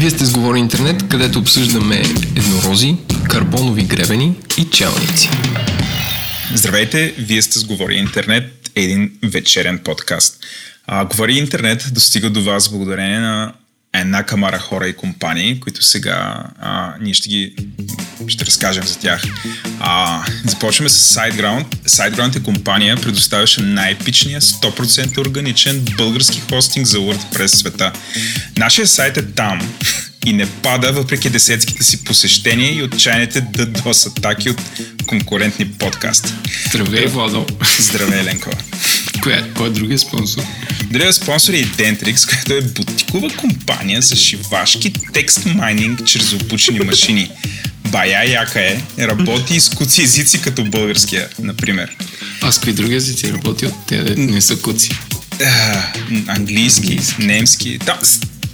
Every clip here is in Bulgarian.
Вие сте сговори интернет, където обсъждаме еднорози, карбонови гребени и челници. Здравейте, вие сте сговори интернет, един вечерен подкаст. А, говори интернет достига до вас благодарение на една камара хора и компании, които сега а, ние ще ги ще разкажем за тях. А, започваме с SiteGround. SiteGround е компания, предоставяше най-пичния 100% органичен български хостинг за WordPress света. Нашия сайт е там и не пада въпреки десетките си посещения и отчаяните DDoS атаки от конкурентни подкасти. Здравей, Владо. Здравей, Ленко. Коя, кой е другия спонсор? Другия спонсор е Dentrix, която е бутикова компания за шивашки текст майнинг чрез обучени машини. Бая яка е, работи и с куци езици като българския, например. А с какви други езици работи от те не са куци? А, английски, немски. Да,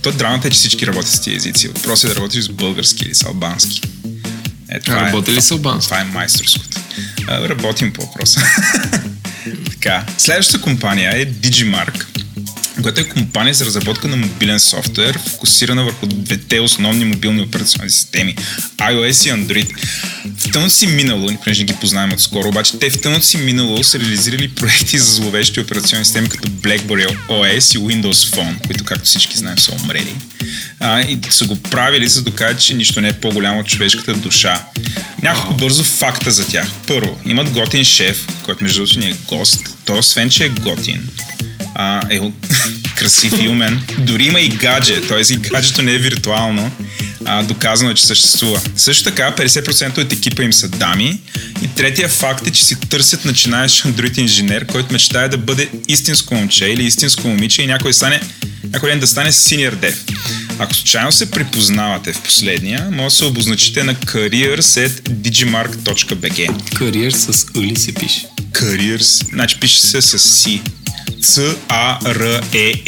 то драмата е, че всички работят с тези езици. Въпросът е да работиш с български или с албански. Е, това а, работи е, ли с албански? Това е майсторското. А, работим по въпроса. така. Следващата компания е Digimark, която е компания за разработка на мобилен софтуер, фокусирана върху двете основни мобилни операционни системи iOS и Android. В тъмното си минало, понеже ги познаваме от скоро, обаче те в тъмното си минало са реализирали проекти за зловещи операционни системи като BlackBerry OS и Windows Phone, които, както всички знаем, са умрели. А, и са го правили, за да докажат, че нищо не е по-голямо от човешката душа. Няколко бързо факта за тях. Първо, имат готин шеф, който между другото ни е гост. Той освен, че е готин, а, е красив и умен. Дори има и гадже, т.е. и гаджето не е виртуално, а, доказано е, че съществува. Също така 50% от екипа им са дами и третия факт е, че си търсят начинаещ Android инженер, който мечтае да бъде истинско момче или истинско момиче и някой, стане, някой ден да стане senior dev. Ако случайно се припознавате в последния, може да се обозначите на careers.digimark.bg Careers с Ули се пише. Careers, значи пише се с C. C-A-R-E-E-R-S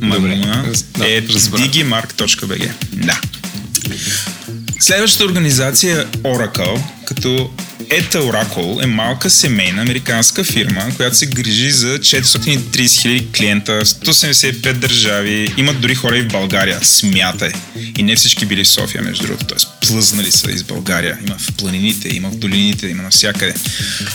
Мамуна е digimark.bg. Да. Следващата организация е Oracle, като Ета Oracle е малка семейна американска фирма, която се грижи за 430 000 клиента, 175 държави, имат дори хора и в България, смятай. И не всички били в София, между другото, т.е. плъзнали са из България. Има в планините, има в долините, има навсякъде.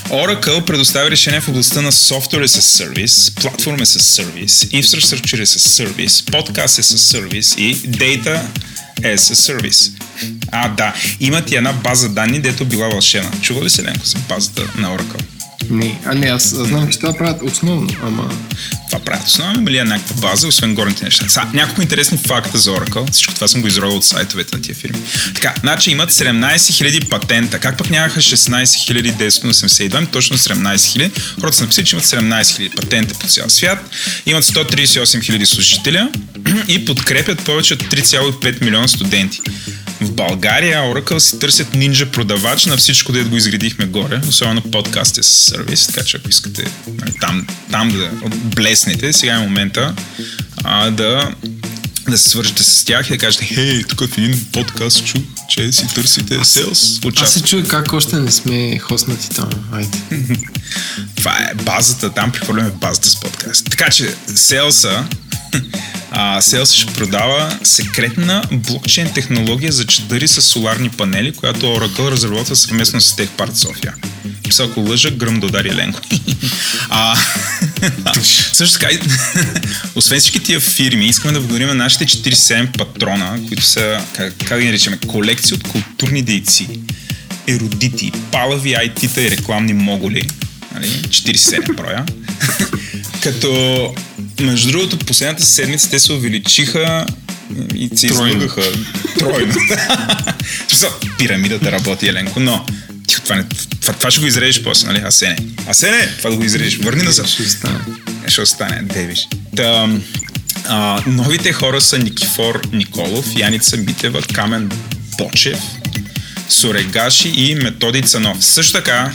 Oracle предоставя решения в областта на a Service, Platform as a Service, Infrastructure Service, Podcast as a Service и Data as a Service. А, да. Имат и една база данни, дето била вълшена. Чува ли се, Ленко, за базата на Oracle? Не, а не, аз знам, че това правят основно, ама... Това правят основно, има ли е някаква база, освен горните неща? Са, няколко интересни факта за Oracle. Всичко това съм го изродил от сайтовете на тия фирми. Така, значи имат 17 000 патента. Как пък нямаха 16 982? Ами точно 17 000. Хората са написали, че имат 17 000 патента по цял свят. Имат 138 000 служителя и подкрепят повече от 3,5 милиона студенти. В България Oracle си търсят нинджа продавач на всичко, да го изградихме горе, особено подкасти с сервис, така че ако искате нали, там, там да блеснете, сега е момента а, да да се свържете с тях и да кажете, хей, тук в един подкаст чу, че си търсите селс. Аз се чуя как още не сме хоснати там. Айде. Това е базата, там прехвърляме базата с подкаст. Така че селса а, Sales ще продава секретна блокчейн технология за чадъри с соларни панели, която Oracle разработва съвместно с TechPart София. Писа, ако лъжа, гръм да удари Ленко. а, също така, освен всички тия фирми, искаме да благодарим на нашите 47 патрона, които са, как, как ги наричаме, колекции от културни дейци, еродити, палави IT-та и рекламни моголи. Нали? 47 броя. Като между другото, последната седмица те се увеличиха и се излъгаха. Тройно. Пирамидата работи, Еленко, но тихо, това, не, това, това ще го изрежеш после, нали? Асене. Асене, това да го изрежеш. Върни назад. Ще остане. Е, ще остане, Девиш. Та, а, новите хора са Никифор Николов, Яница Митева, Камен Бочев, Сорегаши и Методи Цанов. Също така,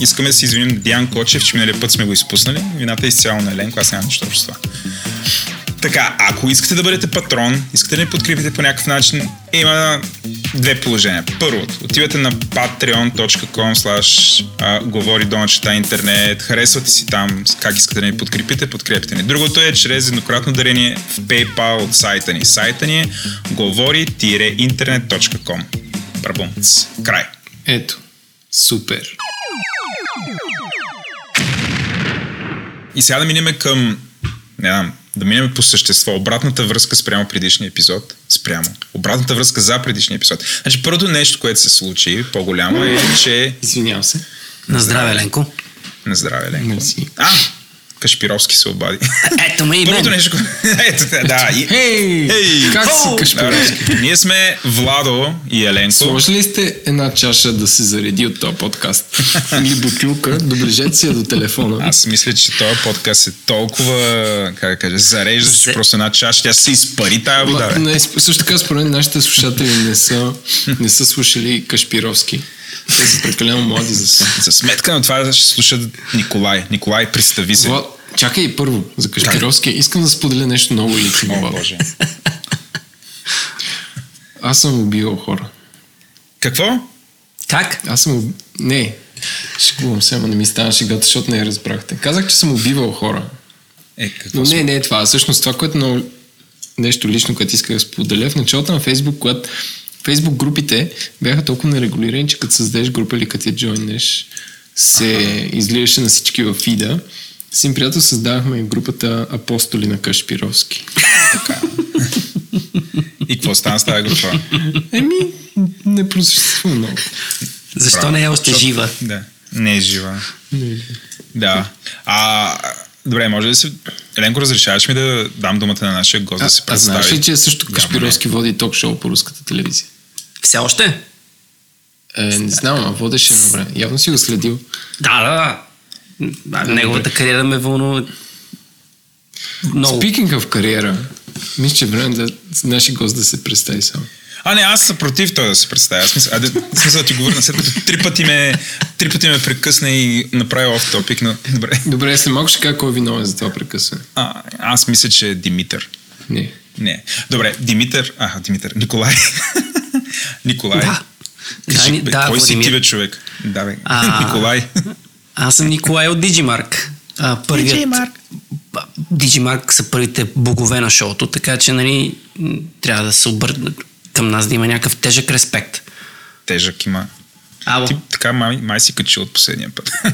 искаме да се извиним Диан Кочев, че миналия път сме го изпуснали. Вината е изцяло на Еленко, аз нямам нищо общо това. Така, ако искате да бъдете патрон, искате да ни подкрепите по някакъв начин, има две положения. Първо, отивате на patreon.com slash говори дончета интернет, харесвате си там как искате да ни подкрепите, подкрепите ни. Другото е чрез еднократно дарение в PayPal от сайта ни. Сайта ни е говори-интернет.com Брабумц. Край. Ето. Супер. И сега да минем към, не знам, да минем по същество. Обратната връзка спрямо предишния епизод. Спрямо. Обратната връзка за предишния епизод. Значи първото нещо, което се случи, по-голямо е, че... Извинявам се. На здраве, Ленко. На здраве, Ленко. Мерси. А, Кашпировски се обади. Ето ме и Първото мен. нещо... Ето, те, да. И... Хей! Как си! Кашпировски? Ние сме Владо и Еленко. Сложили ли сте една чаша да се зареди от този подкаст? Или бутилка? Доближете си я до телефона. Аз мисля, че този подкаст е толкова, как да кажа, зарежда, че просто една чаша, тя се изпари тая вода. Не, също така, според нашите слушатели не са, не са слушали Кашпировски. Те са прекалено млади за това. За сметка на това ще слушат Николай. Николай, представи се. Влад, чакай първо, за Кашпировски. Искам да споделя нещо много лично. О. Боже. Аз съм убивал хора. Какво? Как? Аз съм... уб- Не, шегувам се, ама не ми стана шегата, защото не я разбрахте. Казах, че съм убивал хора. Е, какво Но сме? не, не е това. Всъщност това, което много нещо лично, което исках да споделя, в началото на Фейсбук, когато Фейсбук групите бяха толкова нерегулирани, че като създадеш група или като я джойнеш, се излияше на всички в фида. С един приятел създавахме групата Апостоли на Кашпировски. И какво стана с тази група? Еми, не просъществува много. Защо Браво. не е още Защото- жива? Да, не е жива. Не. Да. А, добре, може да се... Еленко, разрешаваш ми да дам думата на нашия гост А, да се а представи? знаеш ли, че също Кашпировски води ток-шоу по руската телевизия? Все още? Е, не знам, а водеше едно време. Явно си го следил. Да, да, да. Неговата кариера ме вълнува много. Спикинг в кариера, мисля, че е време да нашия гост да се представи само. А, не, аз съм против той да се представя. Мисля, а, да, смисъл да ти го върна след като три пъти ме, три пъти ме прекъсна и направи оф топик, но добре. Добре, след малко ще кажа кой е виновен за това прекъсване. А, аз мисля, че е Димитър. Не. Не. Добре, Димитър. А, Димитър. Николай. Николай. Да. Кажи, Да, бе, да, кой си Владимир. ти, бе, човек? Да, бе. А, Николай. Аз съм Николай от Digimark. А, първият... Digimark. Ба- Digimark са първите богове на шоуто, така че нали, трябва да се обърнат към нас, да има някакъв тежък респект. Тежък има. Ало. Ти така май, май си качил от последния път.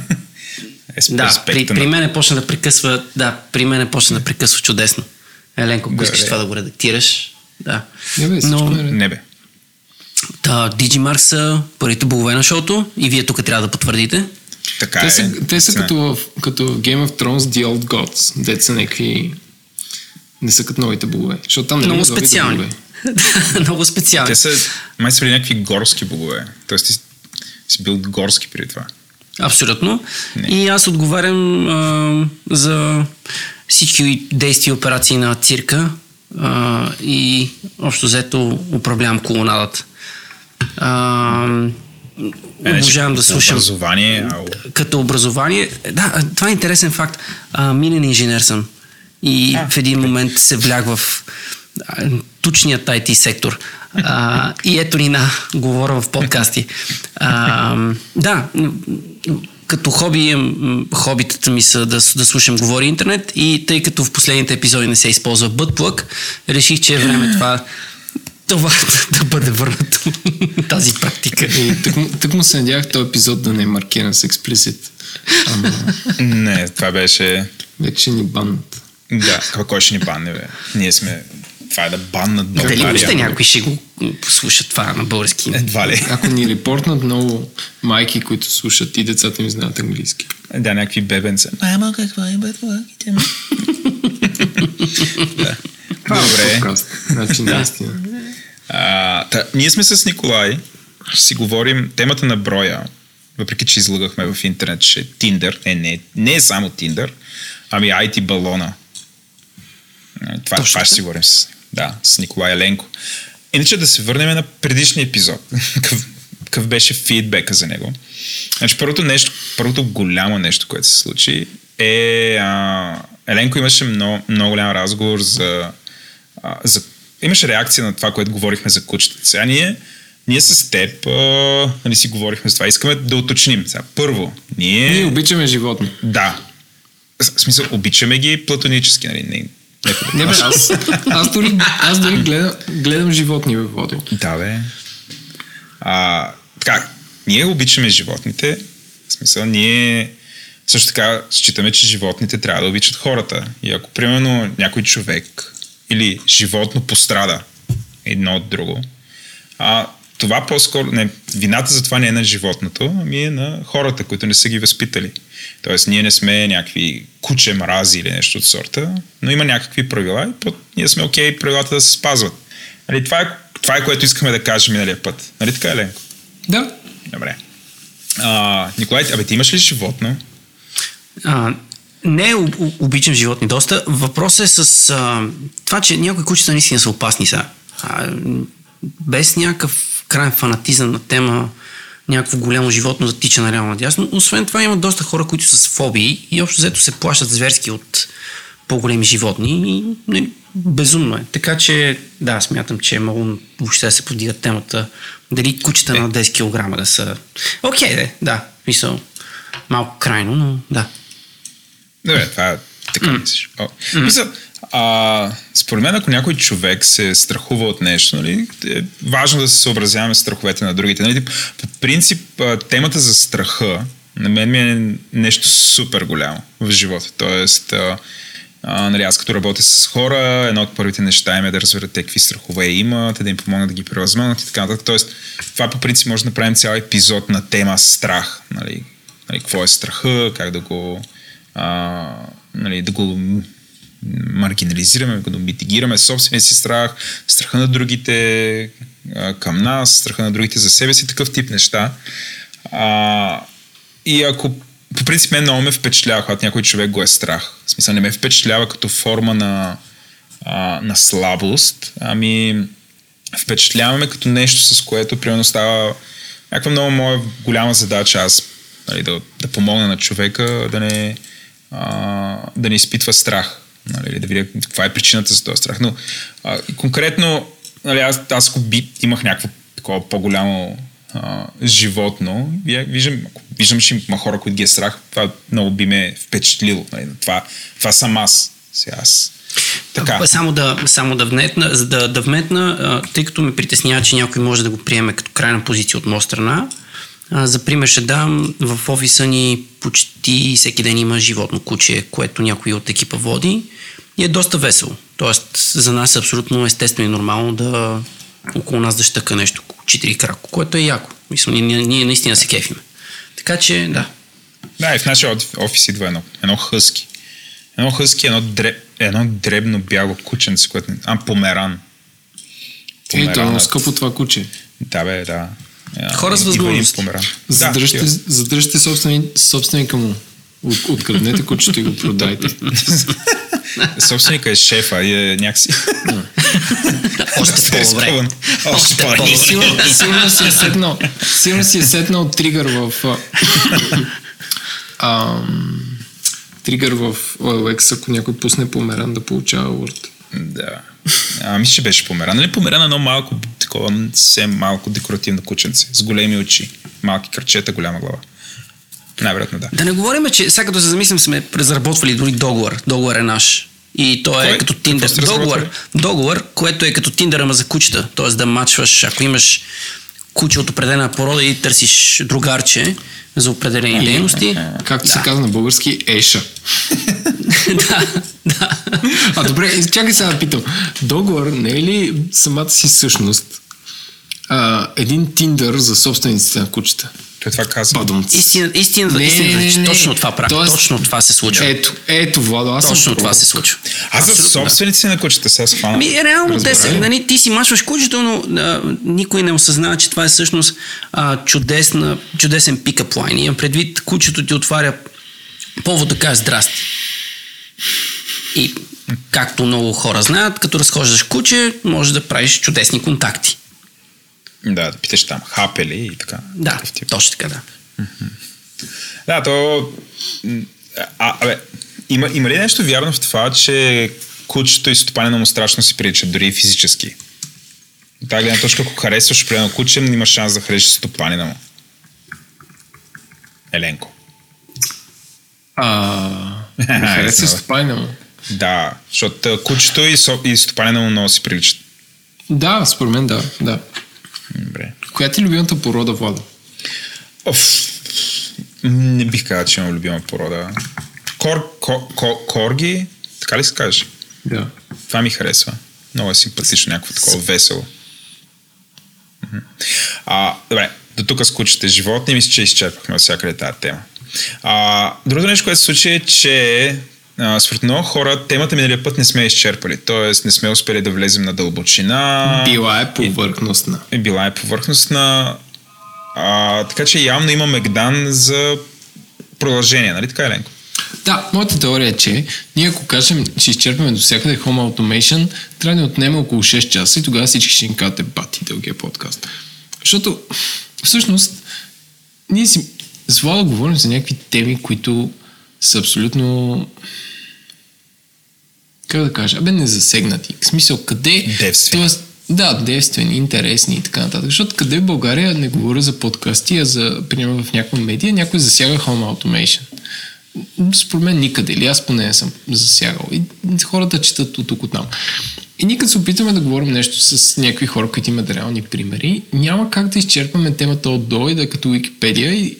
е, Да, при, при мен почна да прекъсва, да, при мен почна да прекъсва чудесно. Еленко, ако искаш това да го редактираш, да. Не бе, Но е. Не бе. Та, Digimark са първите богове на шоуто и вие тук трябва да потвърдите. Така Те е. са, те са като, в, като Game of Thrones The Old Gods. Де са някакви... Не са като новите богове. Защото там не Много специални. богове. Много специални. Те са, май са били някакви горски богове. Тоест ти си бил горски преди това. Абсолютно. Не. И аз отговарям а, за всички действия и операции на цирка а, и общо взето управлявам колонадата. А, Е, обожавам да слушам. Образование, ау. Като образование, да, а, това е интересен факт. А, минен инженер съм. И А, в един момент се влях в а, тучният IT сектор. А, и ето ни на, говоря в подкасти. А, да, като хоби, хобитата ми са да, да слушам Говори интернет и тъй като в последните епизоди не се използва бътплък, реших, че е време това това да бъде върнато тази практика. И тък, му- тък му се надявах този епизод да не е маркиран с експлисит. Ама Не, това беше... вече ни баннат. Да, кой- кой ще ни банне, бе? Ние сме... Това е да баннат Дали България. въобще някой ще го послуша това на български? Едва ли. Ако ни репортнат много майки, които слушат и децата им знаят английски. Да, някакви бебенца. Мамо, какво е бътлъките ми? да. Добре. Подкаст. Значи наистина. А, та, ние сме с Николай. Ще си говорим темата на броя. Въпреки, че излагахме в интернет, че е Tinder. Не, не, не е само Tinder, ами IT балона. А, Това, Точно това ще си говорим с, да, с Николай Еленко. Иначе да се върнем на предишния епизод. какъв, какъв беше фидбека за него. Значи първото нещо, първото голямо нещо, което се случи е, а, Еленко имаше много, много голям разговор за, а, за... Имаше реакция на това, което говорихме за кучета. Сега ние, ние с теб а, нали си говорихме за това. Искаме да уточним. Сега, първо, ние... Ние обичаме животни. Да. В смисъл, обичаме ги платонически, нали? Не, не, бе, аз, аз дори, аз дори гледам, гледам животни в водо. Да, бе. А, така, ние обичаме животните. В смисъл, ние също така считаме, че животните трябва да обичат хората. И ако, примерно, някой човек или животно пострада едно от друго, а, това по-скоро, не, вината за това не е на животното, ами е на хората, които не са ги възпитали. Тоест, ние не сме някакви куче мрази или нещо от сорта, но има някакви правила и по- ние сме окей okay, правилата да се спазват. Нали, това, е, това е което искаме да кажем миналия път. Нали така, Еленко? Да. Добре. А, Николай, абе ти имаш ли животно? А, не обичам животни доста. Въпросът е с а, това, че някои кучета наистина са опасни са. А, без някакъв крайен фанатизъм на тема някакво голямо животно да тича на реално надясно. Освен това има доста хора, които са с фобии и общо взето се плащат зверски от по-големи животни и не, безумно е. Така че да, смятам, че е много въобще да се подига темата дали кучета е. на 10 кг да са... Окей, okay, да, мисъл, малко крайно, но да. Добре, това е така mm. мислиш. Mm. Мисля, а, според мен, ако някой човек се страхува от нещо, нали, е важно да се съобразяваме с страховете на другите. Нали, по принцип, темата за страха на мен ми е нещо супер голямо в живота. Тоест, а, а, нали, аз като работя с хора, едно от първите неща им е да разберат те какви страхове има, те да им помогнат да ги превъзмогнат и така нататък. Тоест, това по принцип може да направим цял епизод на тема страх. Нали, нали, какво е страха, как да го, а, нали, да го маргинализираме, да митигираме собствения си страх, страха на другите а, към нас, страха на другите за себе си, такъв тип неща. А, и ако по принцип мен много ме впечатлява, когато някой човек го е страх. В смисъл не ме впечатлява като форма на, а, на слабост, ами впечатляваме като нещо, с което примерно става някаква много моя голяма задача аз нали, да, да помогна на човека да не, да не изпитва страх. Нали, да видя каква е причината за този страх. Но а, конкретно нали, аз, аз ако би, имах някакво такова по-голямо а, животно, виждам, виждам, че има хора, които ги е страх, това много би ме впечатлило. Нали, това, това съм аз. Сега аз. Така. Само да, само да вметна, да, да вметна, тъй като ме притеснява, че някой може да го приеме като крайна позиция от моя страна, а, за пример ще дам, в офиса ни почти всеки ден има животно куче, което някой от екипа води и е доста весело. Тоест, за нас е абсолютно естествено и нормално да около нас да щъка нещо, четири крако, което е яко. Мисля, ние, ние наистина се кефиме. Така че, да. Да, и в нашия офис идва едно, едно хъски. Едно хъски, едно, дреб, едно дребно бяло кученце, което... А, померан. Ето, много скъпо това куче. Да, бе, да. Хора с възможност. Задръжте, да, задръжте собствени, собственика му. От, откраднете кучето и го продайте. Собственика е шефа и е някакси... Още по-добре. Още по-добре. Сигурно си е седнал, сигурно си е седнал тригър в... Ам, тригър в OLX, ако някой пусне померан да получава Word. Да. А, мисля, че беше померан. Нали померан едно малко, такова, съвсем малко декоративно кученце, с големи очи, малки кръчета, голяма глава. Най-вероятно да. Да не говорим, че сега като се замислим сме разработвали дори договор. Договор е наш. И то е Кой? като Тиндър. Договор, договор, което е като Тиндър, ама за кучета. Тоест да мачваш, ако имаш куче от определена порода и търсиш другарче за определени дейности. Както да. се казва на български, еша. да, да. А добре, чакай сега да питам. Договор не е ли самата си същност а, един Тиндър за собствениците на кучета? Той това казва. Истина, истина, не, истина, не, не, точно това прави. Тоест, точно това се случва. Ето, ето, Владо, аз Точно това се случва. Аз за собственици да. на кучета сега схвана. Ми, реално те са, нали, ти си мачваш кучето, но а, никой не осъзнава, че това е всъщност а, чудесна, чудесен пикап лайн. Имам предвид, кучето ти отваря повод да каже здрасти. И както много хора знаят, като разхождаш куче, може да правиш чудесни контакти. Да, да питаш там хапели и така. Да, точно така, да. Да, то... А, абе, има, има ли нещо вярно в това, че кучето и стопанина му страшно си приличат, дори и физически? Тази гледна точка, ако харесваш примерно куче, има шанс да харесаш стопанина му. Еленко. А, ми хареса стопанина му. Да, защото кучето и, со, и стопанина му много си приличат. Да, според мен да, да. Добре. Коя ти е любимата порода, Влада? Оф, не бих казал, че имам любима порода. Кор, ко, ко, корги, така ли се каже? Да. Това ми харесва. Много е симпатично, някакво такова весело. А, добре, до тук с кучите животни, мисля, че изчерпахме от всякъде тази тема. А, другото нещо, което се случи е, че а, според много хора темата миналия път не сме изчерпали. Тоест не сме успели да влезем на дълбочина. Била е повърхностна. е била е повърхностна. А, така че явно има Мегдан за продължение, нали така, Еленко? Да, моята теория е, че ние ако кажем, че изчерпваме до всякъде Home Automation, трябва да ни отнеме около 6 часа и тогава всички ще ни кажете бати дългия подкаст. Защото всъщност ние си с Влада говорим за някакви теми, които са абсолютно как да кажа, абе незасегнати. В смисъл, къде... Девствени. Тоест, да, девствени, интересни и така нататък. Защото къде в България не говоря за подкасти, а за, примерно в някаква медия, някой засяга Home Automation. Според мен никъде, или аз поне не съм засягал. И хората четат от тук от там. И ние като се опитваме да говорим нещо с някакви хора, които имат реални примери, няма как да изчерпаме темата от до и да е като Википедия и,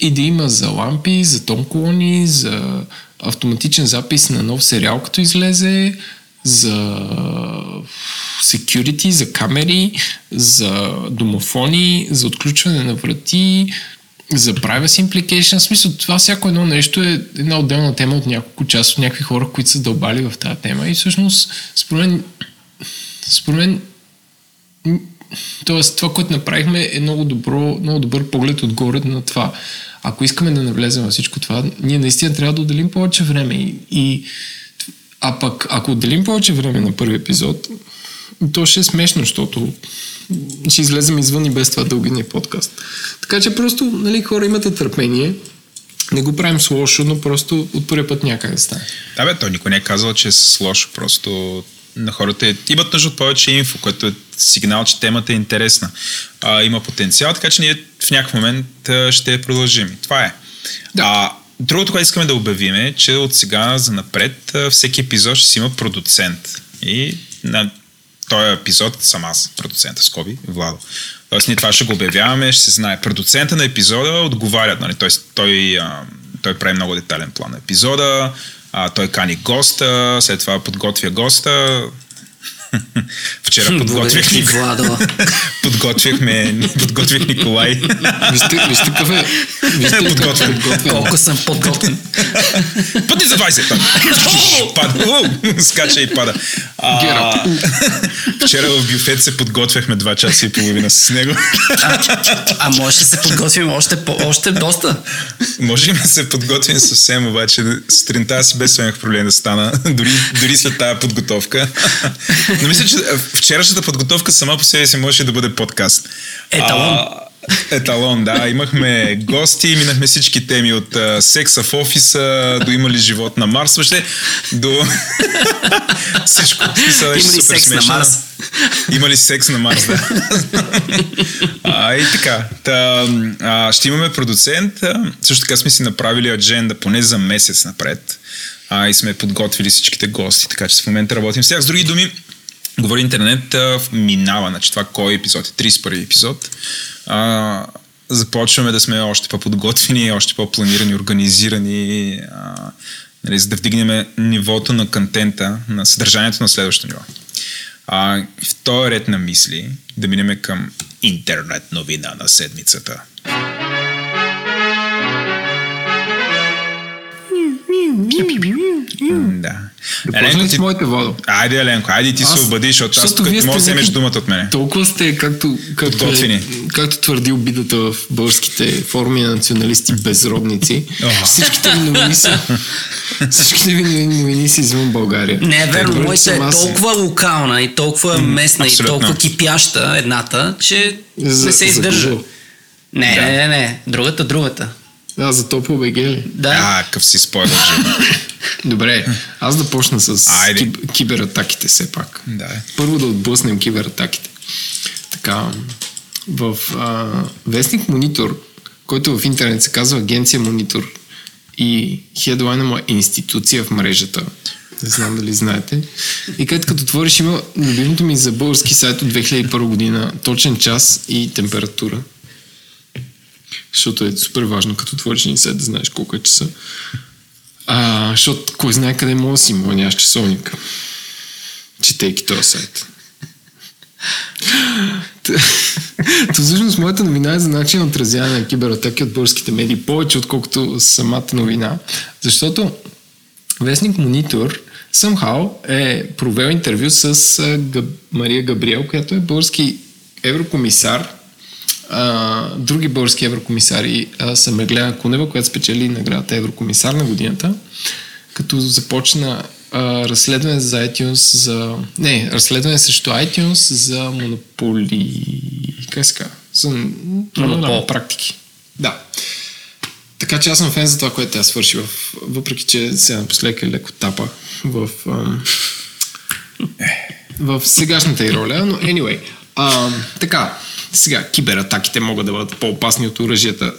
и да има за лампи, за тон колони, за автоматичен запис на нов сериал, като излезе, за security, за камери, за домофони, за отключване на врати, за privacy implication. В смисъл, това всяко едно нещо е една отделна тема от няколко часа от някакви хора, които са дълбали в тази тема. И всъщност, според мен, според мен Тоест, това, което направихме е много, добро, много добър поглед отгоре на това. Ако искаме да навлезем във всичко това, ние наистина трябва да отделим повече време. И, и, а пък, ако отделим повече време на първи епизод, то ще е смешно, защото ще излезем извън и без това дългиния подкаст. Така че просто, нали, хора, имате търпение. Не го правим с лошо, но просто от първи път някак да стане. Да, бе, той никой не е казал, че е с лошо. Просто на хората е, имат нужда от повече инфо, което е сигнал, че темата е интересна. А, има потенциал, така че ние в някакъв момент а, ще продължим. Това е. Да. А, другото, което искаме да обявим е, че от сега за напред а, всеки епизод ще си има продуцент. И на този епизод съм аз, продуцента, скоби, Владо. Тоест ние това ще го обявяваме, ще се знае. Продуцента на епизода отговаря, нали? Тоест той, той прави много детален план на епизода, а, той кани госта, след това подготвя госта. Вчера подготвих, Владо. подготвихме, подготвих Николай. Вижте, вижте какъв е. Подготвен. Колко съм подготвен. Пъти за 20! Той. Пада. Скача и пада. А, вчера в бюфет се подготвяхме 2 часа и половина с него. А, а може да се подготвим още, по, още доста. Може да се подготвим съвсем, обаче сутринта си без проблем да стана, дори, дори след тази подготовка. Но мисля, че вчерашната подготовка сама по себе си можеше да бъде подкаст. Еталон. А, еталон, да. Имахме гости, минахме всички теми от а, секса в офиса, до има ли живот на Марс, въобще до всичко. Има ли секс на смешно. Марс? Има ли секс на Марс, да. а, и така. Та, а, ще имаме продуцент. Също така сме си направили адженда поне за месец напред. А, и сме подготвили всичките гости, така че в момента работим с тях. С други думи, говори интернет минава, значи това кой епизод е, 31 епизод. А, започваме да сме още по-подготвени, още по-планирани, организирани, а, нали, за да вдигнем нивото на контента, на съдържанието на следващото ниво. А, в този ред на мисли да минем към интернет новина на седмицата. Да. Да почнем ти... с моите водо. Айде, Еленко, айде ти се Аз- обади, защото аз защото тук да сте вземеш думата от мене. Толкова сте, както, както, е, както твърди обидата в българските форми на националисти безродници. Всичките ви новини са, всичките ви новини са извън България. Не верно, моята е толкова локална и толкова местна и толкова кипяща едната, че За- не се издържа. Не, Да. не, не, не, другата, другата. Да, за топо БГ ли? Да. А, къв си спойлер. Добре, аз да почна с Айде. киб, кибератаките все пак. Да. Първо да отблъснем кибератаките. Така, в а, Вестник Монитор, който в интернет се казва Агенция Монитор и хедлайна му е институция в мрежата. Не знам дали знаете. И където като отвориш има любимото ми за български сайт от 2001 година, точен час и температура. Защото е супер важно, като отвориш един сайт да знаеш колко е часа. А, защото кой знае къде може да си, нямаш часовника. Четейки този сайт. Та всъщност моята новина е за начин на отразяване на кибератаки от българските медии, повече отколкото самата новина. Защото Вестник Монитор somehow е провел интервю с. Мария Габриел, която е български еврокомисар. А, други български еврокомисари а, са Меглена Кунева, която спечели наградата еврокомисар на годината, като започна а, разследване за iTunes за... Не, разследване срещу iTunes за монополи... Как се казва? За монопол. практики. Да. Така че аз съм фен за това, което тя свърши, в, въпреки че сега напоследък е леко тапа в, ам, в сегашната й роля, но anyway. А, така, сега, кибератаките могат да бъдат по-опасни от оръжията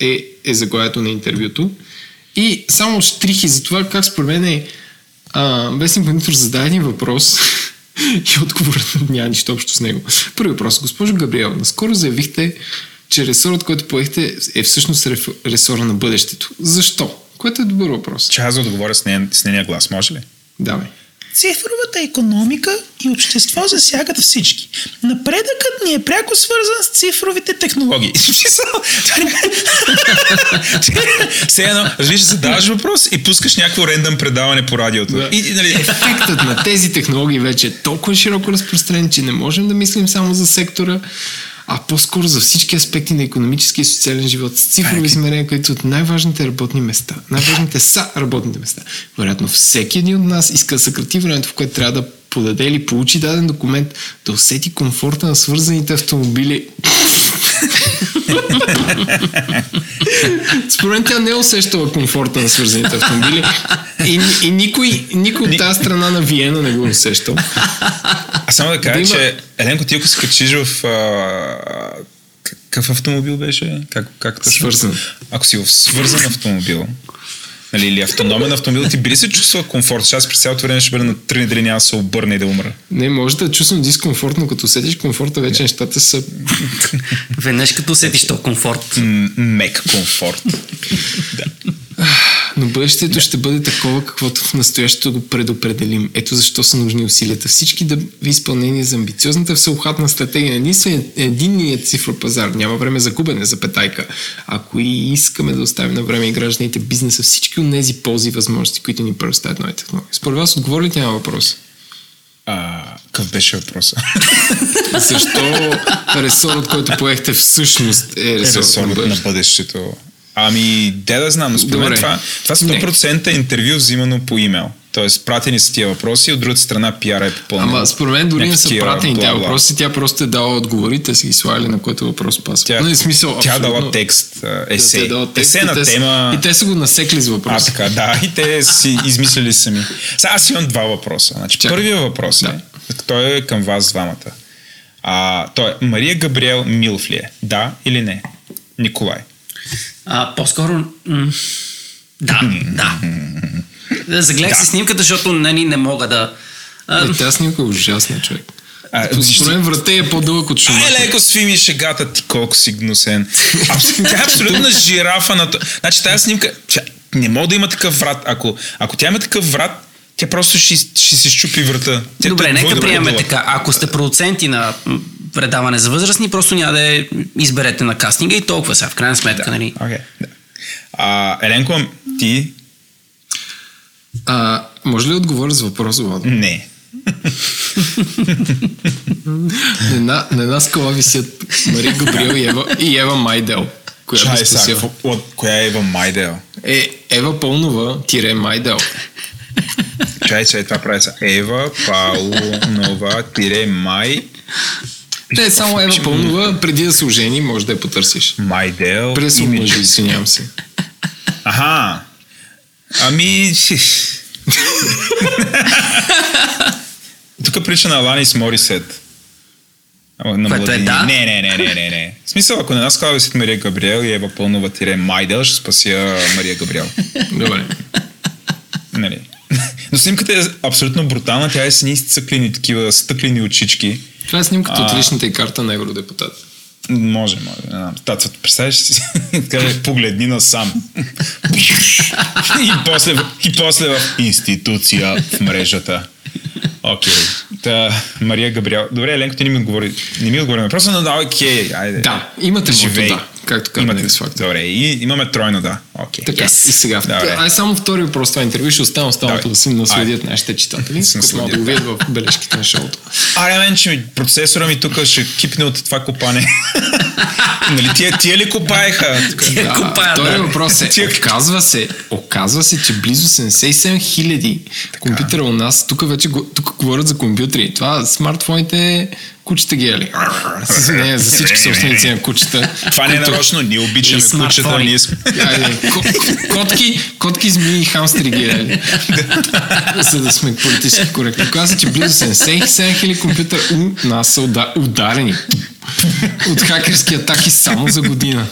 е, е заглавието на интервюто. И само штрихи за това как според мен е а, Вестник Монитор зададе един въпрос и отговорът няма нищо общо с него. Първи въпрос. Госпожо Габриел, наскоро заявихте, че ресорът, който поехте е всъщност ресора на бъдещето. Защо? Което е добър въпрос. Че аз да отговоря с, нея, с нейния глас, може ли? Давай. Цифровата економика и общество засягат всички. Напредъкът ни е пряко свързан с цифровите технологии. Все едно, разбираш, задаваш въпрос и пускаш някакво рендъм предаване по радиото. Да. И, нали, Ефектът на тези технологии вече е толкова широко разпространен, че не можем да мислим само за сектора, а по-скоро за всички аспекти на економически и социален живот с цифрови измерения, които от най-важните работни места. Най-важните са работните места. Вероятно, всеки един от нас иска да съкрати времето, в което трябва да подаде или получи даден документ, да усети комфорта на свързаните автомобили. Според мен тя не е усещала комфорта на свързаните автомобили и, и никой, никой от тази страна на Виена не го е усещал. а само да кажа, Да има- че Еленко, ти ако се качиш в... А, какъв автомобил беше? Как, как точно? Свързан. Ако си в свързан автомобил, нали, или автономен автомобил, ти би ли се чувствал комфорт? Аз през цялото време ще бъда на тръни, дали няма да се обърне и да умра. Не, може да чувствам дискомфортно, като усетиш комфорта, вече нещата са... Веднъж като усетиш то комфорт. М- мек комфорт. да. Бъдещето ще бъде такова, каквото в настоящето го предопределим. Ето защо са нужни усилията. Всички да ви изпълнение за амбициозната всеобхватна стратегия на единствения единният цифров пазар. Няма време за губене, за петайка. Ако и искаме да оставим на време и гражданите бизнеса всички от тези ползи и възможности, които ни предоставят нови технологии. Според вас отговори ли тя на въпрос? А, какъв беше въпроса? Защо ресорът, който поехте всъщност е ресорът на Ресорът на бъдещето? Ами, де да знам, но според Добре. това, това 100% е интервю взимано по имейл. Тоест, пратени са тия въпроси, от другата страна пиара е попълнен. Ама според мен дори не са пратени бла. въпроси, тя просто е дала отговорите, си ги слагали на който въпрос пасва. Тя, Не, смисъл, тя абсолютно. дала текст, а, Да, е дала текст Есей и на те са- тема... И те са го насекли с А, въпроси. така, да, и те си измислили сами. Сега аз имам два въпроса. Значи, Чакай. първият въпрос е, той е към вас двамата. А, той е, Мария Габриел Милф ли е? Да или не? Николай. А, по-скоро... М- да, да. Загледах си снимката, защото нали, не мога да... А, Е, тази снимка е ужасна, човек. А, мен врата е по-дълъг от Ай, шумата. леко сви ми шегата ти, колко си гнусен. Абс- Тя е абсолютна жирафа на то. Значи тази снимка, тя не мога да има такъв врат. Ако, ако тя има такъв врат, тя просто ще, ще се щупи врата. Тя Добре, нека двойно приемем така. Ако сте продуценти на предаване за възрастни, просто няма да изберете на кастинга и толкова сега, в крайна сметка. Нали? Okay, да. А, Еленко, ти А, може ли да отговоря с въпрос, Владо? не. На на една скала висят Мария Габриел и Ева, и Ева Майдел. Която Чай е сега, от коя е Ева Майдел? Е, Ева Пълнова, тире Майдел. Чай, чай, това прави са. Ева Паунова, тире Май, Те е само Ева Пълнова, преди да се ожени, може да я потърсиш. Майдел. Преди да се Image. омъжи, извинявам се. Аха. Ами... Тук прилича на Аланис Морисет. На е младини. да. Не, не, не, не, не, не. В смисъл, ако на нас казва висит Мария Габриел и Ева Пълнова тире Майдел, ще спася Мария Габриел. Добре. Нали? Но снимката е абсолютно брутална. Тя е с едни стъклени, такива стъклени очички. Това е снимката от А. личната и карта на евродепутат. Може, може. Не знам. Тацът, представяш си? Каже, погледни насам. и, после, и после в институция в мрежата. Окей. Та, Мария Габриел. Добре, Еленко, ти не ми отговори. Не ми отговори на въпроса, но да, окей. Айде. Да, имате Живей. да, както казва Имате, Factor. Добре, и имаме тройно да. Окей. Така, Yes. и сега. Добре. Ай само втори въпрос това интервю, ще оставам останалото да си наследят нашите читатели, Да се които да го видят в бележките на шоуто. Аре, мен, че ми, процесора ми тук ще кипне от това копане. нали, тия, тия ли копаеха? Тия копаят, Втори да. въпрос е, оказва се, оказва се, че близо 77 хиляди компютъра у нас, тук вече тук говорят за компютри. Това смартфоните кучета ги ели. С- Не, за всички собственици на кучета. Това не е нарочно, ние обичаме кучета, ние сме... Котки, котки, змии и хамстери ги ели. За да сме политически коректни. Оказва се, че близо 77 хиляди компютъра у нас са уда- ударени от хакерски атаки само за година.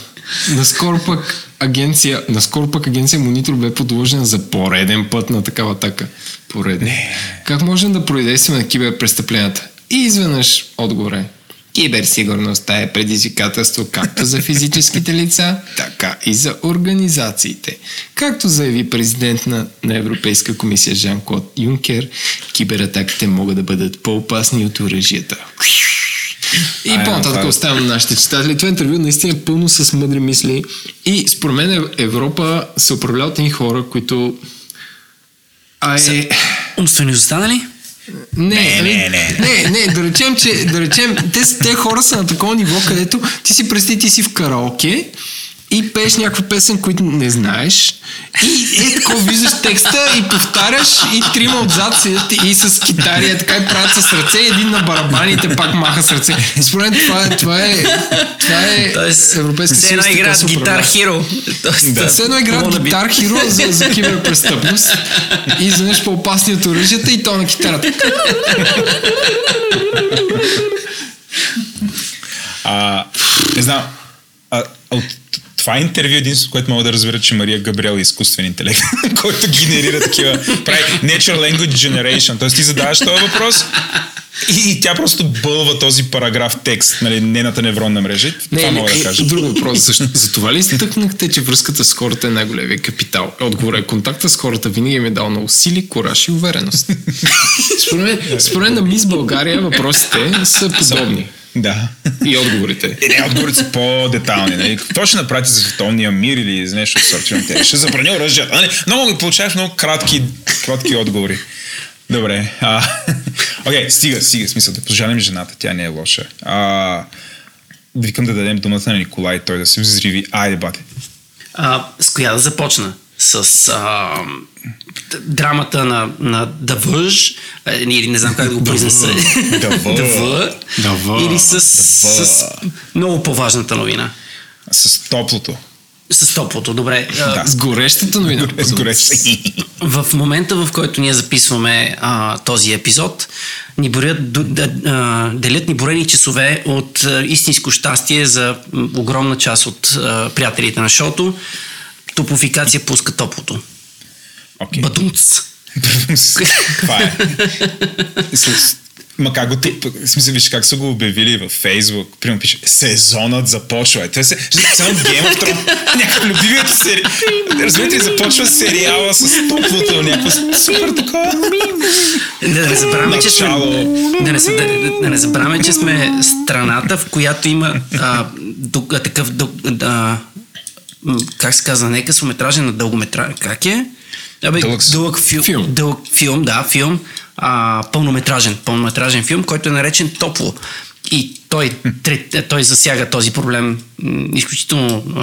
Наскоро пък агенция, наскоро пък агенция Монитор бе подложена за пореден път на такава атака. Пореден. Как можем да произдействаме на киберпрестъпленията? И изведнъж отгоре. Киберсигурността е предизвикателство както за физическите лица, така и за организациите. Както заяви президент на, на Европейска комисия Жан-Клод Юнкер, кибератаките могат да бъдат по-опасни от оръжията. И по-нататък е- оставям на нашите читатели. Това интервю наистина е пълно с мъдри мисли. И според мен Ев- Европа се управлява от хора, които... А е... Умствено изостанали? Не, Не, нали, не, не. не, не, да речем, че да речем, те, те хора са на такова ниво, където ти си представи, ти си в караоке и пееш някаква песен, които не знаеш и е такова виждаш текста и повтаряш и трима отзад седят и с китари, е така и правят с ръце, един на барабаните пак маха с ръце. Според мен това е, това е, това е Тоест, Европейска все едно съюз, играят гитар хиро. Да. Все едно играят гитар хиро за, за киберпрестъпност и за нещо по-опасни от оръжията и то на китарата. А, не знам. А, от това интервю е единството, което мога да разбера, че Мария Габриел е изкуствен интелект, който генерира такива, прави Natural Language Generation. Тоест ти задаваш този въпрос и, и тя просто бълва този параграф текст, нали, нейната невронна мрежа. Това Не, мога не, да кажа. друг въпрос. Защо, за това ли изтъкнахте, че връзката с хората е най-големия капитал? Отговор е, контакта с хората винаги ми е дал много сили, кораж и увереност. според мен, според на Мис България въпросите са подобни. Да. И отговорите. И не, отговорите са по-детални. Нали? Какво ще направите за световния мир или за нещо от сорта? Те ще забрани оръжията. Нали? Много ги получаваш много кратки, кратки отговори. Добре. а, Окей, стига, стига. Смисъл да пожалим жената. Тя не е лоша. А, викам да дадем думата на Николай, той да се взриви. Айде, бате. А, с коя да започна? С а, драмата на, на Давъж, или не знам как да го произнеса. Давъ. Или с, с много по-важната новина. С топлото. С топлото, добре. Да. С горещата новина. С гореща. В момента, в който ние записваме а, този епизод, ни борят, д, д, а, делят ни борени часове от а, истинско щастие за огромна част от а, приятелите на шоуто. Топофикация пуска топлото. Окей. Бадунц. Това е. Ма как го в смисъл, виж как са го обявили във Фейсбук. Примерно пише, сезонът започва. Е, Те се, само Game of Thrones, някакъв любимият сери... Разбирате започва сериала с топлото, някакво супер такова. Да не забравяме, че сме, да не, да, забравяме, че сме страната, в която има а, а, такъв до, да, м, как се казва, не късометражен, на дългометражен. Как е? Абе, Дълъг дълъг филм, филм. Дълъг филм, да, филм. А, пълнометражен, пълнометражен филм, който е наречен Топло. И той, той засяга този проблем изключително а,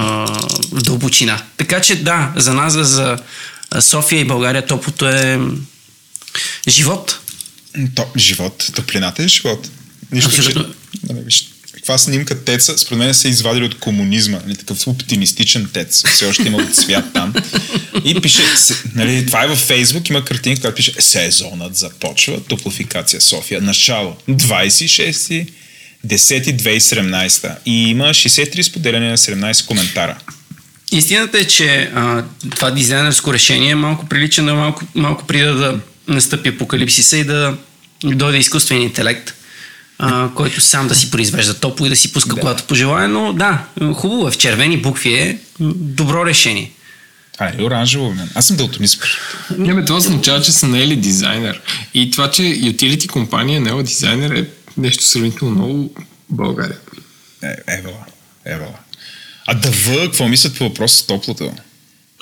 в дълбочина. Така че да, за нас, за, София и България, топлото е живот. То, живот, топлината е живот. Нищо, че... Абсолютно. Нали, виж, каква снимка теца, според мен са извадили от комунизма, нали, такъв оптимистичен тец, все още има цвят там. И пише, се- нали, това е във Фейсбук, има картинка, която пише сезонът започва, топлофикация София, начало, 26 10 2017 и има 63 споделяния на 17 коментара. Истината е, че а, това дизайнерско решение малко прилича на малко, малко преди да настъпи апокалипсиса и да дойде изкуствен интелект, а, който сам да си произвежда топло и да си пуска когато пожелая, но да, хубаво е, в червени букви е добро решение. Това е оранжево, мен. Аз съм дълтонист. Не, бе, това означава, че са наели дизайнер. И това, че utility компания е наела дизайнер е нещо сравнително много в България. Е, евала, евала. А ДВ, какво мислят по въпроса с топлото?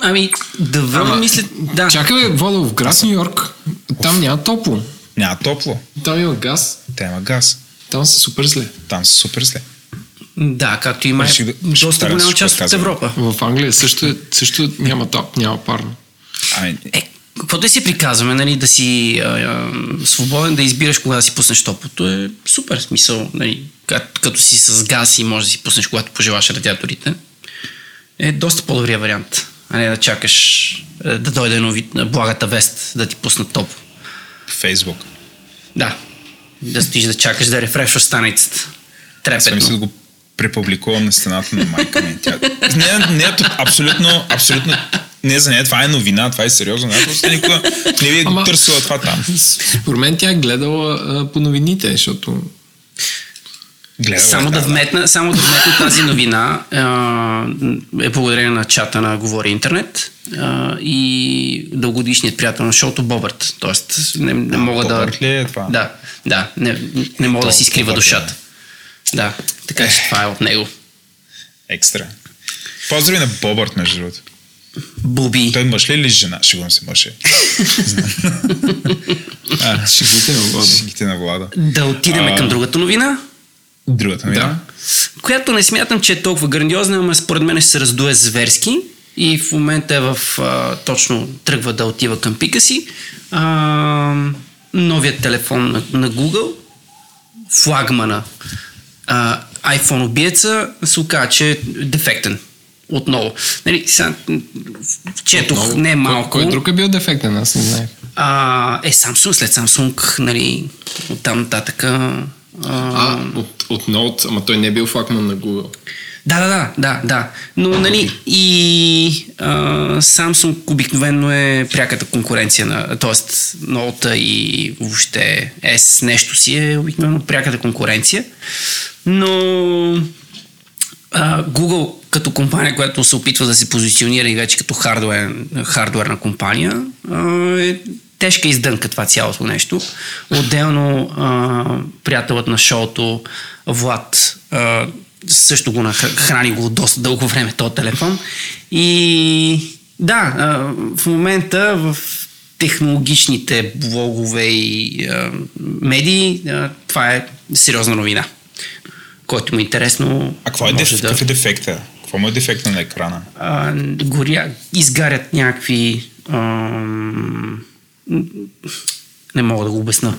Ами, да върна, мисля, да. Чакай, Вода, в град Нью Йорк, там няма топло. Няма топло. Там има газ. Те има газ. Там са супер зле. Там са супер зле. Да, както има Реших да- ще доста голяма част от. Европа. В Англия също, е, също няма топ, няма парно. Ами, Е, какво да си приказваме, нали, да си а, а, свободен да избираш кога да си пуснеш топлото е супер смисъл, нали, като, като си с газ и можеш да си пуснеш когато пожелаш радиаторите, е доста по-добрия вариант, а не да чакаш е, да дойде нови, благата вест да ти пуснат топло. Фейсбук. Да, да стоиш да чакаш да рефрешваш страницата. Аз мисля да Трепетно. го препубликувам на стената на майка ми. Тя... Не, не, абсолютно, абсолютно не за нея, това е новина, това е сериозно. Просто никога не ви е Ама- търсила това там. Според мен тя е гледала а, по новините, защото Гледала, е, Само да, вметна, само да вметна тази новина а, е благодарение на чата на Говори Интернет а, и дългогодишният приятел на шоуто Бобърт. Тоест не, не мога да... Бобърт ли е това? Да, да. Не, не мога да То, си скрива Бобърт е. душата. Да, така че това е от него. Екстра. Поздрави на Бобърт, между другото. Буби. Той мъж ли е или жена? Шегувам се, мъж е. а, шегите на Вода. шегите на Влада. Да отидем А. към другата новина, Другата ми, Да. която не смятам, че е толкова грандиозна, ама според мен ще се раздуе зверски и в момента е в а, точно тръгва да отива към пика си. А, новият телефон на, на Google, флагмана а, iPhone убиеца, се оказа, че е дефектен. Отново. Нали, сега, четох Отново. не Кой- малко. Кой, друг е бил дефектен, аз не знаех. А, е, Samsung, след Samsung, нали, оттам нататък. А, А, от, от Note, ама той не е бил флагман на Google. Да, да, да, да, да. Но, нали, и а, Samsung обикновено е пряката конкуренция на, т.е. Note и въобще S нещо си е обикновено пряката конкуренция. Но а, Google като компания, която се опитва да се позиционира и вече като хардуер, хардуерна компания, а, е тежка издънка това цялото нещо. Отделно а, приятелът на шоуто Влад а, също го нах- храни го доста дълго време този телефон. И да, а, в момента в технологичните блогове и а, медии а, това е сериозна новина. Който му е интересно. А какво е, деф... какъв е дефекта? Какво му е дефекта на екрана? а, горя, изгарят някакви... ам, не мога да го обясна.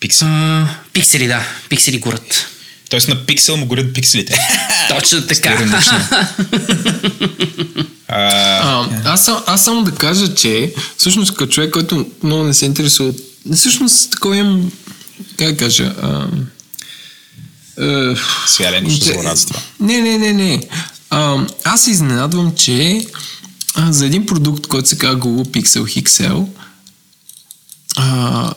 Пиксел. А, пиксели, да. Пиксели горят. Тоест на пиксел му горят пикселите. Точно така. А, А, аз, сам- аз само да кажа, че всъщност като човек, който много не се интересува, от- всъщност такова имам, как да кажа, а, а, Те- злорадство. Не, не, не, не. А, аз се изненадвам, че а, за един продукт, който се казва Google Pixel XL, а,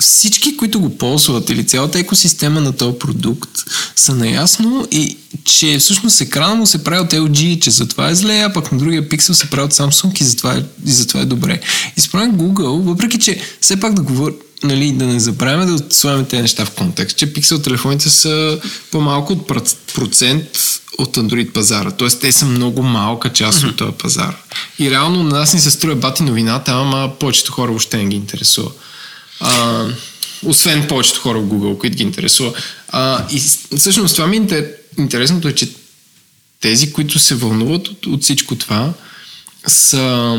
всички, които го ползват или цялата екосистема на този продукт са наясно и че всъщност екрана му се прави от LG че затова е зле, а пък на другия пиксел се прави от Samsung и затова е, и затова е добре. И според Google, въпреки че все пак да говоря, нали, да не забравяме да слагаме тези неща в контекст, че пиксел телефоните са по-малко от проц- процент от Android пазара. Тоест те са много малка част от този пазар. И реално на нас ни се струва бати новината, ама повечето хора въобще не ги интересува. А, освен повечето хора в Google, които ги интересува. А, и всъщност това ми е интер- интересното е, че тези, които се вълнуват от, от всичко това, са,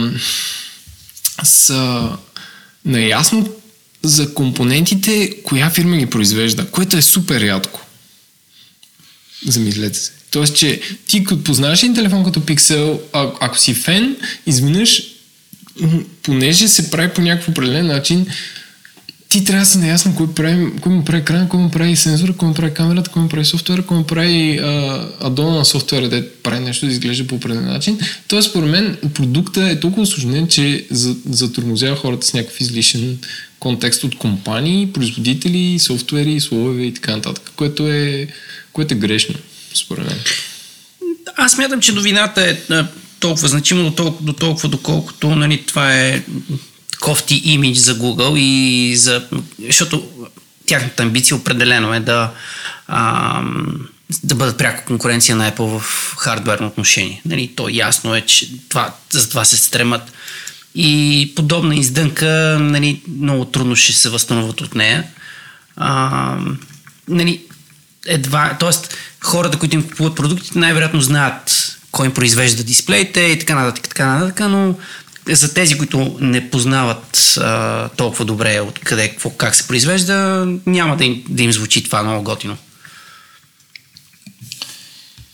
са наясно за компонентите, коя фирма ги произвежда, което е супер рядко. Замислете се. Тоест, че ти като познаваш един телефон като Pixel, а, ако си фен, изведнъж, понеже се прави по някакъв определен начин, ти трябва да си наясно кой, прави, кой му прави екран, кой му прави сензора, кой му прави камерата, кой му прави софтуера, кой му прави адона на софтуера, да прави нещо да изглежда по определен начин. Тоест, според мен, продукта е толкова осложнен, че за- затормозява хората с някакъв излишен контекст от компании, производители, софтуери, слове и така нататък, което е, което е грешно, според мен. Аз смятам, че новината е толкова значима до толкова, до толкова доколкото нали, това е кофти имидж за Google и за... Защото тяхната амбиция определено е да, а, да бъдат пряко конкуренция на Apple в хардверно отношение. Нали, то ясно е, че това, за това се стремат. И подобна издънка нали, много трудно ще се възстановят от нея. А, нали, едва, т.е. хората, които им купуват продуктите, най-вероятно знаят кой им произвежда дисплеите и така нататък, така нататък, но за тези, които не познават а, толкова добре откъде, какво, как се произвежда, няма да им, да им звучи това много готино.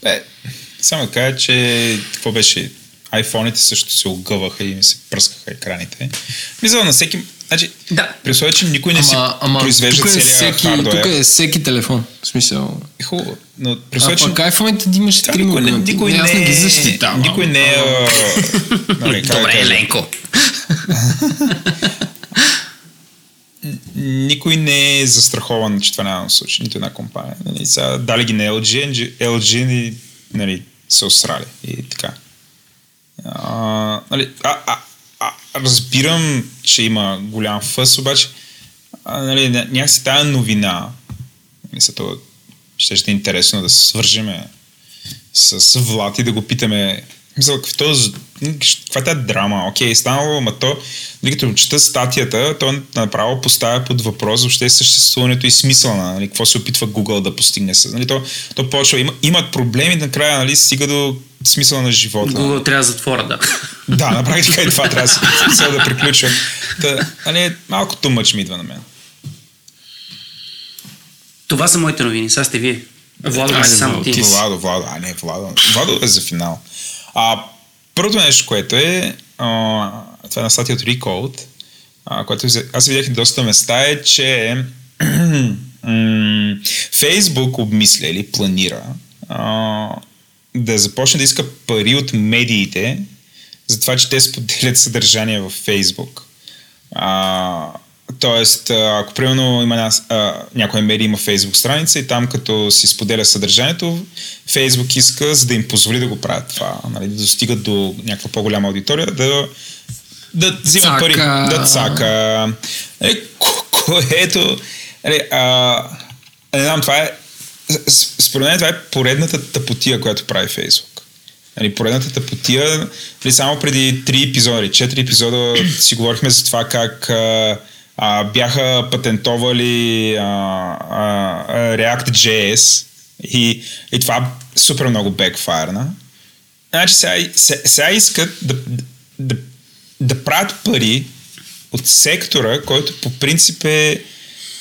Е, само да кажа, че какво беше? Айфоните също се огъваха и ми се пръскаха екраните. Мисля, на всеки... Значи, Да. при условие, че никой не си Ама, ама произвежда тук, е целия всеки, тук е всеки телефон. В смисъл. Е хубаво, но при А условие, че... пък iPhone-ите имаше Тя три никой, не, момента. никой, Не, аз не ги защитавам. Никой не е... а, нали, Добре, Еленко. никой не е застрахован, че това няма да случи. Нито една компания. Нали, сега, дали ги на LG, LG ни, нали, се осрали. И така. Нали, а, а, а, разбирам, че има голям фъс, обаче а, нали, ня- някакси тая новина, мисля, то ще ще е интересно да се свържеме с Влад и да го питаме мисля, какво, каква е тази драма? Окей, станало, ама то, нали, като чета статията, то направо поставя под въпрос въобще съществуването и смисъл на нали, какво се опитва Google да постигне. с- Нали, то, то почва, има, имат проблеми, накрая нали, стига до смисъла на живота. Google трябва да затворя, да. Да, на практика и това трябва да се да приключва. Та, нали, малко тумъч ми идва на мен. Това са моите новини. Сега сте вие. Владо, Айде, само Владо, ти. Владо, Владо, а не, Владо. Владо е за финал. А, първото нещо, което е, а, това е на статия от Recode, а, което аз видях и доста места, е, че Фейсбук обмисля или планира а, да започне да иска пари от медиите за това, че те споделят съдържание във Фейсбук. А, тоест, ако примерно има а, някоя медия има Фейсбук страница и там като си споделя съдържанието, Фейсбук иска, за да им позволи да го правят това, нали, да достигат до някаква по-голяма аудитория, да, да взимат Цака. пари, да цака. Е, ко- което, е, а, не знам, това е, според мен това е поредната тъпотия, която прави Фейсбук. Нали, поредната тъпотия, нали, само преди 3 епизода или 4 епизода си говорихме за това как а, а, бяха патентовали а, а, React.js и, и това супер много бекфайрна. Значи сега, се- сега искат да, да, да правят пари от сектора, който по принцип е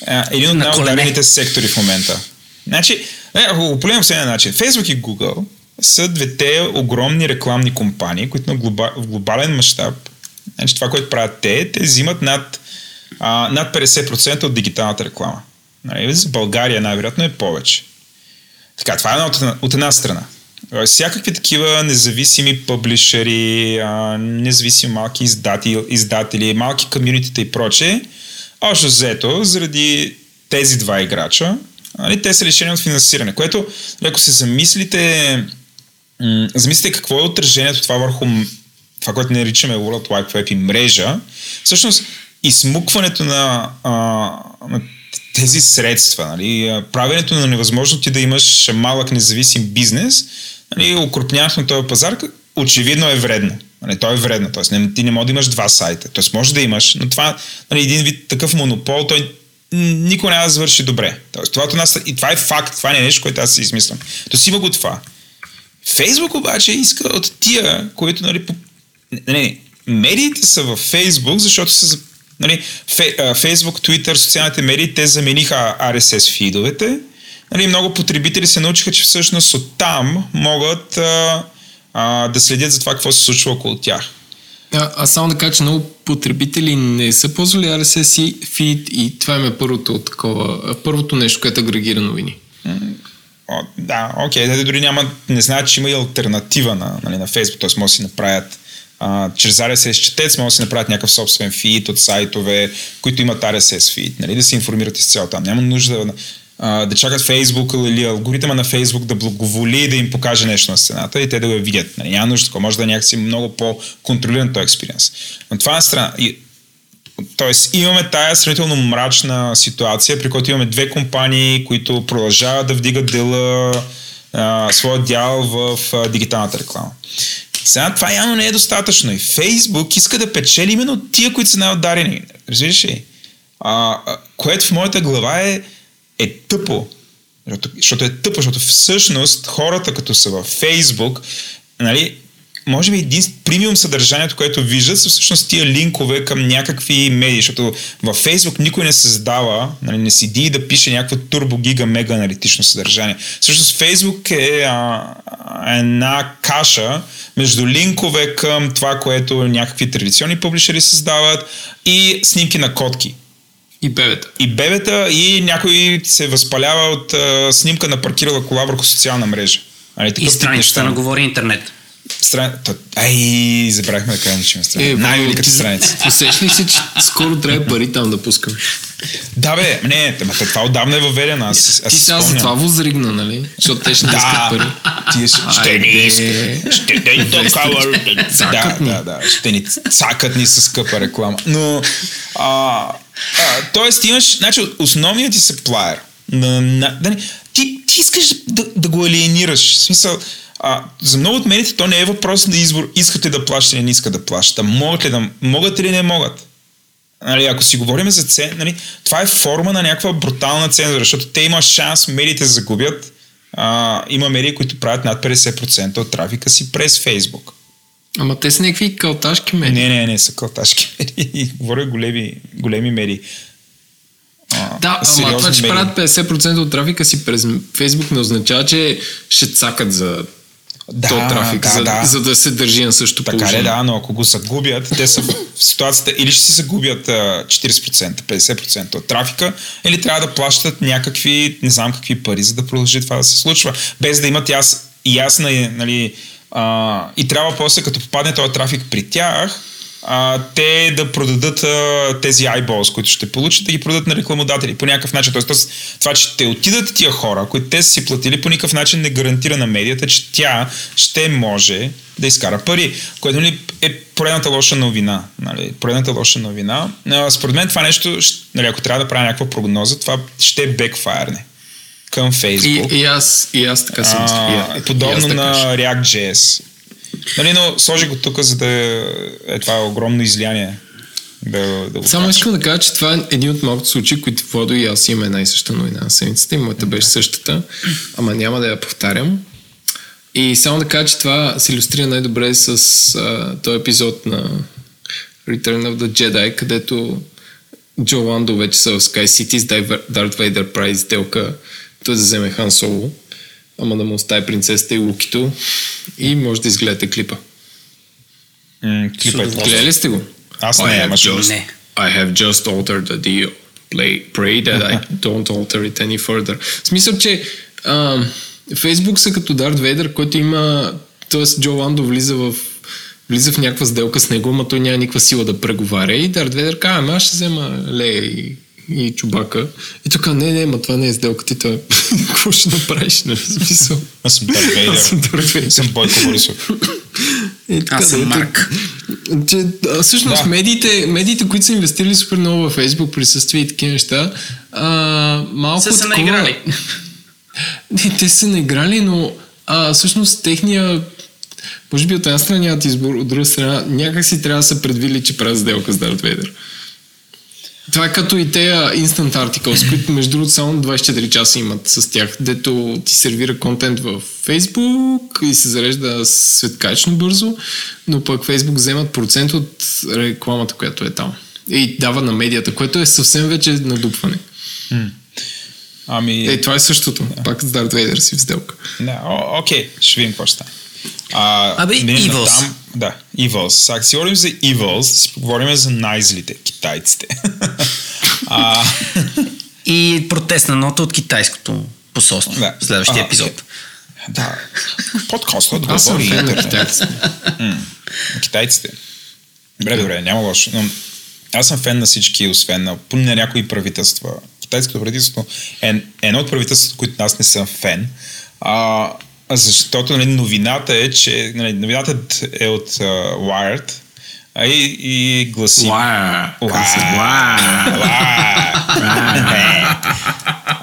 а, един от най-ударените сектори в момента. Значи, е, ако го погледнем последния начин, Facebook и Google са двете огромни рекламни компании, които на глоба, в глобален мащаб, значи това, което правят те, те взимат над, а, над 50% от дигиталната реклама. Нали, за България най-вероятно е повече. Така, това е от от една страна. Всякакви такива независими публишери, независими малки издатели, издатели малки комюнитита и прочее, общо взето, заради тези два играча, нали, те са лишени от финансиране, което, ако се замислите, замислите какво е отражението това върху това, което наричаме World Wide Web и мрежа, всъщност измукването на, а, на тези средства, нали, правенето на невъзможно ти да имаш малък независим бизнес, нали, укрупняването на този пазар, очевидно е вредно. Нали, то е вредно, т.е. Не, ти не можеш да имаш два сайта. Т.е. може да имаш, но това нали, един вид такъв монопол, той м, никой няма да завърши добре. Тоест, това, стра- и това е факт, това не е нещо, което аз си измислям. То има го това. Фейсбук обаче иска от тия, които, нали, по... не, не, медиите са във Фейсбук, защото са, нали, а, Фейсбук, Twitter, социалните медии, те замениха RSS фидовете, нали, много потребители се научиха, че всъщност оттам могат а, а, да следят за това какво се случва около тях. А, аз само да кажа, че много потребители не са ползвали RSS feed и това им е първото такова, първото нещо, което агрегира новини. О, да, окей, okay. дори няма, не знаят, че има и альтернатива на, нали, на Facebook, т.е. може да си направят чрез RSS четец, може да си направят някакъв собствен фид от сайтове, които имат RSS фид, нали, да се информират изцяло там. Няма нужда а, да чакат Facebook или алгоритъма на Facebook да благоволи да им покаже нещо на стената и те да го видят. Нали, няма нужда такова. Може да е някакси много по-контролиран този експириенс. Но това е страна. И, Тоест имаме тая сравнително мрачна ситуация, при която имаме две компании, които продължават да вдигат дела, а, своя дял в а, дигиталната реклама. И сега това явно не е достатъчно. И Фейсбук иска да печели именно тия, които са най-отдарени. Разбираш ли? А, което в моята глава е, е тъпо. Защото е тъпо, защото всъщност хората, като са във Фейсбук, нали, може би един премиум съдържанието, което виждат, са всъщност тия линкове към някакви медии, защото във Facebook никой не създава, нали, не седи да пише някаква турбо, гига, мега аналитично съдържание. Всъщност Facebook е а, една каша между линкове към това, което някакви традиционни публишери създават и снимки на котки. И бебета. И бебета, и някой се възпалява от а, снимка на паркирала кола върху социална мрежа. Али, и страницата на Говори Интернет. Стран... Ай, забравихме да кажем, че има страница. Е, Най-великата страница. Усещаш се, че скоро трябва пари там да пускам? Да, бе, не, ма това отдавна е въведено. Аз, аз Ти сега за това возригна, нали? Защото те ще да, искат пари. Ти ще ни искат. Ще ни такава. Да, да, да. Ще ни цакат ни с скъпа реклама. Но, а, а, тоест имаш, значи основният ти сеплайер. На, на, да, ти, ти искаш да, да го алиенираш. В смисъл, а, за много от медиите то не е въпрос на избор, искате да плащате или не искат да плащат. Могат ли да, могат или не могат? Нали, ако си говорим за цен, нали, това е форма на някаква брутална цензура, защото те има шанс медиите да загубят. А, има медии, които правят над 50% от трафика си през Фейсбук. Ама те са някакви калташки медии. Не, не, не са калташки медии. Говоря големи, големи медии. А, да, ама това, че правят 50% от трафика си през Фейсбук не означава, че ще цакат за да, то трафик, да, за, да. за да се държи на същото така положение. Така е, да, но ако го загубят, те са в ситуацията или ще си загубят 40%, 50% от трафика, или трябва да плащат някакви, не знам какви пари, за да продължи това да се случва, без да имат яс, ясна, нали, а, и трябва после, като попадне този трафик при тях, а, те да продадат а, тези eyeballs, които ще получат, да ги продадат на рекламодатели по някакъв начин. Тоест, това, че те отидат тия хора, които те са си платили, по никакъв начин не гарантира на медията, че тя ще може да изкара пари, което нали, е поредната лоша новина. Нали, поредната лоша новина. А, според мен това нещо, нали, ако трябва да правя някаква прогноза, това ще е бекфайрне към Facebook. И, и, аз, и аз така си мисля. Подобно на React.js. Нали, но сложи го тук, за да е това огромно излияние. Да, да Само искам да кажа, че това е един от малкото случаи, които Водо и аз имаме една и съща новина на седмицата и моята беше същата, ама няма да я повтарям. И само да кажа, че това се иллюстрира най-добре с а, този епизод на Return of the Jedi, където Джо Ландо вече са в Sky City с Darth Vader прави сделка той да вземе Хан Соло ама да му остави принцесата и лукито и може да изгледате клипа. Mm, клипа е Гледали сте го? Аз не, ама just, не. I have just altered the deal. Play, pray that I don't alter it any further. В смисъл, че Фейсбук са като Дарт Вейдър, който има... Тоест Джо Ландо влиза в влиза в някаква сделка с него, но той няма никаква сила да преговаря и Дарт Вейдър казва, ама аз ще взема Лея и и Чубака. И тук, не, не, ма това не е сделка, ти това какво ще направиш, нали? Смисъл. Аз съм Дарт Вейдер. Аз съм Дарт Вейдер. Съм Бойко Борисов. Аз съм Марк. Че, а, всъщност, да. медиите, медиите, които са инвестирали супер много във Фейсбук, присъствие и такива неща, а, малко са се наиграли. Не, те са наиграли, но а, всъщност техния може би от една страна нямат избор, от друга страна някак си трябва да са предвили, че правят сделка с Дарт Вейдер. Това е като и те Instant Articles, които между другото само 24 часа имат с тях, дето ти сервира контент в Facebook и се зарежда светкачно бързо, но пък Facebook вземат процент от рекламата, която е там. И дава на медията, което е съвсем вече надупване. Ами... Е, това е същото. Пак с Дарт Вейдър си в сделка. Да, о, окей, ще видим какво ще стане. А, Абе, минем Evils. натам- да, Evils. Сега, си говорим за Evils, си поговорим за най-злите, китайците. а, И протестна нота от китайското посолство да. в следващия А, епизод. Да. Подкастът съм говори интернет. китайците. Добре, добре, няма лошо. Но аз съм фен на всички, освен на, на някои правителства. Китайското правителство е едно от правителствата, които аз не съм фен. А, защото нали, новината е, че нали, новината е от uh, Wired а и, и гласи...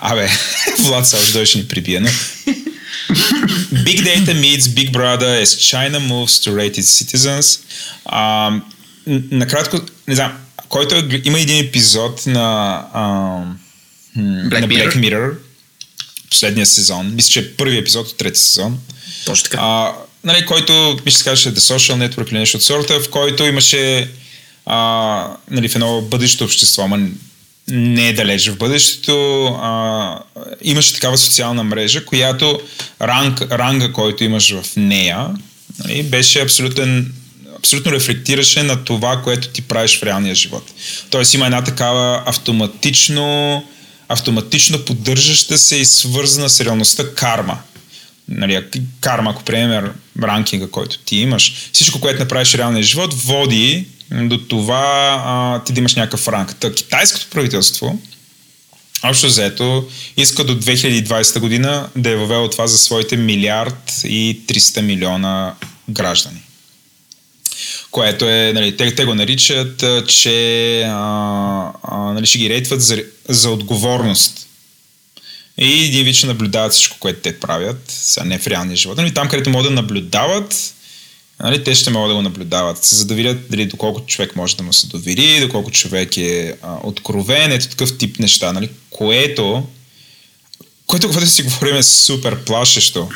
Абе, Влад сега още ще ни прибие, но... Big Data meets Big Brother as China moves to rate its citizens. А, накратко, не знам, който е, има един епизод на, а, Black на Mirror? Black Mirror, последния сезон, мисля, че е първи епизод от трети сезон. Точно така. А, нали, който, мисля, се казваше The Social Network или нещо от сорта, в който имаше а, нали, в едно бъдещо общество, ама не е далеч в бъдещето, а, имаше такава социална мрежа, която ранг, ранга, който имаш в нея, нали, беше абсолютен абсолютно рефлектираше на това, което ти правиш в реалния живот. Тоест има една такава автоматично, автоматично поддържаща се и свързана с реалността карма. Нали, карма, ако приемем ранкинга, който ти имаш, всичко, което направиш в реалния живот, води до това а, ти да имаш някакъв ранг. Та, китайското правителство, общо взето, иска до 2020 година да е въвело това за своите милиард и 300 милиона граждани. Което е, нали, те, те го наричат, че а, а, нали, ще ги рейтват за, за отговорност. И вид ще наблюдават всичко, което те правят, сега не в реалния живот, но и там, където могат да наблюдават, нали, те ще могат да го наблюдават, за да видят дали доколко човек може да му се довери, доколко човек е а, откровен, ето такъв тип неща, нали, което, което, когато си говорим, е супер плашещо.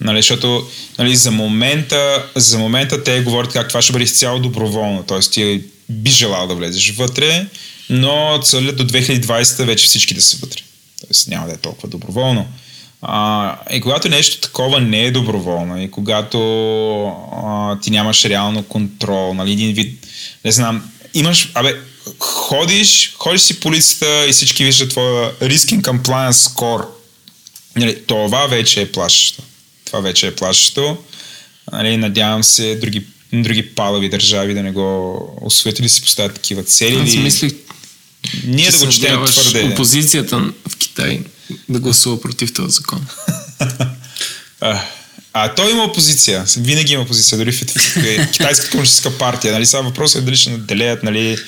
Нали, защото нали, за, момента, за момента те говорят как това ще бъде изцяло доброволно, т.е. ти би желал да влезеш вътре, но целят до 2020 вече всички да са вътре. Тоест няма да е толкова доброволно. А, и когато нещо такова не е доброволно и когато а, ти нямаш реално контрол, нали, един вид, не знам, имаш, абе, ходиш, ходиш си по улицата и всички виждат твоя risk and compliance score. Нали, това вече е плашещо. Това вече е плашещо. Нали, надявам се други, други палави държави да не го освоят или си поставят такива цели. Аз мислих, Ние че да го четем твърде. опозицията в Китай да гласува против този закон. А, а той има опозиция. Винаги има опозиция. Дори в, в Китайската комунистическа партия. Нали? Сега въпросът е дали ще наделеят, нали,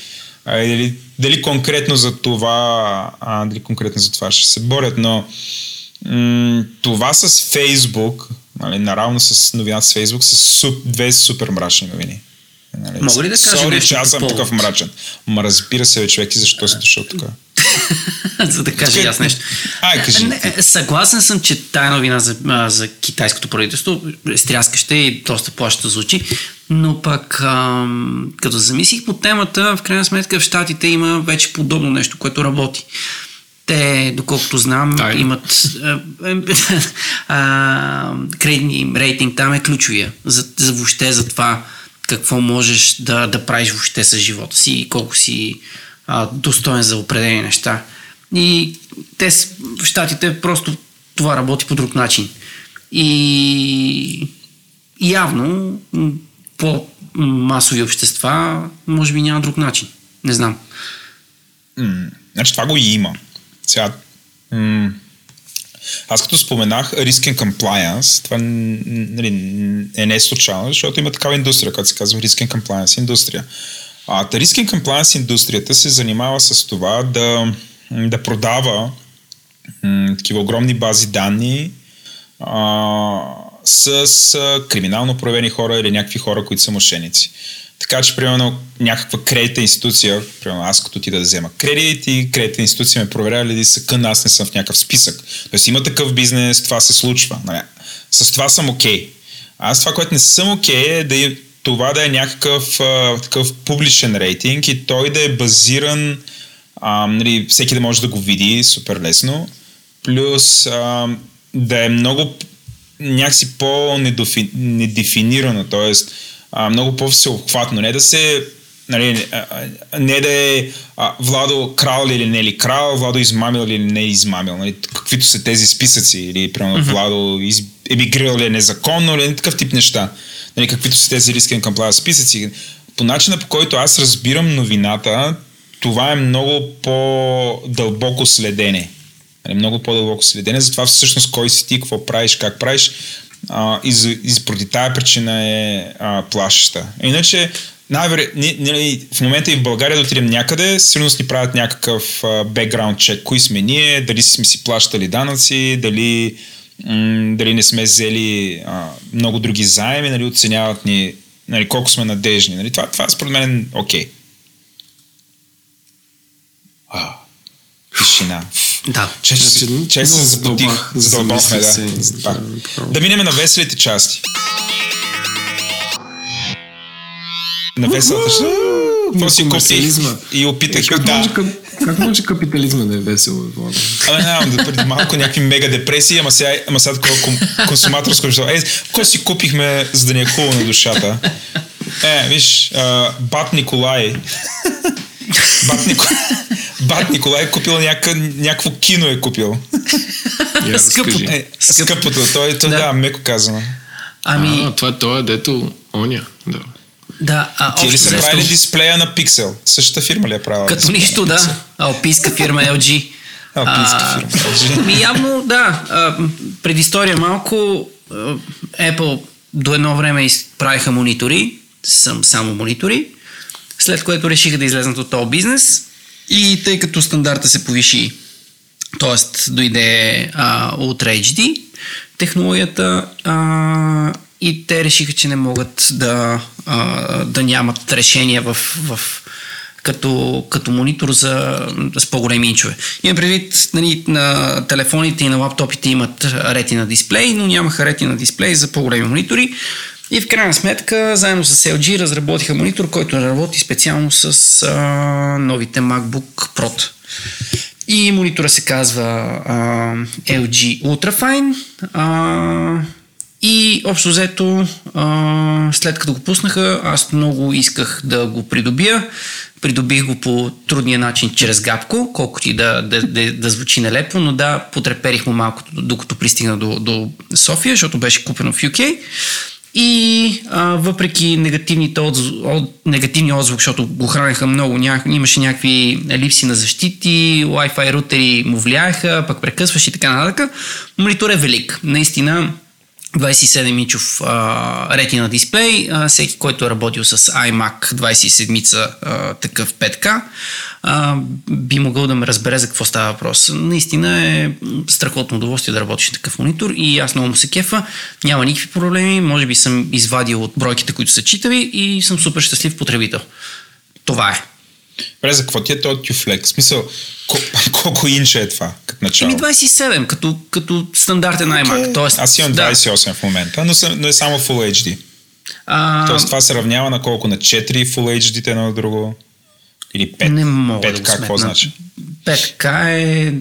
а, дали, дали конкретно за това а, дали конкретно за това ще се борят, но м- това с Фейсбук, нали, наравно с новината с Фейсбук, са суп, две супер мрачни новини. Нали? Мога ли да кажа Sorry, нещо че аз съм повод? такъв мрачен. Ма разбира се, човек, ти защо си дошъл тук? за да кажа аз нещо. Ай, кажи. Не, съгласен съм, че тая новина за, за китайското правителство е стряскаща и доста плаща звучи, но пък ам, като замислих по темата, в крайна сметка в Штатите има вече подобно нещо, което работи. Те, доколкото знам, Тайна. имат а, а, кредитни им рейтинг, там е ключовия за, за въобще за това какво можеш да, да правиш въобще с живота си и колко си а, достоен за определени неща. И те в Штатите просто това работи по друг начин. И явно м, по масови общества може би няма друг начин. Не знам. М, значи това го и има. Сега, м- аз като споменах Risk and Compliance, това нали, е не случайно, защото има такава индустрия, която се казва Risk and Compliance индустрия. А та Risk and Compliance индустрията се занимава с това да, да продава м, такива огромни бази данни а, с, с криминално проявени хора или някакви хора, които са мошеници. Така че, примерно, някаква кредитна институция, примерно аз като ти да взема кредит и кредитна институция ме проверява ли са кън, аз не съм в някакъв списък. Тоест има такъв бизнес, това се случва. Нали? С това съм окей. Okay. Аз това, което не съм окей okay, е да това да е някакъв а, такъв публичен рейтинг и той да е базиран, а, нали, всеки да може да го види супер лесно, плюс а, да е много някакси по-недефинирано, т.е. много по-всеобхватно. Не да се нали, не да е а, Владо крал ли или не ли крал, Владо измамил ли или не измамил, нали, каквито са тези списъци, или примерно mm-hmm. Владо из, емигрирал ли е незаконно, или такъв тип неща, нали, каквито са тези риски към плава списъци. По начина по който аз разбирам новината, това е много по-дълбоко следене. Нали, много по-дълбоко следене, затова всъщност кой си ти, какво правиш, как правиш, а, и, за, и поради тая причина е а, плащаща. Иначе, най в момента и в България да отидем някъде, сигурно ни правят някакъв бекграунд чек, кои сме ние, дали сме си плащали данъци, дали, м- дали не сме взели а, много други заеми, нали, оценяват ни нали, колко сме надежни. Нали, това, това според мен е окей. Okay. Тишина. Да. Че, се запотих. Задълбахме, да. да. Да минем на веселите части. На веселата част. Какво си купих и опитах. Как, да. може, как може капитализма да е весело? Абе, нямам да преди малко някакви мега депресии, ама сега, ама сега такова ком, консуматорско нещо. Е, какво си купихме, за да ни е хубаво на душата? Е, виж, а, Бат Николай. Бат Николай. Бат Николай е купил няка, някакво кино е купил. Я, Скъпото. Е, скъпото. Той, той да. да, меко казано. Ами, А, това е това, дето оня. Да. да, а, Ти ли са взето, правили дисплея на Pixel? Същата фирма ли е правила? Като нищо, да. Алпийска фирма LG. Алпийска фирма. Ми явно, да. А, предистория малко. Apple до едно време правиха монитори, съм само монитори, след което решиха да излезнат от този бизнес и тъй като стандарта се повиши, т.е. дойде а, Ultra HD, технологията а, и те решиха, че не могат да, а, да нямат решения в, в като, като монитор за, с по-големи инчове. Имам предвид, нали, на телефоните и на лаптопите имат ретина дисплей, но нямаха ретина дисплей за по-големи монитори. И в крайна сметка, заедно с LG разработиха монитор, който работи специално с а, новите MacBook Pro. И монитора се казва а, LG Ultrafine. А, и общо взето, а, след като го пуснаха, аз много исках да го придобия. Придобих го по трудния начин чрез гапко, колкото и да, да, да, да звучи нелепо, но да, потреперих му малко, докато пристигна до, до София, защото беше купено в UK. И а, въпреки негативните отз... от... негативния отзвук, защото го хранеха много, ня... имаше някакви липси на защити, Wi-Fi рутери му влияеха, пък прекъсваш и така нататък, монитор е велик. Наистина 27-инчов ретина дисплей. Всеки, който е работил с iMac 27 а, такъв 5K, а, би могъл да ме разбере за какво става въпрос. Наистина е страхотно удоволствие да работиш на такъв монитор и аз много му се кефа. Няма никакви проблеми. Може би съм извадил от бройките, които са читави и съм супер щастлив потребител. Това е. Добре, за какво ти е този тюфлек? В смисъл, кол- колко инча е това като начало? Еми 27, като, като стандартен iMac. Okay. Тоест, Аз имам да. 28 в момента, но, съм, но е само Full HD. А, Тоест това се равнява на колко? На 4 Full HD едно на друго? Или 5? Не мога 5 да какво значи? 5К е...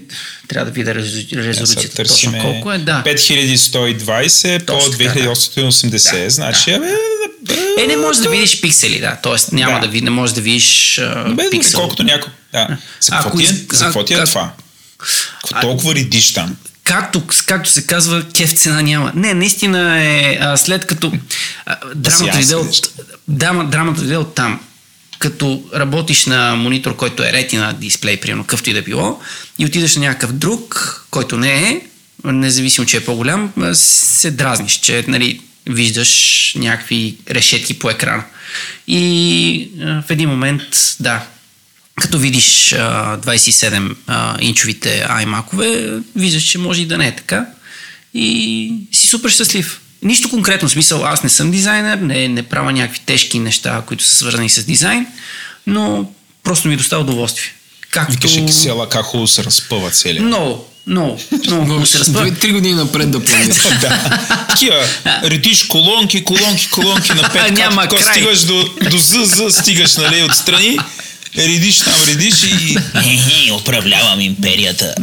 Трябва да видя Сега резолюцията точно търсиме колко е. Да. 5120 по Точно така, да. 2880. Да, значи, да. абе, Е, не можеш да видиш пиксели, да. Тоест няма Да. да, ви, не можеш да видиш а, бе, пиксел. колкото някой... Да. За какво ти е, из- за какво ти е а- това? Какво толкова редиш там? Както, както се казва, кеф цена няма. Не, наистина е а, след като... А, драмата седиш. от, дама, драмата иде от там. Като работиш на монитор, който е ретина дисплей, примерно къвто и да било, и отидеш на някакъв друг, който не е, независимо, че е по-голям, се дразниш, че нали, виждаш някакви решетки по екрана. И а, в един момент, да, като видиш а, 27 а, инчовите iMac-ове, виждаш, че може и да не е така. И си супер щастлив. Нищо конкретно, в смисъл, аз не съм дизайнер, не, не правя някакви тежки неща, които са свързани с дизайн, но просто ми доставя удоволствие. Както... Викаше кисела, как хубаво се разпъва целия. Много, много, много хубаво се разпъва. Две, три години напред да планираш. да. Такива, редиш колонки, колонки, колонки на пет. Няма край. стигаш до, до ЗЗ, стигаш нали, отстрани, редиш там, редиш и... Ехе, управлявам империята.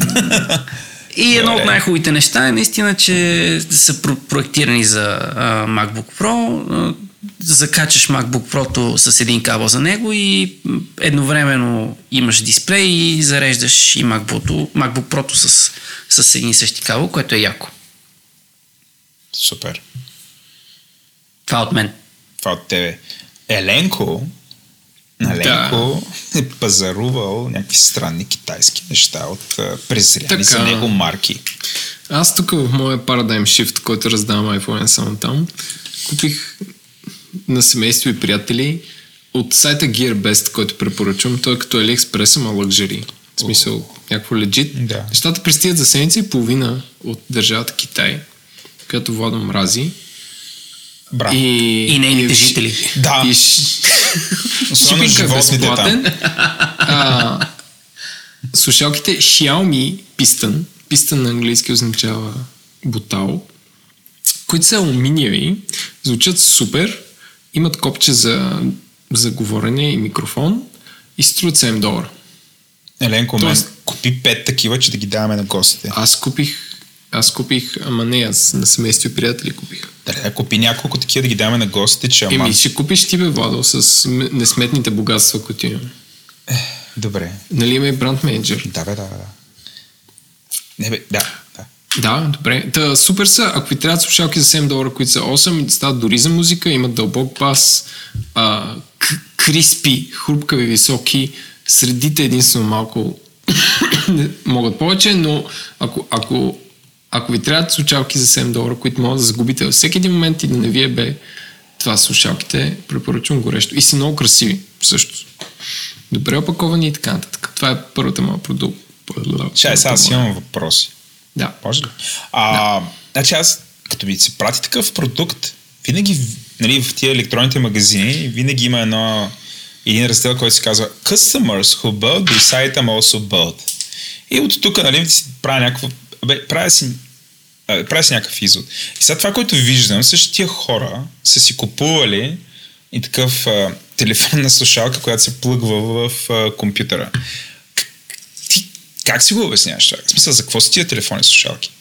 И едно Добре. от най-хубавите неща е наистина, че са про- проектирани за MacBook Pro. Закачаш MacBook Pro с един кабел за него и едновременно имаш дисплей и зареждаш и MacBook, MacBook Pro с, с един и същи кабел, което е яко. Супер. Това от мен. Това от тебе. Еленко, Еленко е пазарувал някакви странни китайски неща от Така. за него марки. Аз тук в моя Paradigm Shift, който раздавам iPhone само там, купих на семейство и приятели от сайта GearBest, който препоръчвам. Той е като AliExpress, ама лъкжери. В смисъл, някакво легит. Да. Нещата пристигат за седмица и половина от държавата Китай, която Владо мрази. Браво. И, И нейните и- жители. Да. И Особено животните безплатен. А, слушалките Xiaomi Piston, Piston на английски означава бутал, които са алуминиеви, звучат супер, имат копче за, за говорене и микрофон и струват 7 долара. Еленко, мен, Тоест- купи пет такива, че да ги даваме на гостите. Аз купих, аз купих, ама не аз, на семейство и приятели купих. Да купи няколко такива да ги даваме на гостите, че ама... Еми, ще купиш ти бе, Владо, с несметните богатства, които имаме. Добре. Нали има и бранд менеджер? Да, бе, да, да. Не бе, да, да. Добре. Та, супер са. Ако ви трябват слушалки за 7 долара, които са 8, стават дори за музика, имат дълбок бас, а, к- криспи, хрупкави, високи, средите единствено малко могат повече, но ако, ако, ако ви трябват слушалки за 7 долара, които могат да загубите във всеки един момент и да не ви е бе, това слушалките, препоръчвам горещо. И са много красиви също. Добре опаковани и така нататък. Това е първата моя продукт. Чай, сега аз имам въпроси. Да. Може ли? А, значи аз, като ми се прати такъв продукт, винаги, нали, в тия електронните магазини, винаги има едно, един раздел, който се казва Customers who build this item also build. И от тук, нали, си правя някакво, бе, правя си, правя си някакъв извод. И сега това, което виждам, същите тия хора са си купували и такъв а, телефонна слушалка, която се плъгва в а, компютъра. Как си го обясняваш това? В смисъл, за какво са тия телефони слушалки?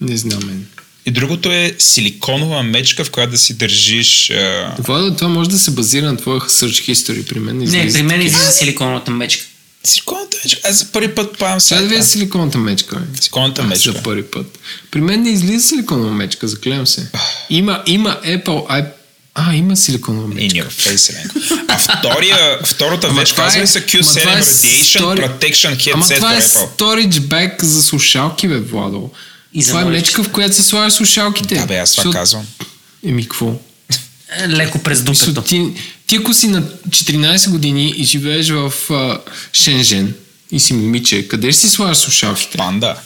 Не знам мен. И другото е силиконова мечка, в която да си държиш... А... Владо, това може да се базира на твоя search history при мен. Не, излиза при мен излиза силиконовата мечка. Силиконовата мечка. Аз за първи път павам Сега видя сайта. силиконовата мечка. бе. Силиконовата мечка. За първи път. При мен не излиза силиконова мечка, заклевам се. Има, има Apple. А, има силиконова In мечка. your face, Еленко. А втория, втората Ама вече казва е- ли са ама Q7 това е Radiation stори- Protection Ама Headset това е storage bag за слушалки, бе, Владо. И за това е мечка, в която се слагаш слушалките. Да, бе, аз това Защото- казвам. Еми, какво? Е, Леко през дупето. ти, ти ако си на 14 години и живееш в а, Шенжен и си момиче, къде ще си слагаш слушалките? Панда.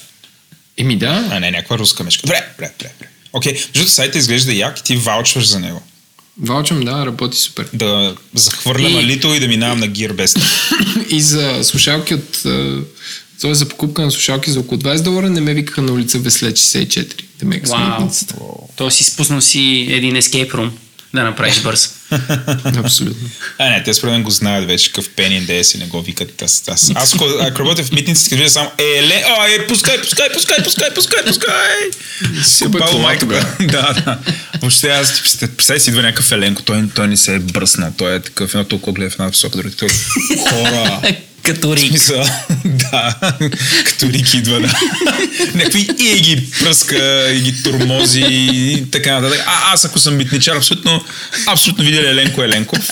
Еми да. А не, някаква руска мечка. Добре, добре, добре. добре. Окей, okay. защото сайта изглежда як и ти ваучваш за него. Валчам, да, работи супер. Да захвърлям И- лито и да минавам на Gearbest. И за слушалки от... а, Т.е. за покупка на слушалки за около 20 долара не ме викаха на улица Весле 64. Да ме Вау. митницата. Тоест изпуснал си един escape room да направиш бърз. Абсолютно. А, не, те според мен го знаят вече какъв пенин да е си не го викат. Аз, аз, аз ако, работя в митниците, като видя само е, ле, а, е, пускай, пускай, пускай, пускай, пускай, пускай. Колата, майка, да, да. Въобще аз, ти представи си идва някакъв еленко, той, той не се е бръснал, той е такъв, едно толкова гледа в една посока, той хора. Като Рик. смисъл, да, като Рик идва, да. Някакви и ги пръска, и ги тормози и така нататък. А, аз ако съм митничар, абсолютно, абсолютно видя Еленко Еленков.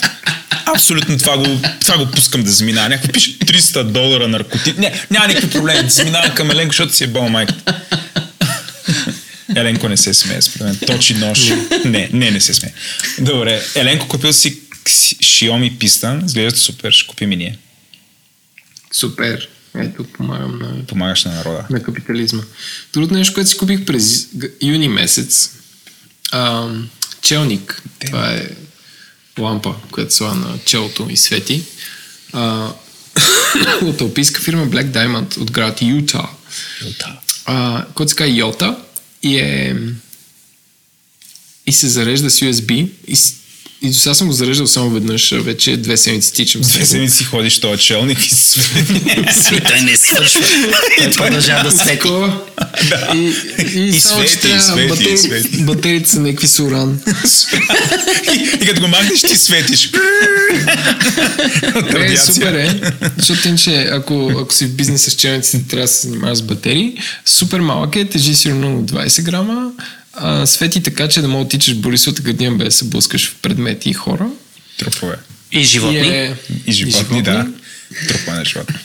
Абсолютно това го, това го пускам да заминава. Някой пише 300 долара наркотик. Не, няма никакви проблеми. Заминавам към Еленко, защото си е бал майката. Еленко не се смее, според мен. Точи нож. Не, не, не се смее. Добре, Еленко купил си Xiaomi Piston. Изглеждат супер, ще купим и ние. Супер. Ето, помагам на, Помагаш на народа. на капитализма. Другото нещо, което си купих през юни месец. А, челник. Това е лампа, която слага на челото и свети. А, от алпийска фирма Black Diamond от град Юта. А, който се казва Йота и е и се зарежда с USB и, и до сега съм го зареждал само веднъж, вече две седмици тичам. с Две седмици ходиш този челник и си И той не свършва. Той продължава да свети. И, и, И свети, и свети, и свети. Батериите са някакви с уран. и, и като го махнеш, ти светиш. Е, супер е. Защото иначе, ако, ако си в бизнеса с челниците, трябва да се занимаваш с батерии. Супер малък е, тежи сигурно 20 грама. А, свети така, че да мога да тичаш Борисовата градина без да се блъскаш в предмети и хора. Трупове. И И, животни. е, И животни, да. Трупове на животни.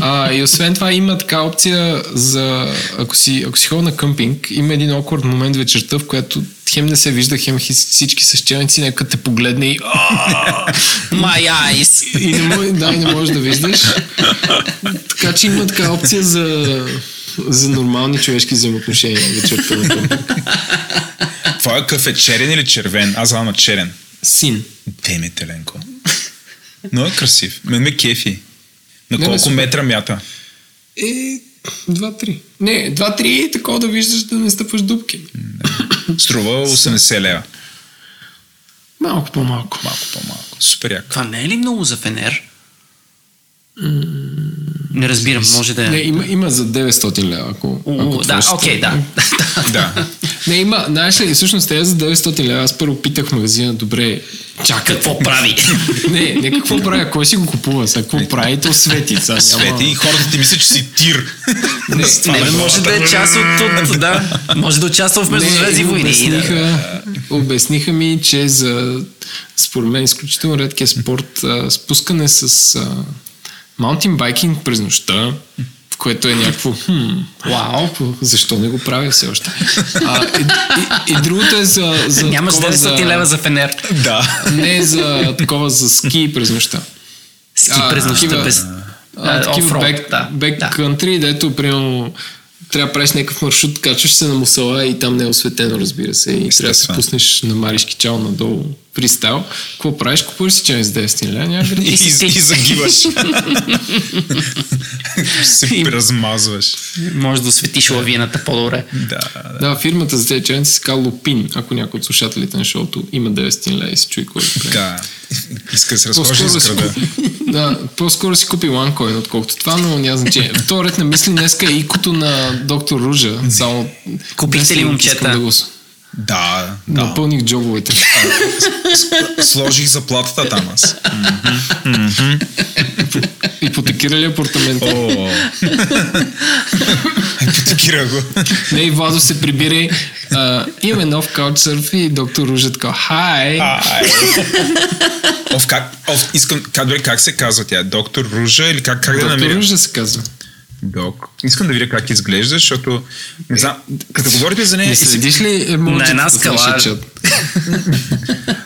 А, и освен това има така опция за, ако си, ако си ходил на къмпинг, има един awkward момент вечерта, в която хем не се вижда, хем всички с челници, нека те погледне и, My eyes. и не, може, да, и не можеш да виждаш. Така че има така опция за, за нормални човешки взаимоотношения вечерта на. Твоя къв е черен или червен? Аз знам на черен. Син. Деме, Теленко. Но е красив. Мен ме кефи. На Не, колко супер. метра мята? Е, 2-3. Не, 2-3 е такова да виждаш да не стъпваш дупки. Струва 80 лева. Малко по-малко. Малко по-малко. Супер як. Това не е ли много за Фенер? Не разбирам, може да Не, е. има, има за 900 лева, ако, У, ако Да, окей, е. да. Да. Не, има, знаеш ли, всъщност те за 900 лева. Аз първо питах в магазина, добре, чакай. Какво прави? Не, не какво прави, кой си го купува, сега какво прави, то свети. Сега, няма... Свети и хората ти мислят, че си тир. Не, Не, бе, може да е част от, от да. Може да участва в Междузвездни не, войни. и да- обясниха, обясниха ми, че за според мен изключително редкия спорт а, спускане с а, маунтин байкинг през нощта, в което е някакво хм, вау, защо не го правя все още. А, и, и, и, другото е за, за Нямаш такова 900 лева за Фенер. Да. Не за такова за ски през нощта. Ски А, през нощта такива- без... А, а, такива бек, да, бек да. country, дето примерно трябва да правиш някакъв маршрут, качваш се на мусала и там не е осветено, разбира се. И трябва да се пуснеш на маришки чал надолу фристайл. Какво правиш? Купуваш си чай с 10 лева, И, и, си ти. и загиваш. се размазваш. Може да осветиш лавината по-добре. Да, да. Да, фирмата за тези чайници се казва Лупин. Ако някой от слушателите на шоуто има 900 лева и се чуи кой прави. да. Иска да се си, града. купи, да, по-скоро си купи OneCoin, отколкото това, но няма значение. Втори ред на мисли днеска е икото на доктор Ружа. Само Купихте ли, момчета? Да го Да, да. Напълних джобовете. Сложих заплатата там аз. Ипотекирали апартамента. О. Ипотекира го. Не, и Владо се прибира. а, Имаме нов каучсърф и доктор Ружа така, хай! Как, искам, как, се казва тя? Доктор Ружа или как, как да Доктор намеря? Ружа се казва. Док. Искам да видя как изглежда, защото не знам, като говорите за нея, Не следиш ли емоджите На една скала.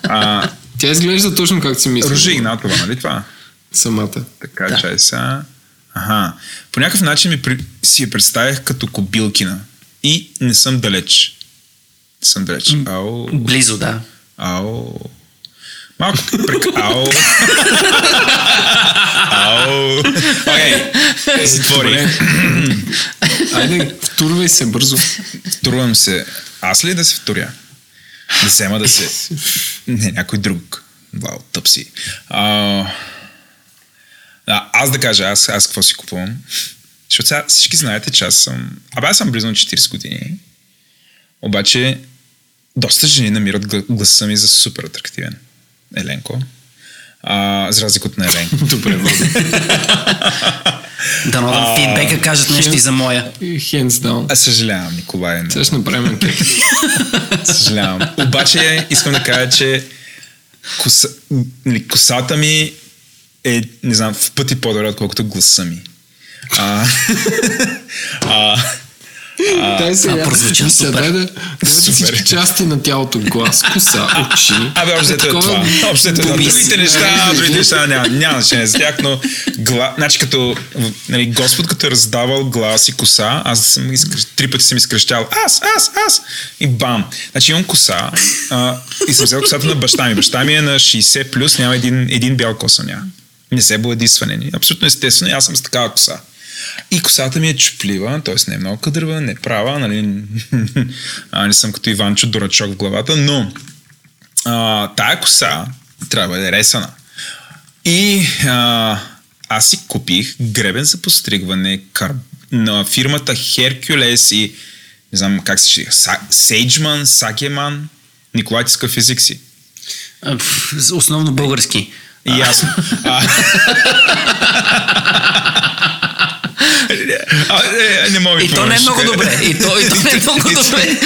а, Тя изглежда точно както си мисля. Ружа Игнатова, нали това? Самата. Така, да. чай са. Ага. По някакъв начин ми при... си я представях като кобилкина. И не съм далеч. Не съм далеч. Ау. Близо, да. Ау. Малко прек... Ау. Ау. Окей. Затвори. Айде, втурвай се бързо. Втурвам се. Аз ли да се вторя? Да взема да се... Не, някой друг. Вау, тъпси. А, да, аз да кажа, аз, аз какво си купувам. Защото сега всички знаете, че аз съм... Абе, аз съм близо на 40 години. Обаче, доста жени намират гла- гласа ми за супер атрактивен. Еленко. А, за разлика от на Еленко. Добре. Да, но фидбека кажат нещо и за моя. Hands down. Аз съжалявам, Николай. но- Сега ще направим анкета. Съжалявам. Обаче искам да кажа, че коса, нали, косата ми е, не знам, в пъти по-добре, отколкото гласа ми. А, а, Дай се, това прозвуча супер. Дай да, Супер. всички части на тялото, глас, коса, очи. Абе, общо е това. Общо е това. Другите неща, другите неща няма, няма значение за тях, но гла... значи като нали, Господ като е раздавал глас и коса, аз съм изкръщ... три пъти съм изкръщал аз, аз, аз и бам. Значи имам коса а, и съм взел косата на баща ми. Баща ми е на 60 плюс, няма един, един бял коса няма. Не се бладисване ни. Абсолютно естествено, и аз съм с такава коса. И косата ми е чуплива, т.е. не е много кадърва, не е права, нали? а, не съм като Иванчо Дурачок в главата, но а, тая коса трябва да е ресана. И а, аз си купих гребен за постригване кар... на фирмата Hercules и не знам как се ще Сейджман, Сакеман. Николай, ти с какъв език си? Основно български. Ясно. А, а, е, не мога да И то не е много добре. И то, и то не е много добре.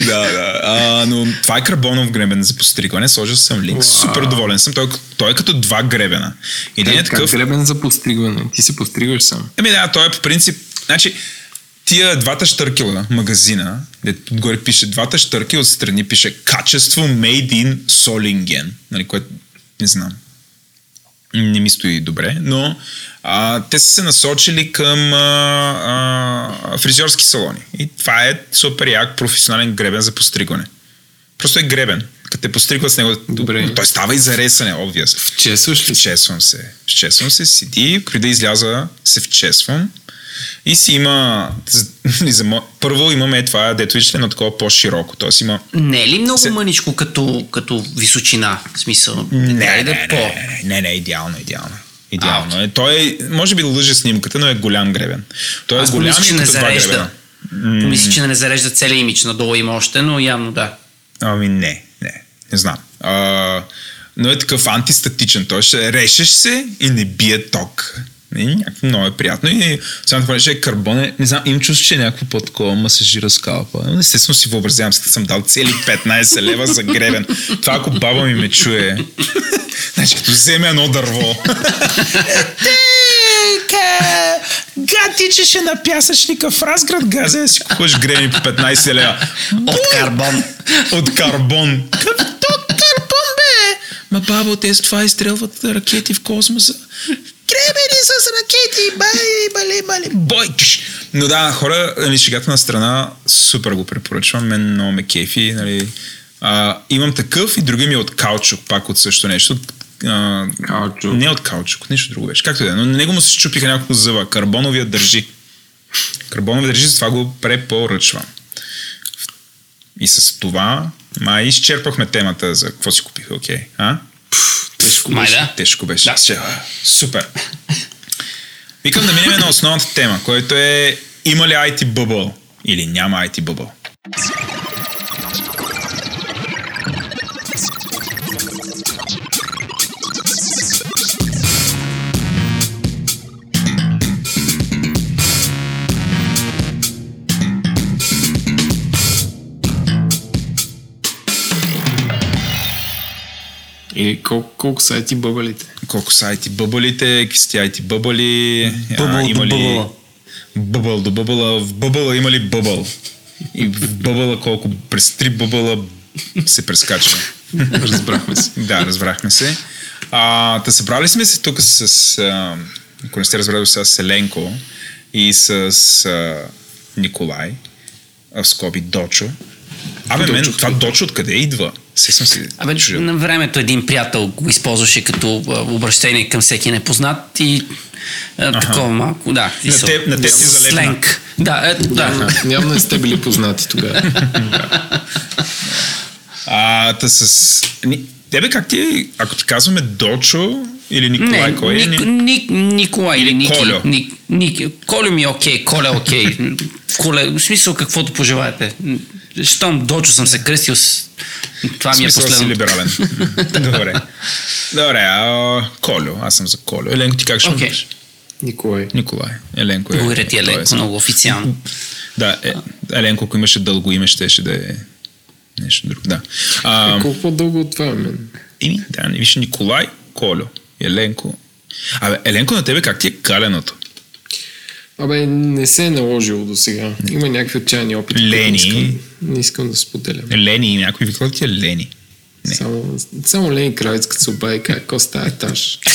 да, да. А, но това е карбонов гребен за постригване. Сложил съм линк. Супер доволен съм. Той, той е като два гребена. Един е, Е, такъв. гребен за постригване. Ти се постригваш сам. Еми да, той е по принцип. Значи, тия двата штъркела, магазина, де отгоре пише двата штърки, отстрани пише качество made in Solingen, нали, което не знам. Не ми стои добре, но а, те са се насочили към а, а, фризьорски салони. И това е супер як професионален гребен за постригване. Просто е гребен. Като те постригват с него, Добре. той става и за ресане, obvious. Чесваш ли? се? Вчесвам се. Вчесвам се, седи, преди да изляза се вчесвам. И си има... нали, Първо имаме това, дето виждате, на такова по-широко. Тоест има... Не е ли много Се- мъничко като, като височина? В смисъл, Не, не, ли да не, е по... не, не, не, идеално, идеално. Идеално е. Той е, може би лъже снимката, но е голям гребен. Той е Аз голям помисля, и че не зарежда. Помисля, че не зарежда целият имидж. Надолу има още, но явно да. Ами не, не, не знам. А, но е такъв антистатичен. Той ще решеш се и не бие ток. И някакво много е приятно. И само това че е карбон, е, не знам, им чувство, че е някакво по-такова масажира скалпа. Но Естествено си въобразявам, като съм дал цели 15 лева за гребен. Това ако баба ми ме чуе, значи като вземе едно дърво. Тека! Гад тичеше на пясъчника в Разград, газе. Си купуваш гребени по 15 лева. От карбон. От карбон. Като карбон! Ма бабо, те с това изстрелват ракети в космоса. Гребени с ракети, бай, бали, бали. Бойкш! Но да, хора, нали, шегата на страна, супер го препоръчвам, мен много ме кефи. Нали. А, имам такъв и други ми е от каучук, пак от също нещо. А, Каучук. Не от каучук, нещо друго беше. Както и да е, но на него му се щупиха няколко зъба. Карбоновия държи. Карбоновия държи, затова го препоръчвам. И с това, май изчерпахме темата за какво си купих, окей. А? Тежко Май беше. да. Тежко беше. Да. Супер. Викам да минем на основната тема, който е има ли IT бъбъл или няма IT бъбъл. И колко, колко са ти бъбалите? Колко са IT бъбълите, какви са IT бъбъли, Бъбъл до има ли... бъбъла. Бъбъл до бъбъла. В бъбъла има ли бъбъл? И в бъбъла колко през три бъбъла се прескача. Разбрахме се. Да, разбрахме се. А, да събрали сме се тук с, а, ако не сте разбрали, с Еленко и с а, Николай, а, в скоби Дочо. Абе, мен, това Дочо откъде идва? Се съм си Абе, чудил. на времето един приятел го използваше като обращение към всеки непознат и а, такова малко, да. На смисъл, теб- на теб ти залепна. Сленг. Да, е, да. Явно, явно не сте били познати тогава. А, та с... Тебе как ти, ако ти казваме Дочо или Николай, Не, кой е? Ник, Ни- Ник, Николай или, Ники. Колю. Ник, Ники. Колю ми е окей, Коля е окей. Коле, в смисъл каквото пожелаете. Щом дочо съм се кръстил с... Това ми е Смисъл си последно. либерален. Добре. Добре, а, Колю. Аз съм за Колю. Еленко, ти как ще okay. Николай. Николай. Еленко е. Благодаря ти, е Еленко, сам. много официално. Да, е, Еленко, ако имаше дълго име, щеше да е нещо друго. Да. А, Е, колко по-дълго от това е мен? ими, да, не виж Николай, Колю, Еленко. Абе, Еленко на тебе как ти е каленото? Абе, не се е наложило до сега. Има някакви отчаяни опити. Лени. Не искам, да споделям. Лени, някой виква ти е Лени. Не. Само, само Лени Кравец, като се обади, как какво става етаж.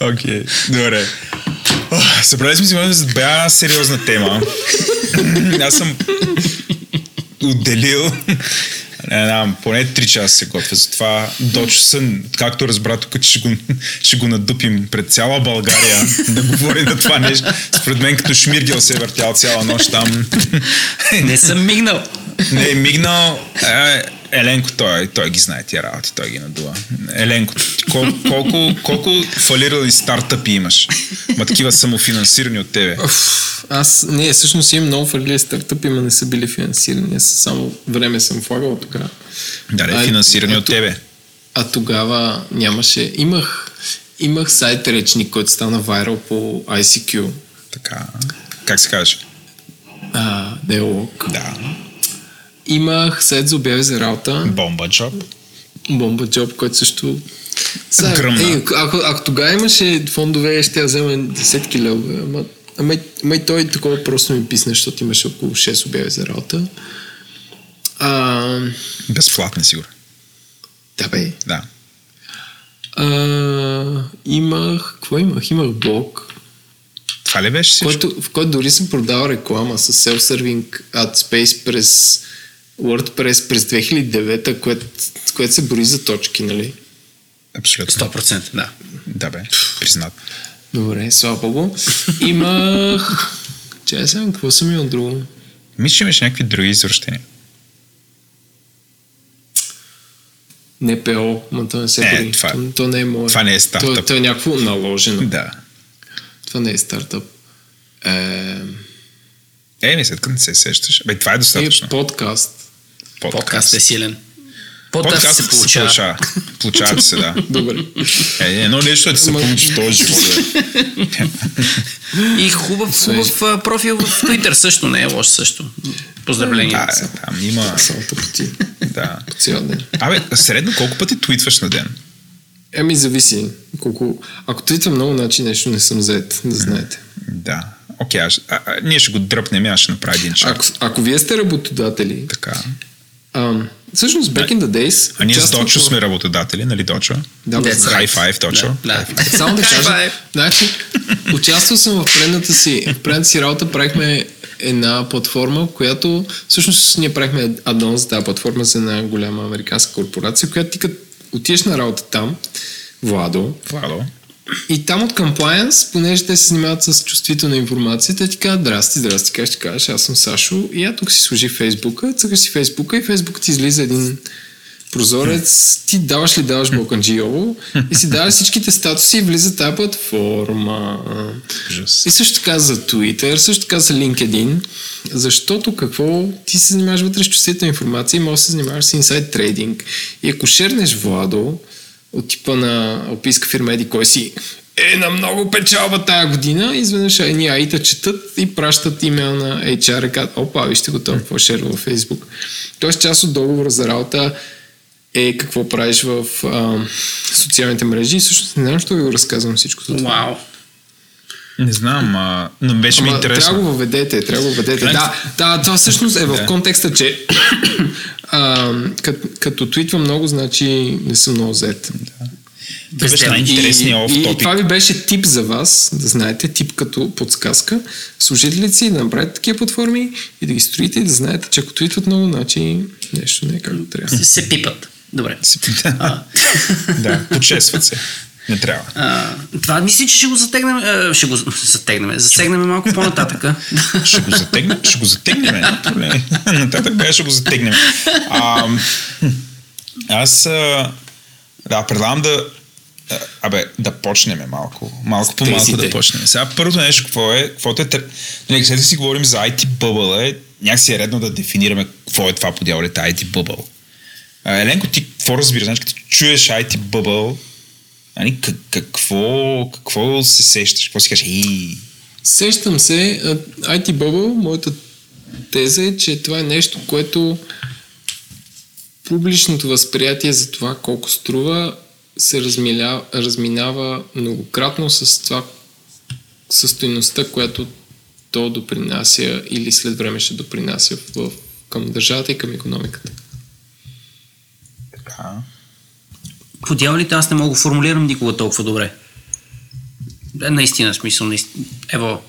Окей, okay. добре. Събрали сме си за бя сериозна тема. Аз съм отделил Не знам, поне 3 часа се готвя. Затова Дочо сън, както разбра тук, че ще го, ще го надупим пред цяла България да говори на това нещо. Според мен като Шмиргел се е въртял цяла нощ там. Не съм мигнал. Не е мигнал. Е, Еленко, той, той ги знае тия работи, той ги надува. Еленко, кол, колко, колко фалирали стартъпи имаш? Ма такива самофинансирани от тебе. Уф, Аз, не, всъщност имам много фалили стартъпи, но не са били финансирани. Аз само време съм влагал тогава. Да, не, финансирани а от тебе. А тогава нямаше... Имах, имах сайт речник, който стана вайрал по ICQ. Така. Как се казваш? А, Диалог. Да. Имах сайт за обяви за работа. Бомба джоб. Бомба Джоб, който също... Сега, Гръмна. Е, ако, ако тогава имаше фондове, ще я взема десетки левове. Ама, ама, ама и той такова просто ми писна, защото имаше около 6 обяви за работа. А, Безплатни, сигурно. да бе. Да. А, имах... Какво имах? Имах блог, Това ли беше всичко? който, в който дори съм продавал реклама с self-serving AdSpace през WordPress през 2009, което, което се бори за точки, нали? Абсолютно. 100%, да. Да, бе. Признат. Добре, слава богу. Имах... Чай сега, какво съм имал друго? Мисля, че имаш някакви други извращения. НПО, но то не се Е, бори. това- то, то не е мое. това не е стартъп. То, то е някакво наложено. Да. Това не е стартъп. Е, Е, ми след като не се сещаш. Бе, това е е достатъчно. подкаст. Подкаст е силен. Подкаст, Подкаст се получава. получава. Получава ти се, да. Добре. Е, едно нещо е да се получи в този живот. И хубав, хубав профил в Twitter също не е лош също. Поздравления. Да, е, там има... Само тъпоти. Да. По цял ден. Абе, средно колко пъти твитваш на ден? Еми, зависи. Колко... Ако твитвам много, значи нещо не съм заед, да знаете. Да. Окей, аз, а, а, ние ще го дръпнем, аз ще направя един чак. Ако, ако вие сте работодатели, Така. Ам, всъщност back in the days... А ние с Дочо в- сме работодатели, нали Дочо? Да, That's. High five, Дочо. Да, да. Само да кажа, High five. значи, участвал съм в предната си, в предната си работа, правихме една платформа, която всъщност ние правихме аддон за тази платформа за една голяма американска корпорация, която ти като отидеш на работа там, Владо, Владо. И там от compliance, понеже те се занимават с чувствителна информация, те ти казват, здрасти, здрасти, как ще кажеш, аз съм Сашо и я тук си служи Фейсбука, цъкаш си Фейсбука и Фейсбук ти излиза един прозорец, ти даваш ли даваш Балканджиово и си даваш всичките статуси и влиза тази платформа. Ужас. И също така за Twitter, също така за LinkedIn, защото какво ти се занимаваш вътре с чувствителна информация и можеш да се занимаваш с инсайд трейдинг. И ако шернеш Владо от типа на описка фирма Еди кой си е на много печалба тая година, изведнъж едни аита четат и пращат имейл на HR и казват, опа, вижте го това, какво е във Facebook. Тоест част от договора за работа е какво правиш в а, социалните мрежи и всъщност не знам, защо ви го разказвам всичко това. Вау. Не знам, а, но беше ми Ама трябва да интересно. го въведете, трябва да го въведете. Да, да, това всъщност е в Да. контекста, че а, като, като твитвам много, значи не съм много зет. Това беше и, оф и топик. това ви беше тип за вас, да знаете, тип като подсказка. Служителите си да направите такива платформи и да ги строите и да знаете, че ако твитват много, значи нещо не е както трябва. Се, се пипат. Добре. Да, да, почесват се. Не трябва. А, това мисля, че ще го затегнем. А, ще го затегнем. Засегнем малко по-нататъка. Ще го затегнем, ще го затегнем. Нататък ще го затегнем. А, аз а, да, предлагам да Абе, да почнем малко. Малко по малко да почнем. Сега първото нещо, какво е, каквото е, нали, след да си говорим за IT бъбъл, е, някакси е редно да дефинираме какво е това по дяволите IT бъбъл. А, Еленко, ти какво разбираш? Значи, като чуеш IT бъбъл, как, какво, какво се сещаш? Какво си кажеш? И, Сещам се, IT Bubble, моята теза е, че това е нещо, което публичното възприятие за това колко струва се размиля, разминава многократно с това със стойността, която то допринася или след време ще допринася в, към държавата и към економиката. така. По дяволите аз не мога да формулирам никога толкова добре. Е, Наистина, смисъл, наистина. Ево,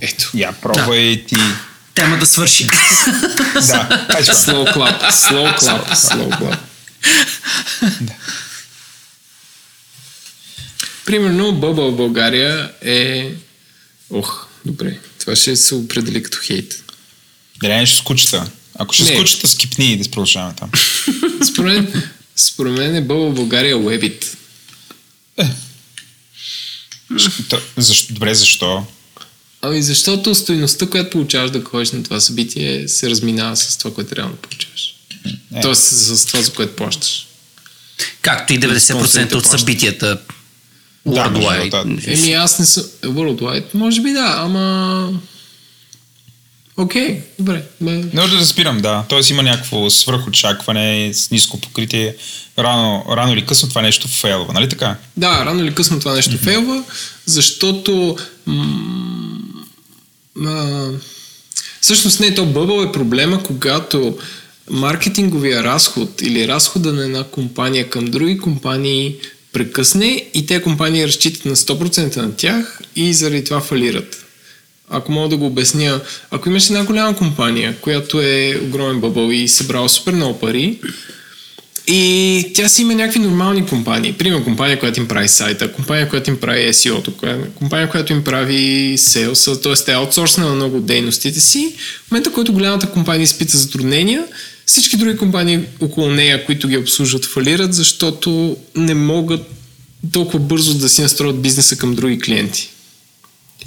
Ето. Я пробвай ти. тема да свърши. Да, това. Slow clap, slow clap, slow clap. Примерно, Бъбъл в България е... Ох, добре. Това ще се определи като хейт. Дали нещо с кучета? Ако ще Не. кучета, скипни и да продължаваме там. Според според мен е Бъбъл България Webit. Та, защо, добре, защо? Ами защото стоеността, която получаваш да ходиш на това събитие, се разминава с това, което реално получаваш. Е. Тоест с това, за което плащаш. Както и 90% Спонсорите от събитията Да, worldwide. другото, Еми аз не съм... Worldwide, може би да, ама... Окей, добре. Бе, Не да разбирам, да. Тоест има някакво свръхочакване с ниско покритие. Рано, рано или късно това нещо фейлва, нали така? Да, рано или късно това нещо фейлва, защото м- а, всъщност не, то бъбъл е проблема, когато маркетинговия разход или разхода на една компания към други компании прекъсне и те компании разчитат на 100% на тях и заради това фалират. Ако мога да го обясня, ако имаш една голяма компания, която е огромен бъбъл и събрала супер много пари, и тя си има някакви нормални компании. Примерно компания, която им прави сайта, компания, която им прави коя- компания, която им прави sales, т.е. те аутсорсна на много дейностите си. В момента, който голямата компания изпита затруднения, всички други компании около нея, които ги обслужват, фалират, защото не могат толкова бързо да си настроят бизнеса към други клиенти.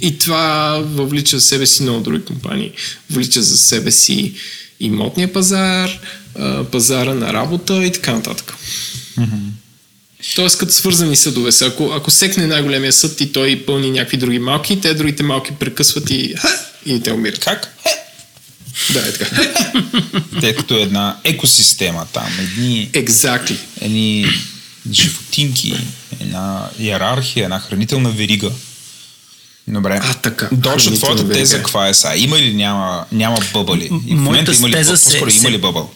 И това въвлича в себе си много други компании. Влича за себе си имотния пазар, пазара на работа и така нататък. Тоест като свързани съдове са. Ако, ако секне най-големия съд и той пълни някакви други малки, те другите малки прекъсват и, ха, и те умират. Как? Да, е така. Те като една екосистема там. Едни, Exactly. едни животинки, една иерархия, една хранителна верига. Добре. А, така. Точно Хранителна твоята теза каква е сега? Има или няма, няма бъбъли? И в момента има ли, теза се- има ли бъбъл?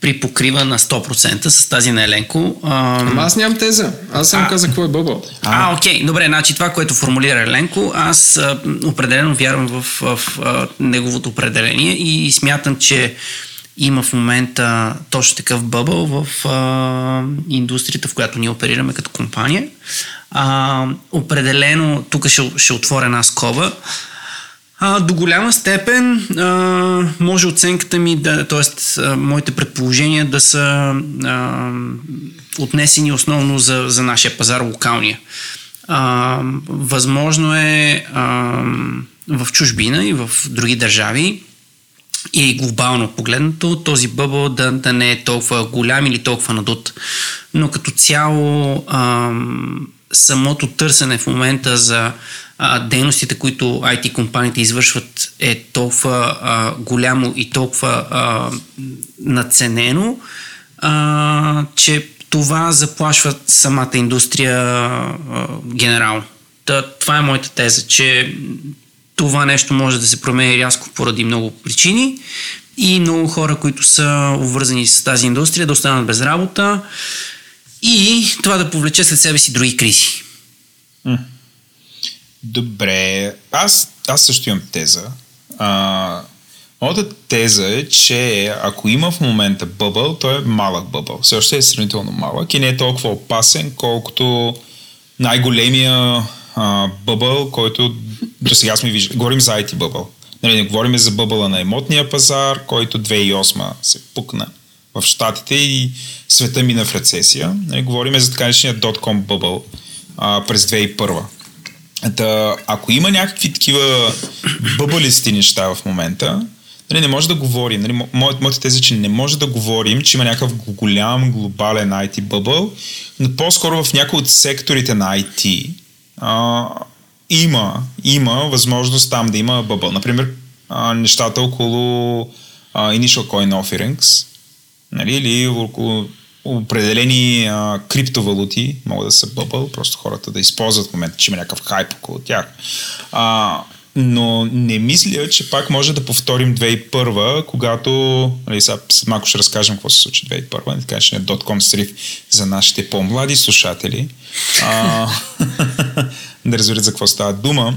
При покрива на 100% с тази на Еленко. А, Ама аз нямам теза. Аз само А. казах какво е бъбъл. А, окей, добре, значи това, което формулира Еленко, аз а, определено вярвам в, в, а, неговото определение и смятам, че има в момента точно такъв бъбъл в а, индустрията, в която ние оперираме като компания. А, определено, тук ще, ще отворя една скоба. А, до голяма степен а, може оценката ми, да, т.е. моите предположения да са а, отнесени основно за, за нашия пазар локалния. А, възможно е а, в чужбина и в други държави и глобално погледнато този бъбъл да, да не е толкова голям или толкова надут. Но като цяло ам, самото търсене в момента за а, дейностите, които IT компаниите извършват е толкова а, голямо и толкова а, наценено, а, че това заплашва самата индустрия а, генерално. Та, това е моята теза, че това нещо може да се промени рязко поради много причини и много хора, които са обвързани с тази индустрия, да останат без работа и това да повлече след себе си други кризи. Добре, аз, аз също имам теза. А, моята теза е, че ако има в момента бъбъл, той е малък бъбъл. Все още е сравнително малък и не е толкова опасен, колкото най-големия а, бъбъл, който до сега сме виждали. Говорим за IT бъбъл. Нали, не говорим за бъбъла на имотния пазар, който 2008 се пукна в Штатите и света мина в рецесия. Нали, говорим за така наречения .com бъбъл а, през 2001. Та, ако има някакви такива бъбалисти неща в момента, нали, не може да говорим. Нали, мо- моят, моята теза е, че не може да говорим, че има някакъв голям глобален IT бъбъл, но по-скоро в някои от секторите на IT а, има, има възможност там да има бъбъл. Например, а, нещата около а, Initial Coin Offerings, нали, или около определени а, криптовалути могат да са бъбъл, просто хората да използват в момента, че има някакъв хайп около тях. А, но не мисля, че пак може да повторим 2001, когато, нали, сега малко ще разкажем какво се случи 2001, така че не е .com срив за нашите по-млади слушатели, а, да разберат за какво става дума.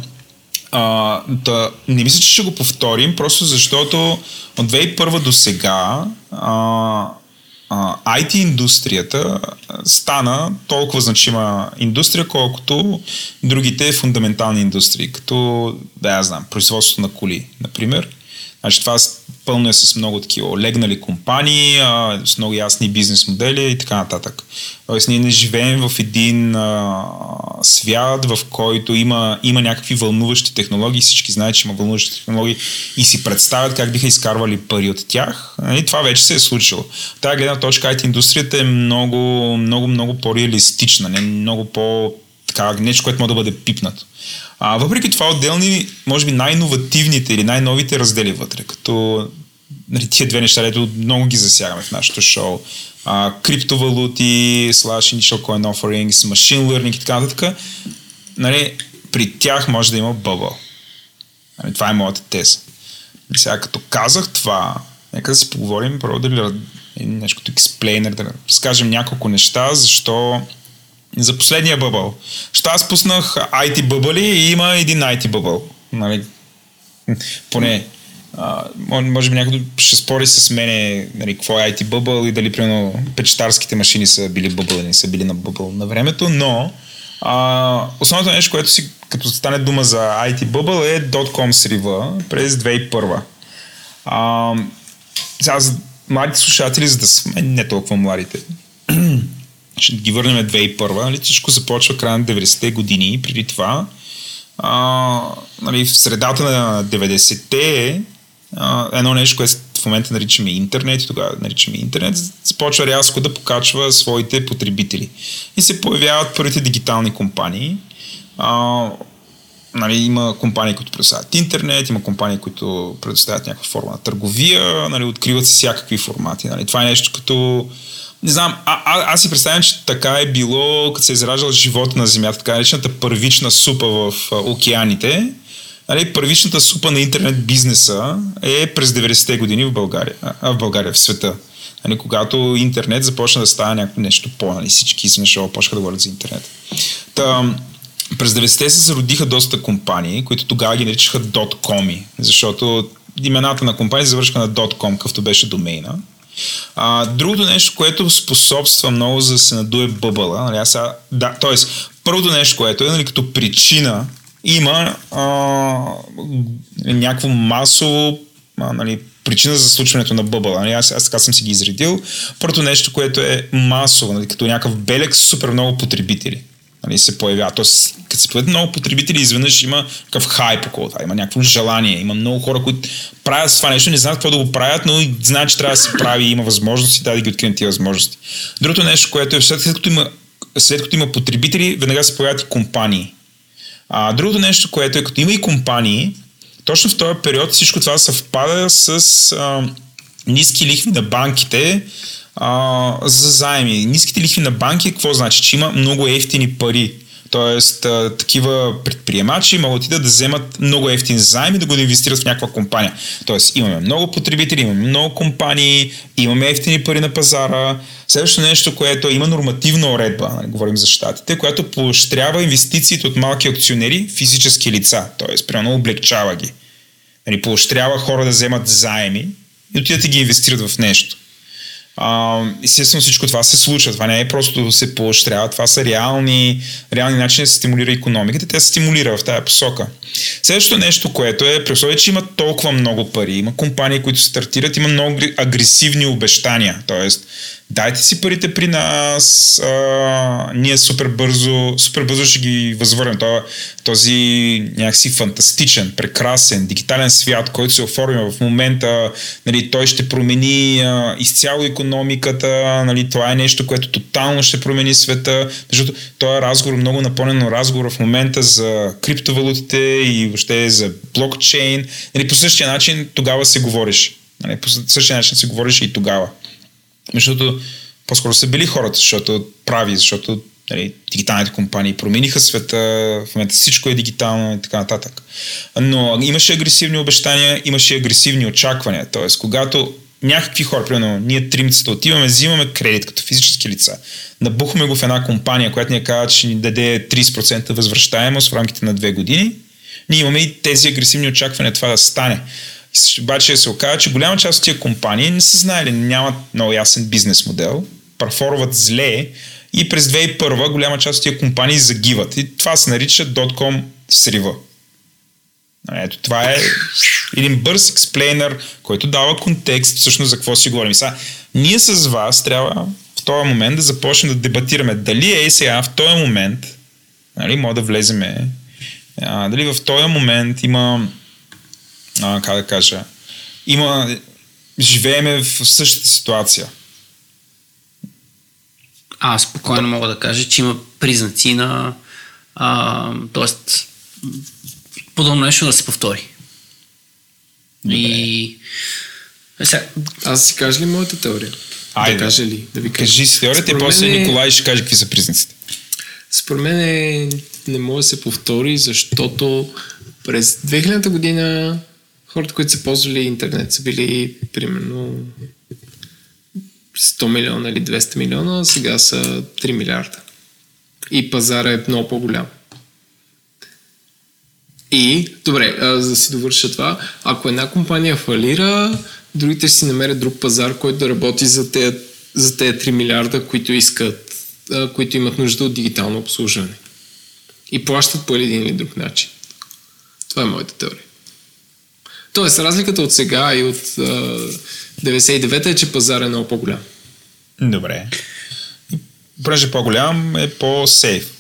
А, да, не мисля, че ще го повторим, просто защото от 2001 до сега а, IT индустрията стана толкова значима индустрия, колкото другите фундаментални индустрии, като, да я знам, производството на коли, например. Значи това пълно е с много такива легнали компании, а, с много ясни бизнес модели и така нататък. Тоест ние не живеем в един а, свят, в който има, има някакви вълнуващи технологии, всички знаят, че има вълнуващи технологии и си представят как биха изкарвали пари от тях. И това вече се е случило. Тая гледна точка IT индустрията е много, много, много по-реалистична, не много по- така, нещо, което може да бъде пипнато. А, въпреки това отделни, може би най-инновативните или най-новите раздели вътре, като нали, тия две неща, ето много ги засягаме в нашото шоу. А, криптовалути, slash initial coin offerings, machine learning и така нататък. Нали, при тях може да има бъбъл. Нали, това е моята теза. И сега като казах това, нека да си поговорим, първо да нещо като експлейнер, да разкажем няколко неща, защо за последния бъбъл. Що аз пуснах IT бъбъли и има един IT бъбъл. Нали? Поне а, може би някой ще спори с мене нали, какво е IT бъбъл и дали примерно печетарските машини са били бъбъл или са били на бъбъл на времето, но а, основното нещо, което си като стане дума за IT бъбъл е .com срива през 2001. А, сега за младите слушатели, за да сме не толкова младите, ще ги върнем 2001, нали, всичко започва края на 90-те години. Преди това, а, нали, в средата на 90-те, а, едно нещо, което в момента наричаме интернет, тогава наричаме интернет, започва рязко да покачва своите потребители. И се появяват първите дигитални компании. А, нали, има компании, които предоставят интернет, има компании, които предоставят някаква форма на търговия, нали, откриват се всякакви формати. Нали. Това е нещо като не знам, а, а, аз си представям, че така е било, като се е израждал живота на Земята, така наречената първична супа в а, океаните. Нали, първичната супа на интернет бизнеса е през 90-те години в България, а, в България, в света. Нали, когато интернет започна да става някакво нещо по, нали, всички смешо почнаха да говорят за интернет. Та, през 90-те се зародиха доста компании, които тогава ги наричаха .com, защото имената на компании завършиха на .com, какъвто беше домейна. А, другото нещо, което способства много за да се надуе бъбъла, нали, аз, да, т.е. първото нещо, което е нали, като причина, има а, някакво масово а, нали, причина за случването на бъбъла. Нали, аз, аз така съм си ги изредил. Първото нещо, което е масово, нали, като някакъв белег, супер много потребители нали, се появява. Тоест, като се появят много потребители, изведнъж има такъв хайп около това, има някакво желание, има много хора, които правят това нещо, не знаят какво да го правят, но и знаят, че трябва да се прави, има възможности, да, да ги открием тия възможности. Другото нещо, което е, след като има, след като има потребители, веднага се появяват и компании. А, другото нещо, което е, като има и компании, точно в този период всичко това съвпада с а, ниски лихви на банките, а, за заеми. Ниските лихви на банки, какво значи? Че има много ефтини пари. Тоест, а, такива предприемачи могат да, да вземат много ефтин заем и да го инвестират в някаква компания. Тоест, имаме много потребители, имаме много компании, имаме ефтини пари на пазара. Следващото нещо, което има нормативна уредба, нали, говорим за щатите, която поощрява инвестициите от малки акционери, физически лица. Тоест, примерно облегчава ги. Нали, поощрява хора да вземат заеми и отидат и ги инвестират в нещо. А, естествено всичко това се случва. Това не е просто се поощрява. Това са реални, реални начини да се стимулира економиката. Тя се стимулира в тази посока. Следващото нещо, което е, при условие, че има толкова много пари, има компании, които стартират, има много агресивни обещания. Тоест, дайте си парите при нас, а, ние супер бързо, супер бързо ще ги възвърнем. Този някакси фантастичен, прекрасен, дигитален свят, който се оформя в момента, нали, той ще промени а, изцяло економиката, нали, това е нещо, което тотално ще промени света, защото този разговор, много напълнен разговор в момента за криптовалутите и въобще за блокчейн, нали, по същия начин тогава се говориш. Нали, по същия начин се говориш и тогава. Защото по-скоро са били хората, защото прави, защото нали, дигиталните компании промениха света, в момента всичко е дигитално и така нататък. Но имаше агресивни обещания, имаше агресивни очаквания. Тоест, когато някакви хора, примерно ние тримцата отиваме, взимаме кредит като физически лица, набухме го в една компания, която ни казва, че ни даде 30% възвръщаемост в рамките на две години, ние имаме и тези агресивни очаквания това да стане. Обаче се оказа, че голяма част от тия компании не са знаели, нямат много ясен бизнес модел, парфорват зле и през 2001 голяма част от тия компании загиват. И това се нарича .com срива. Ето, това е един бърз експлейнер, който дава контекст всъщност за какво си говорим. Сега, ние с вас трябва в този момент да започнем да дебатираме дали е сега в този момент, нали, може да влеземе, а, дали в този момент има, а, как да кажа, има, живееме в същата ситуация. Аз спокойно мога да кажа, че има признаци на а, тоест подобно нещо да се повтори. Добре. И сега, аз си кажа ли моята теория? Айде. Да кажа ли? Да ви кажа. Кажи си теорията и после е... Николай ще каже какви са признаците. Според мен е, не може да се повтори, защото през 2000 година хората, които са ползвали интернет, са били примерно 100 милиона или 200 милиона, сега са 3 милиарда. И пазара е много по-голям. И, добре, за да си довърша това, ако една компания фалира, другите ще си намерят друг пазар, който да работи за тези, за тези 3 милиарда, които искат, които имат нужда от дигитално обслужване. И плащат по един или друг начин. Това е моята теория. Тоест, разликата от сега и от а, 99-та е, че пазар е много по-голям. Добре. Понеже по-голям е по-сейф.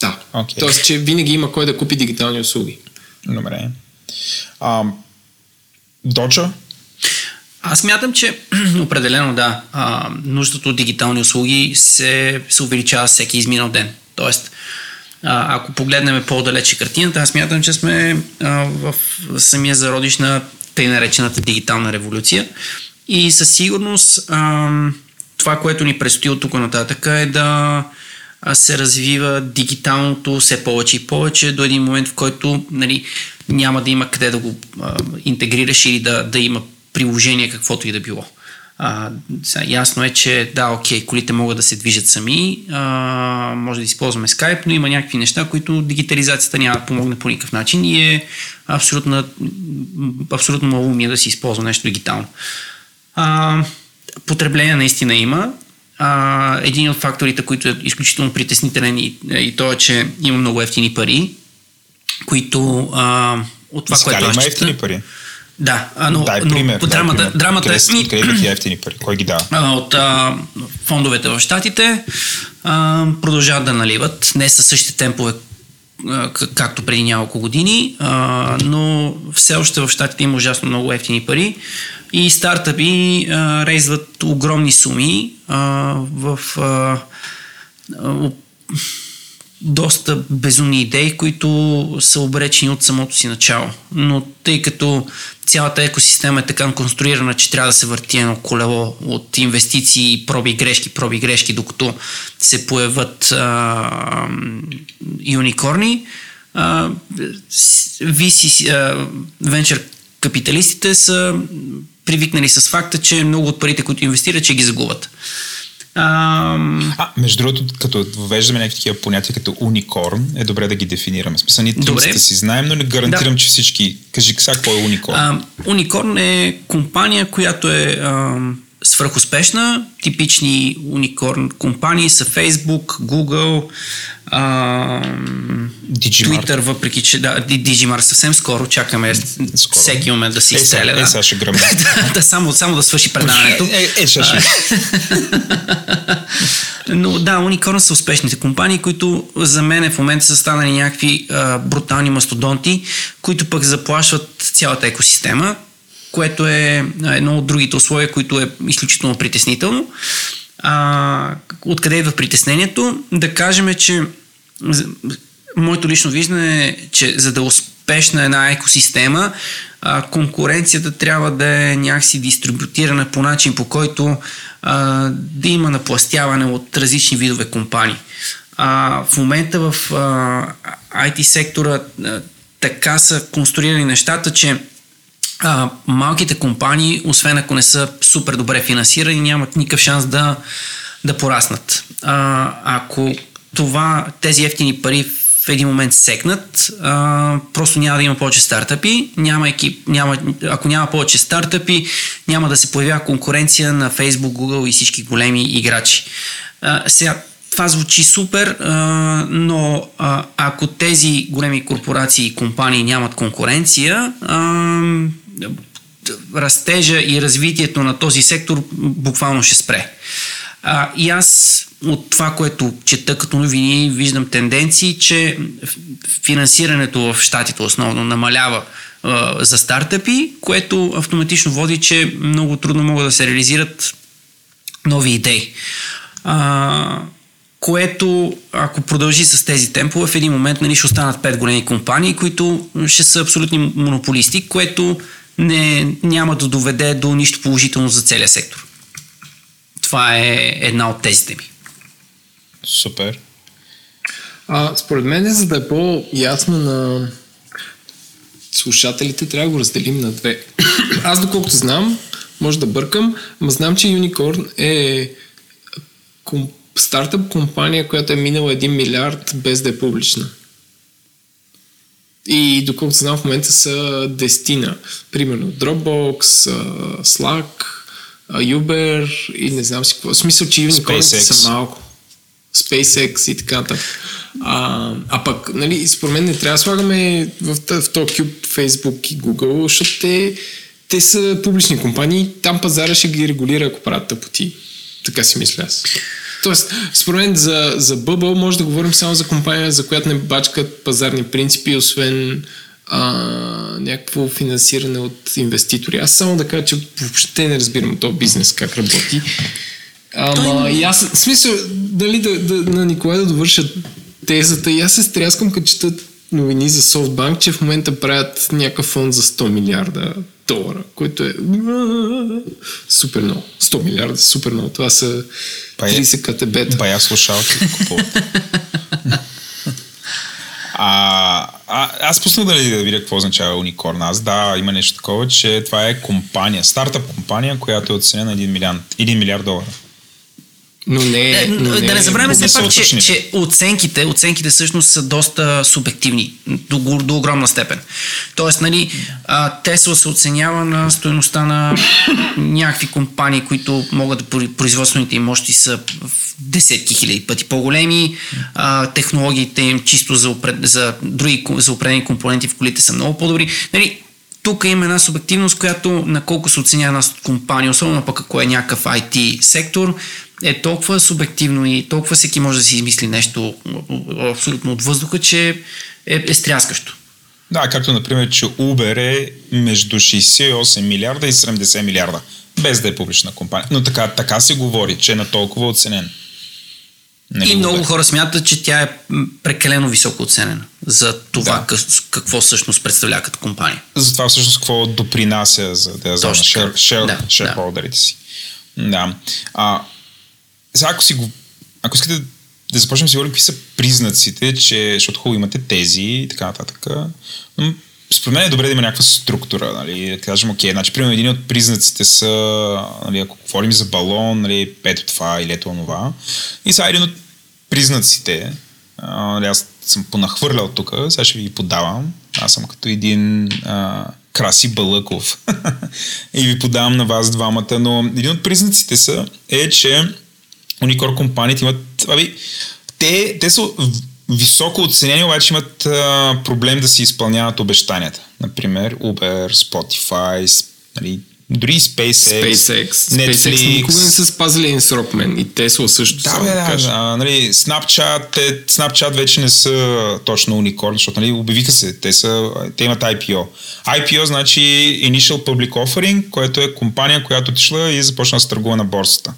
Да. Okay. Тоест, че винаги има кой да купи дигитални услуги. Добре. А, Доджа? Аз мятам, че определено да, а, нуждата от дигитални услуги се, се увеличава всеки изминал ден. Тоест, ако погледнем по-далече картината, аз мятам, че сме в самия зародиш на тъй наречената дигитална революция и със сигурност това, което ни предстои от тук нататък е да се развива дигиталното все повече и повече до един момент, в който нали, няма да има къде да го интегрираш или да, да има приложение каквото и да било. А, сега, ясно е, че да, окей, колите могат да се движат сами, а, може да използваме Skype, но има някакви неща, които дигитализацията няма да помогне по никакъв начин и е абсолютно, абсолютно малумие да си използва нещо дигитално. А, потребление наистина има, а, един от факторите, които е изключително притеснителен и, и то е, че има много ефтини пари, които а, от това, което аз ефтини пари? Да, а, но, дай но пример, драмата, дай пример. драмата къде, е... къде идват ефтини пари? Кой ги дава? А, от а, фондовете в Штатите а, продължават да наливат. Не със същите темпове, а, както преди няколко години, а, но все още в Штатите има ужасно много ефтини пари и стартъпи а, рейзват огромни суми а, в а, доста безумни идеи, които са обречени от самото си начало. Но тъй като цялата екосистема е така конструирана, че трябва да се върти едно колело от инвестиции, проби грешки, проби грешки, докато се появят а, юникорни, а, VC, а, венчър капиталистите са привикнали с факта, че много от парите, които инвестират, че ги загубят. А, а, между другото, като въвеждаме някакви такива понятия като уникорн, е добре да ги дефинираме. Смисъл, ние тримците си знаем, но не гарантирам, да. че всички... Кажи сега какво е уникорн. А, уникорн е компания, която е а, свръхуспешна. Типични уникорн компании са Facebook, Google, а, Twitter, въпреки че да, Digimar съвсем скоро, чакаме скоро. всеки момент да се изстреля. Е, да. е, сега ще гръмна. да, да, само, само да свърши предаването. Е, е, е ще. Но да, Unicorn са успешните компании, които за мен в момента са станали някакви а, брутални мастодонти, които пък заплашват цялата екосистема, което е едно от другите условия, които е изключително притеснително. А, откъде идва притеснението? Да кажем, че моето лично виждане е, че за да е успешна една екосистема, а, конкуренцията трябва да е някакси дистрибутирана по начин, по който а, да има напластяване от различни видове компании. А, в момента в а, IT сектора а, така са конструирани нещата, че а, малките компании, освен ако не са супер добре финансирани, нямат никакъв шанс да, да пораснат. А, ако това, тези ефтини пари в един момент секнат, а, просто няма да има повече стартъпи, няма екип, няма, ако няма повече стартъпи, няма да се появява конкуренция на Facebook, Google и всички големи играчи. А, сега, това звучи супер, а, но а, ако тези големи корпорации и компании нямат конкуренция, а, растежа и развитието на този сектор буквално ще спре. А, и аз от това, което чета като новини, виждам тенденции, че финансирането в щатите основно намалява а, за стартъпи, което автоматично води, че много трудно могат да се реализират нови идеи. А, което, ако продължи с тези темпове, в един момент нали, ще останат пет големи компании, които ще са абсолютни монополисти, което не, няма да доведе до нищо положително за целия сектор. Това е една от тезите ми. Супер. А, според мен, за да е по-ясно на слушателите, трябва да го разделим на две. Аз, доколкото знам, може да бъркам, но знам, че Unicorn е ком... стартъп компания, която е минала 1 милиард без да е публична. И доколкото знам, в момента са дестина. Примерно Dropbox, Slack, Uber и не знам си какво. В смисъл, че Unicorn са малко. SpaceX и така нататък. А, а пък, нали, според мен не трябва да слагаме в, в този кюб Facebook и Google, защото те, те са публични компании, там пазара ще ги регулира, ако правят тъпоти. Така си мисля аз. Тоест, според мен за, за Bubble може да говорим само за компания, за която не бачкат пазарни принципи, освен а, някакво финансиране от инвеститори. Аз само да кажа, че въобще не разбирам този бизнес как работи. Ама Той... и аз, в смисъл, дали да, да, на Николай да довършат тезата и аз се стряскам, като четат новини за SoftBank, че в момента правят някакъв фонд за 100 милиарда долара, който е супер много. 100 милиарда, супер много. Това са 30 КТБ-та. Бая слушалки А, а, аз пуснах дали да видя какво означава уникорн. Аз да, има нещо такова, че това е компания, стартъп компания, която е оценена на 1 милиард, 1 милиард долара. Но не, но не, да не забравяме все пак, че, че оценките, оценките всъщност са доста субективни до, до огромна степен. Тоест, нали, Тесла се оценява на стоеността на някакви компании, които могат да производствените им мощи са в десетки хиляди пъти по-големи, а, технологиите им чисто за, опред, за други за определени компоненти в колите са много по-добри. Нали, тук има една субективност, която на колко се оценява една компания, особено пък ако е някакъв IT сектор, е толкова субективно и толкова всеки може да си измисли нещо абсолютно от въздуха, че е, е стряскащо. Да, както например, че Uber е между 68 милиарда и 70 милиарда, без да е публична компания. Но така, така се говори, че е на толкова оценен. Не и много хора смятат, че тя е прекалено високо оценена за това да. как, какво всъщност представлява като компания. За това всъщност какво допринася за да за шер, шер, да, шерхолдерите си. Да. А, сега, ако, си го, ако искате да започнем си говорим какви са признаците, че, защото хубаво имате тези и така нататък. Но според мен е добре да има някаква структура, нали, да кажем, окей, значи, примерно един от признаците са, нали, ако говорим за балон, нали, ето това или ето това. И сега един от признаците, нали, аз съм понахвърлял тук, сега ще ви ги подавам. Аз съм като един а, Краси Балъков. и ви подавам на вас двамата, но един от признаците са, е, че Unicor компаниите имат... Аби, те, те са високо оценени, обаче имат а, проблем да си изпълняват обещанията. Например, Uber, Spotify, нали, дори SpaceX, SpaceX, Netflix. SpaceX никога не са спазили един срок, мен. И Tesla също. Да, бе, да, да, нали, Snapchat, те, Snapchat вече не са точно уникорни, защото нали, обявиха се, те, са, те имат IPO. IPO значи Initial Public Offering, което е компания, която отишла и започна да се търгува на борсата.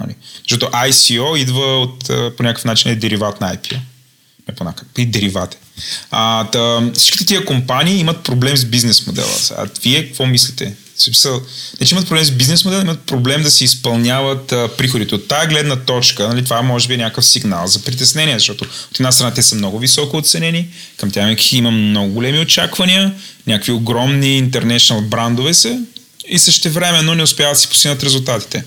Нали. Защото ICO идва от, по някакъв начин е дериват на IPO. Не по някакъв, и дериват е. А, да, всичките тия компании имат проблем с бизнес модела. А вие какво мислите? Смисъл, не, че имат проблем с бизнес модела, имат проблем да си изпълняват а, приходите. От тази гледна точка, нали, това може би е някакъв сигнал за притеснение, защото от една страна те са много високо оценени, към тях има много големи очаквания, някакви огромни international брандове са и същевременно не успяват да си постигнат резултатите.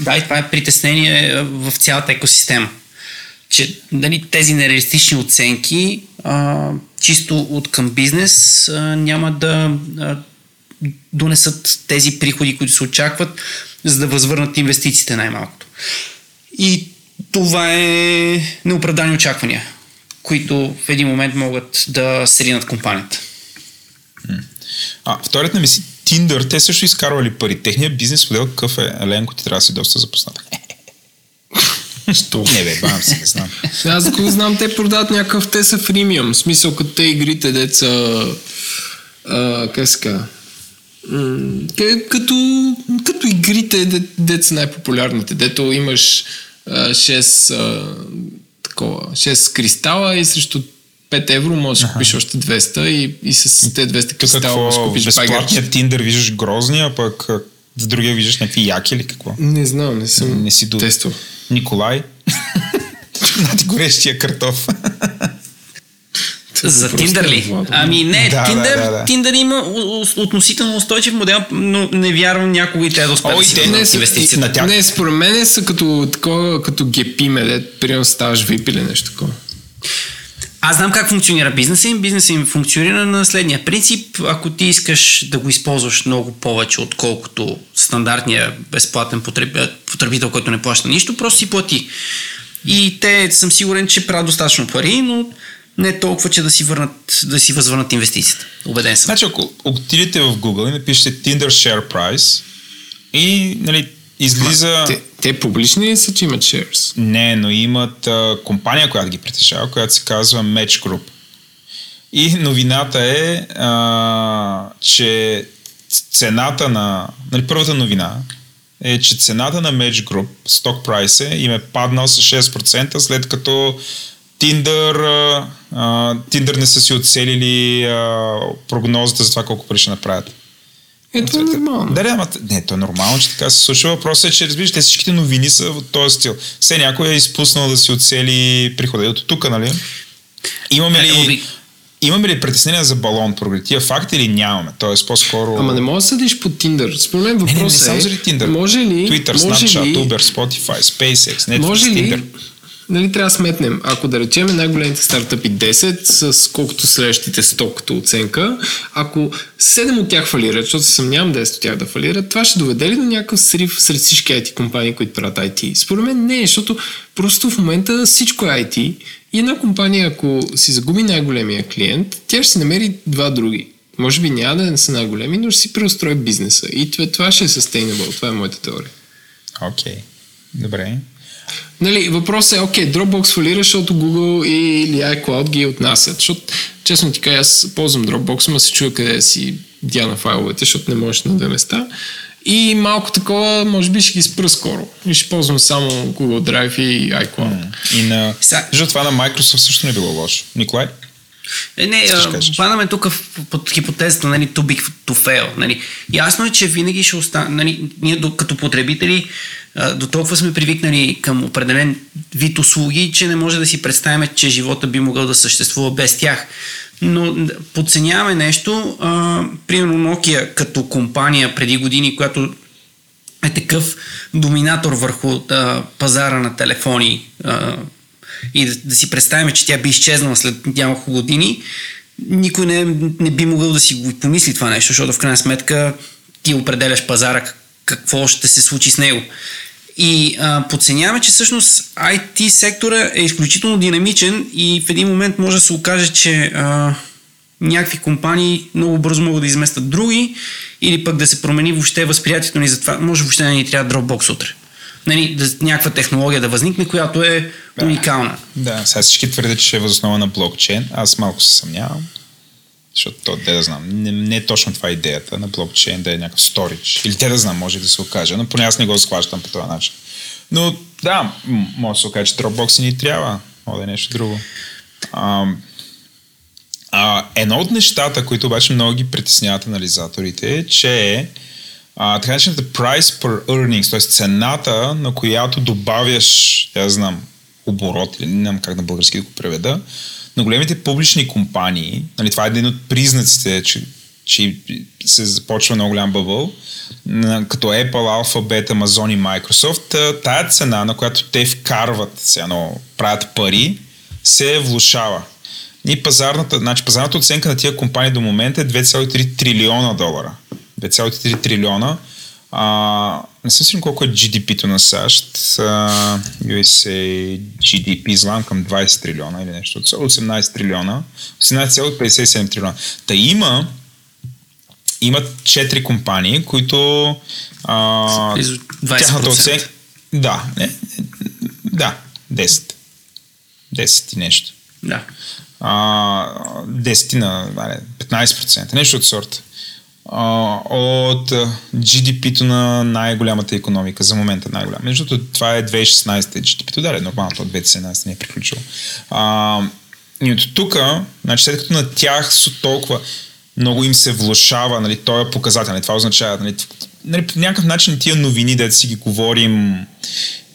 Да, и това е притеснение в цялата екосистема. че нали, тези нереалистични оценки а, чисто от към бизнес а, няма да а, донесат тези приходи, които се очакват, за да възвърнат инвестициите най-малкото. И това е неоправдани очаквания, които в един момент могат да сринат компанията. А, вторият на мисли, Tinder, те също изкарвали пари. Техният бизнес модел какъв е? Еленко, ти трябва да си доста запознат. Що? Не бе, бавам се, не знам. Аз ако знам, те продават някакъв, те са фримиум. В смисъл, като те игрите, деца... Как се казва? Като, като игрите, де, деца най-популярните, дето имаш а, 6, а, такова, 6 кристала и срещу 5 евро можеш да купиш още 200 и, и с тези 200 Тук кристала можеш да купиш безплатният. Тиндър виждаш грозни, а пък в другия виждаш някакви яки или какво? Не знам, не съм Не си тествал. Николай. Над горещия картоф. За Тиндър ли? Ами не, Да, Тиндър, да, да, да. Тиндър има относително устойчив модел, но не вярвам някога и те да успеят О, да и си те не инвестицията. на тях. Не, според мен са като, такова, като гепиме, де, примерно ставаш вип или нещо такова. Аз знам как функционира бизнеса им. Бизнесът им функционира на следния принцип. Ако ти искаш да го използваш много повече, отколкото стандартния безплатен потреб- потребител, който не плаща нищо, просто си плати. И те съм сигурен, че правят достатъчно пари, но не толкова, че да си, върнат, да си възвърнат инвестицията. Убеден съм. Значи, ако отидете в Google и напишете Tinder Share Price и нали, излиза... Те, те публични ли са, че имат shares? Не, но имат а, компания, която ги притежава, която се казва Match Group. И новината е, а, че цената на... Нали, първата новина е, че цената на Match Group, сток прайса, им е паднал с 6%, след като Tinder, а, Tinder не са си оцелили а, прогнозата за това колко пари ще направят. Ето е нормално. Да, да, ама, не, то е нормално, че така се случва. Въпросът е, че разбираш, те всичките новини са в този стил. Все някой е изпуснал да си оцели прихода. И от тук, нали? Имаме Е, ли, оби- имаме ли притеснения за балон поради тия факти или нямаме? Тоест, по-скоро... Ама не можеш да съдиш по Tinder. Според мен не, не, не въпросът само е, заради Tinder. може ли, Twitter, може Snapchat, ли, Uber, Spotify, SpaceX, Netflix, може ли, Tinder. Нали трябва да сметнем, ако да речем най-големите стартъпи 10, с колкото следващите 100 като оценка, ако 7 от тях фалират, защото се съмнявам 10 от тях да фалират, това ще доведе ли до някакъв срив сред всички IT компании, които правят IT? Според мен не, защото просто в момента всичко е IT и една компания, ако си загуби най-големия клиент, тя ще си намери два други. Може би няма да не са най-големи, но ще си преустрои бизнеса. И това, ще е sustainable. Това е моята теория. Окей. Добре. Нали, въпросът е, окей, Dropbox фалира, защото Google или iCloud ги отнасят. Защото, честно ти кажа, аз ползвам Dropbox, ма се чуя къде си дяна файловете, защото не можеш на две места. И малко такова, може би ще ги спра скоро. И ще ползвам само Google Drive и iCloud. И на... Защото това на Microsoft също не е било лошо. Николай? Е, не, падаме тук под хипотезата, нали, too big to fail. Нали. Ясно е, че винаги ще остане, нали, ние като потребители до толкова сме привикнали към определен вид услуги, че не може да си представим, че живота би могъл да съществува без тях. Но подценяваме нещо, а, примерно Nokia като компания преди години, която е такъв доминатор върху а, пазара на телефони а, и да, да си представим, че тя би изчезнала след няколко години, никой не, не би могъл да си помисли това нещо, защото в крайна сметка ти определяш пазара как- какво ще се случи с него. И подценяваме, че всъщност IT сектора е изключително динамичен и в един момент може да се окаже, че а, някакви компании много бързо могат да изместят други или пък да се промени въобще възприятието ни за това. Може въобще да ни трябва Dropbox утре. Нали, да, някаква технология да възникне, която е уникална. Да, сега всички твърдят, че е възоснова на блокчейн. Аз малко се съмнявам. Защото то, де да знам, не, не е точно това идеята на блокчейн да е някакъв сторич. Или те да знам, може да се окаже, но поне аз не го схващам по този начин. Но да, може да се окаже, че Dropbox ни трябва. Може да е нещо друго. А, а, едно от нещата, които обаче много ги притесняват анализаторите е, че а, така наречената price per earnings, т.е. цената, на която добавяш, я знам, оборот, или не знам как на български да го преведа, на големите публични компании, нали, това е един от признаците, че, че се започва много голям бъбъл, като Apple, Alphabet, Amazon и Microsoft, тая цена, на която те вкарват, но правят пари, се влушава. И пазарната, значи пазарната оценка на тия компании до момента е 2,3 трилиона долара. 2,3 трилиона. А, не съм сигурен колко е GDP-то на САЩ. А, USA GDP излам към 20 трилиона или нещо. 18 трилиона. 18,57 трилиона. Та има имат 4 компании, които а, Близо 20%. тяхната оценка... Да, не, да, 10. 10 и нещо. Да. А, 10 на аре, 15%, нещо от сорта. От GDP-то на най-голямата економика, за момента най-голяма. Между другото, това е 2016 GDP-то, да, е нормално, от 2017 не е приключило. А, и от тук, значи след като на тях са толкова много им се влушава, нали, този показател, нали, това означава, нали, нали, по някакъв начин тия новини, да си ги говорим,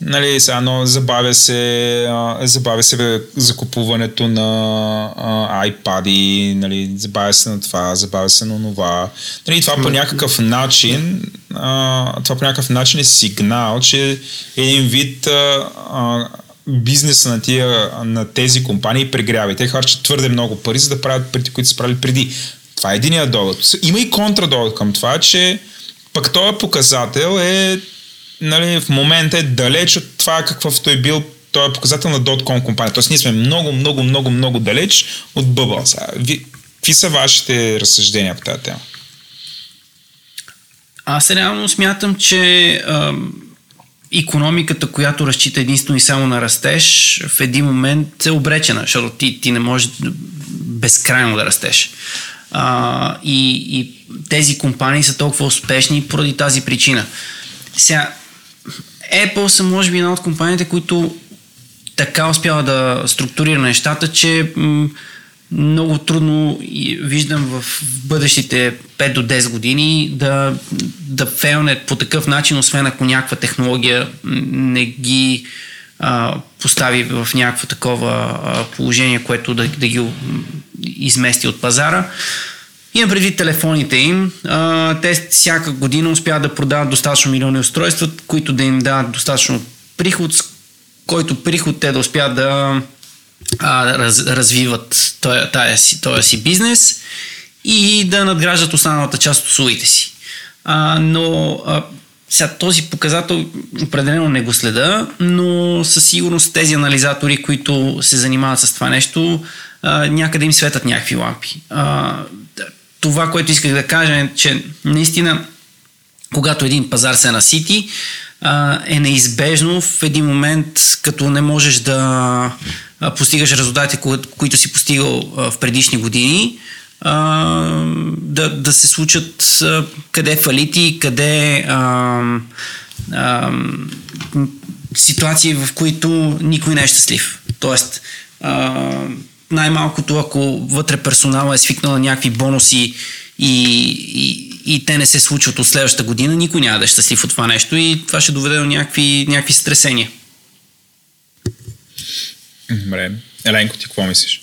нали, сега, но забавя се, а, забавя се бе, закупуването на а, iPad, нали, забавя се на това, забавя се на това. Нали, това по някакъв начин, а, това по някакъв начин е сигнал, че един вид а, а, бизнеса на, тия, на тези компании прегрява. И те харчат твърде много пари, за да правят парите, които са правили преди. Това е единия довод. Има и контрадовод към това, че пък този показател е нали, в момента е далеч от това какъвто е бил този показател на .com компания. Тоест ние сме много, много, много, много далеч от бъбъл. Ви, какви са вашите разсъждения по тази тема? Аз реално смятам, че ам, економиката, която разчита единствено и само на растеж, в един момент е обречена, защото ти, ти не можеш безкрайно да растеш. А, и, и тези компании са толкова успешни поради тази причина. Сега, Apple са може би една от компаниите, които така успява да структурира нещата, че много трудно виждам в бъдещите 5 до 10 години да, да фейлне по такъв начин, освен ако някаква технология не ги а, постави в някакво такова положение, което да, да ги измести от пазара. Имам предвид телефоните им. А, те всяка година успяват да продават достатъчно милиони устройства, които да им дадат достатъчно приход, с който приход те да успят да а, раз, развиват този, си, бизнес и да надграждат останалата част от услугите си. А, но а, сега този показател определено не го следа, но със сигурност тези анализатори, които се занимават с това нещо, а, някъде им светят някакви лампи. А, това, което исках да кажа е, че наистина, когато един пазар се насити, е неизбежно в един момент, като не можеш да постигаш резултати, кои, които си постигал в предишни години, да, да се случат къде фалити, къде а, а, ситуации, в които никой не е щастлив. Тоест, а, най-малкото, ако вътре персонала е свикнал на някакви бонуси и, и, и те не се случват от следващата година, никой няма да е щастлив от това нещо и това ще доведе до някакви, някакви стресения. Добре. Еленко, ти какво мислиш?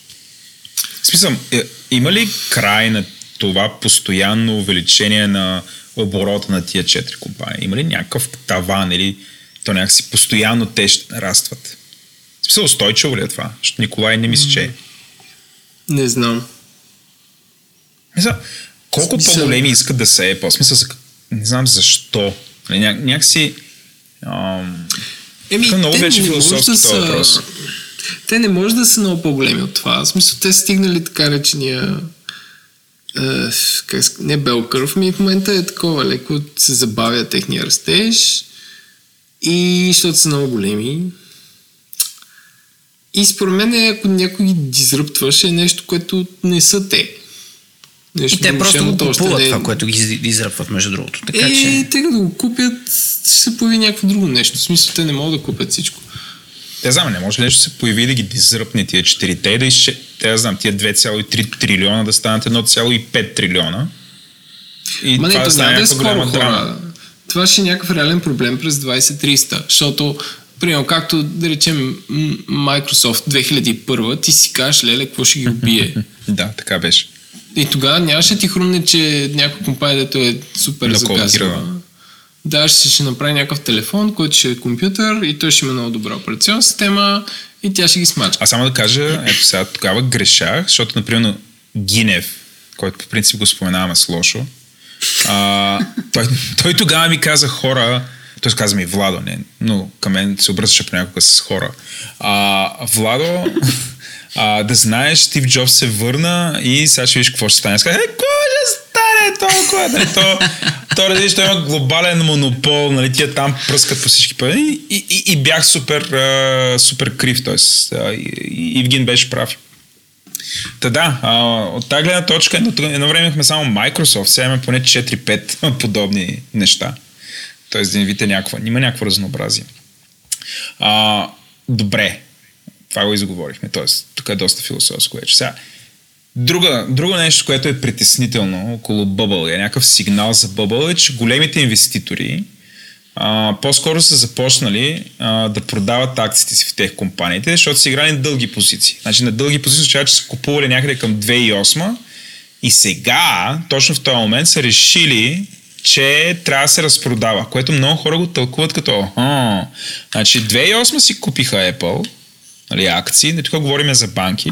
Смисъл, е, има ли край на това постоянно увеличение на оборота на тия четири компании? Има ли някакъв таван или то някакси постоянно те ще нарастват? В смисъл, устойчиво ли е това? Защото Николай не мисли, че е. Не знам. Мисля, колко Смисъл- по-големи искат да са Apple? В Смисъл, не знам защо. Нали, Ня, някакси... Ам, Еми, Тук много може философски да са- въпрос. Те не може да са много по-големи от това. В смисъл, те стигнали така речения е, как, не белкърв, ми в момента е такова леко се забавя техния растеж и защото са много големи. И според мен, е, ако някой ги дизръптваше, е нещо, което не са те. Нещо И те просто го купуват не е- това, което ги из- изръпват между другото. Така е, че... те като го купят, ще се появи някакво друго нещо. В смисъл, те не могат да купят всичко. Те знам, не може ли нещо да се появи да ги дизръпне тия 4 те да изше... Те, я знам, тия 2,3 трилиона да станат 1,5 трилиона. И Ма не, това то да стане няма да е скоро голяма драма. хора. Това ще е някакъв реален проблем през 2030, защото Примерно, както да речем Microsoft 2001, ти си кажеш, леле, какво ще ги убие? Да, така беше. И тогава нямаше ти хрумне, че някаква компания, дето е супер заказва. кодира. Да, ще, ще направи някакъв телефон, който ще е компютър и той ще има много добра операционна система и тя ще ги смачка. А само да кажа, ето сега тогава грешах, защото, например, Гинев, който по принцип го споменаваме с лошо, а, той, той тогава ми каза хора, той каза ми Владо, не, но към мен се обръщаше понякога с хора. А, Владо, а, да знаеш, Стив Джобс се върна и сега ще видиш какво ще стане. Аз казах, е, ще стане толкова? Нали, то, то различно, той има глобален монопол, нали, тия там пръскат по всички пъти. И, и, и бях супер, а, супер крив, т.е. Ивгин беше прав. Та да, а, от тази гледна точка, едно, едно време имахме само Microsoft, сега имаме поне 4-5 подобни неща. Да не видите някаква, има някакво разнообразие. А, добре, това го изговорихме, т.е. тук е доста философско вече. Сега, Друга, друго нещо, което е притеснително около Bubble, е някакъв сигнал за Bubble, е, че големите инвеститори а, по-скоро са започнали а, да продават акциите си в тех компаниите, защото са играли на дълги позиции. Значи на дълги позиции означава, че са купували някъде към 2008 и сега, точно в този момент, са решили, че трябва да се разпродава, което много хора го тълкуват като аха. Значи 2008 си купиха Apple, нали, акции, не тук говорим за банки,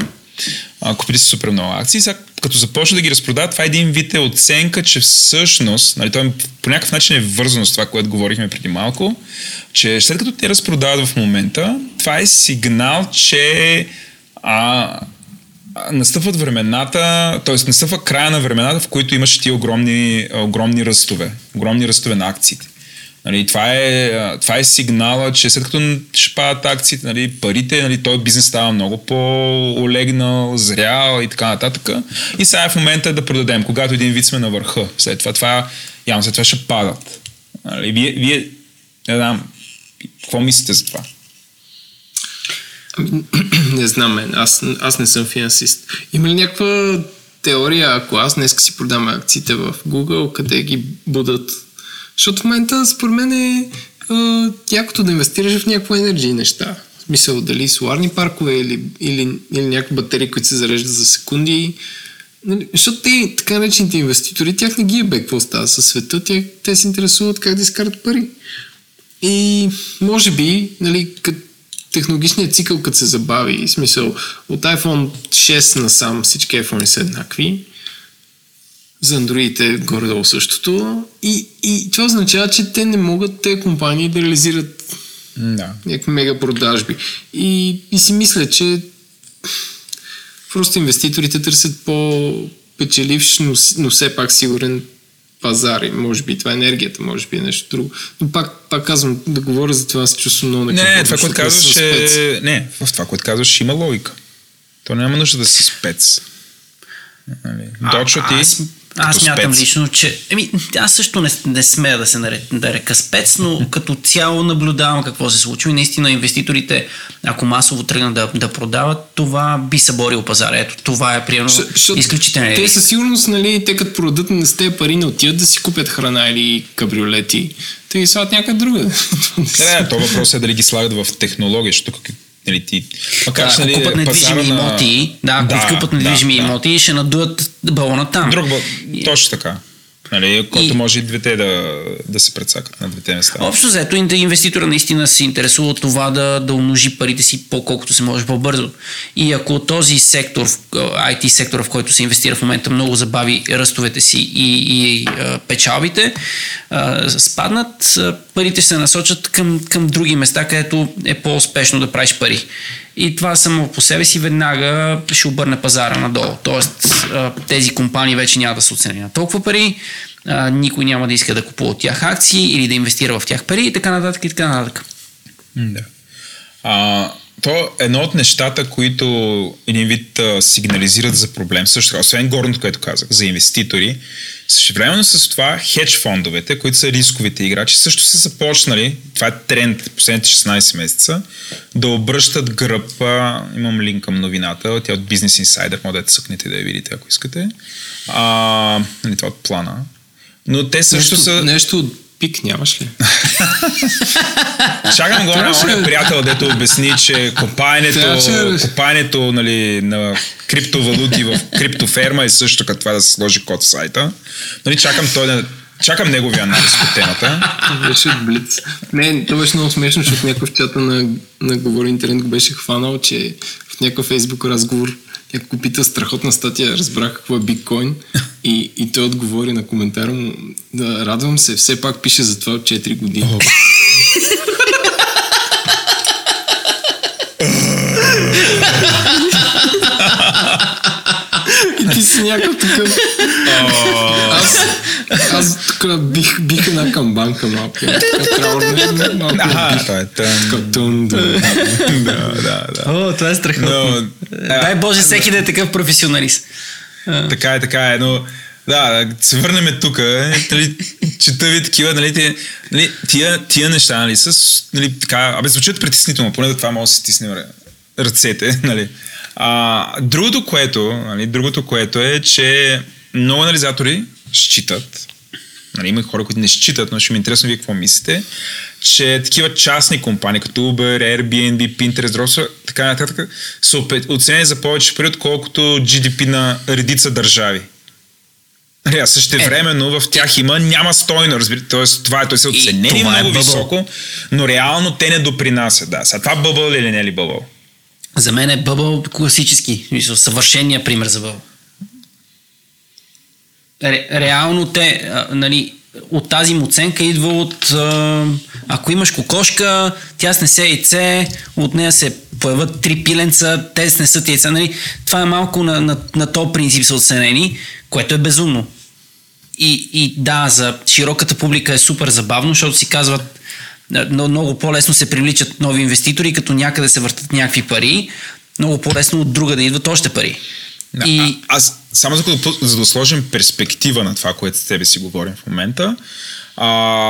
а, купили си супер много акции, сега като започна да ги разпродават, това е един вид е оценка, че всъщност, нали, той по някакъв начин е вързано с това, което говорихме преди малко, че след като те разпродават в момента, това е сигнал, че а, настъпват времената, т.е. настъпва края на времената, в които имаше тия огромни, огромни ръстове, огромни ръстове на акциите. Нали, това, е, това е сигнала, че след като ще падат акциите, нали, парите, нали, този бизнес става много по-олегнал, зрял и така нататък. И сега е в момента да продадем, когато един вид сме на върха. След това, това явно след това ще падат. Нали, вие, вие, не знам, какво мислите за това? Ами, не знам, мен. Аз, аз не съм финансист. Има ли някаква теория, ако аз днес си продам акциите в Google, къде ги будат? Защото в момента, според мен е якото да инвестираш в някакво енергии неща. В смисъл, дали соларни паркове или, или, или някакви батерии, които се зареждат за секунди. Нали, защото те, така наречените инвеститори, тях не ги е бе какво става със света, те, те се интересуват как да изкарат пари. И може би, нали, като технологичният цикъл, като се забави, в смисъл от iPhone 6 насам всички iPhone са еднакви, за андроидите горе-долу същото и, и това означава, че те не могат те компании да реализират да. някакви мега продажби. И, и си мисля, че просто инвеститорите търсят по-печеливш, но, но все пак сигурен пазар и може би това е енергията, може би е нещо друго. Но пак, пак казвам, да говоря за това, се чувствам много Не, не, това, което казваш е... Не, в това, което казваш, има логика. То няма нужда да си спец. Нали? Дочо ти... Аз, аз мятам лично, че... Еми, аз също не, не смея да се нарека, да река спец, но като цяло наблюдавам какво се случва и наистина инвеститорите, ако масово тръгнат да, да продават, това би съборил пазара. Ето, това е примерно изключително. Те със сигурност, нали, те като продадат на тези пари не отиват да си купят храна или кабриолети. Те ги слагат някъде друга. не, не, то въпрос е дали ги слагат в технология, защото нали, ти... Макар, да, нали, ако купат недвижими на... имоти, да, ако да, купат недвижими да, имоти, ще надуят балона там. Друг, точно така. Нали, който и... може и двете да, да се предсакат на двете места. Общо взето, инвеститора наистина се интересува от това да, да умножи парите си по-колкото се може по-бързо. И ако този сектор, IT сектор, в който се инвестира в момента, много забави ръстовете си и, и а, печалбите, а, спаднат, парите се насочат към, към други места, където е по-успешно да правиш пари. И това само по себе си веднага ще обърне пазара надолу. Тоест тези компании вече няма да се оцени на толкова пари, никой няма да иска да купува от тях акции или да инвестира в тях пари и така нататък и така нататък. Да. А, то едно от нещата, които един вид а, сигнализират за проблем, също така, освен горното, което казах, за инвеститори, Същевременно с това хедж фондовете, които са рисковите играчи, също са започнали, това е тренд последните 16 месеца, да обръщат гръб, имам линк към новината, тя от Business Insider, може да цъкнете да я видите, ако искате. А, нали, това от плана. Но те също нещо, са... Нещо пик нямаш ли? Чакам го на моя приятел, дето обясни, че копаенето, копаенето нали, на криптовалути в криптоферма е също като това да се сложи код в сайта. Нали, чакам той да... Чакам неговия анализ по темата. Беше Блиц. Не, то беше много смешно, защото някой в чата на, на Говори Интернет го беше хванал, че в някакъв фейсбук разговор някой го пита страхотна статия, разбрах какво е биткоин и, и той отговори на коментара му да радвам се, все пак пише за това от 4 години. И ти си някакъв такъв. Аз, аз тук бих, бих една камбанка малко. Аха, това е тън. Да. Да, да, да. О, това е страхотно. Но, Дай Боже всеки да е такъв професионалист. Така е, така е, но да, да се върнем тук. Нали, чета ви такива, нали, тия, нали, тия, тия неща, нали, с, нали, така, абе, звучат притеснително, поне до това може да си стиснем ръ- ръцете, нали. А, другото, което, нали, другото, което е, че много анализатори считат, нали, има хора, които не считат, но ще ми е интересно вие какво мислите, че такива частни компании, като Uber, Airbnb, Pinterest, Dropbox, така нататък, са оценени за повече пари, отколкото GDP на редица държави. Нали, А също времено в тях има, няма стойно, разбирате. Тоест, това е, той са И оценени е много бъбъл. високо, но реално те не допринасят. Да. Сега това бъбъл ли или не е ли бъбъл? За мен е бъбъл класически, съвършения пример за бъбъл. Ре, реално те, а, нали, от тази му оценка идва от а, ако имаш кокошка, тя снесе яйце, от нея се появят три пиленца, те снесат яйца, нали? Това е малко на, на, на този принцип са оценени, което е безумно. И, и да, за широката публика е супер забавно, защото си казват, много по-лесно се привличат нови инвеститори, като някъде се въртат някакви пари, много по-лесно от друга да идват още пари. Да, И а, аз, само за, да- за да сложим перспектива на това, което с тебе си говорим в момента, а,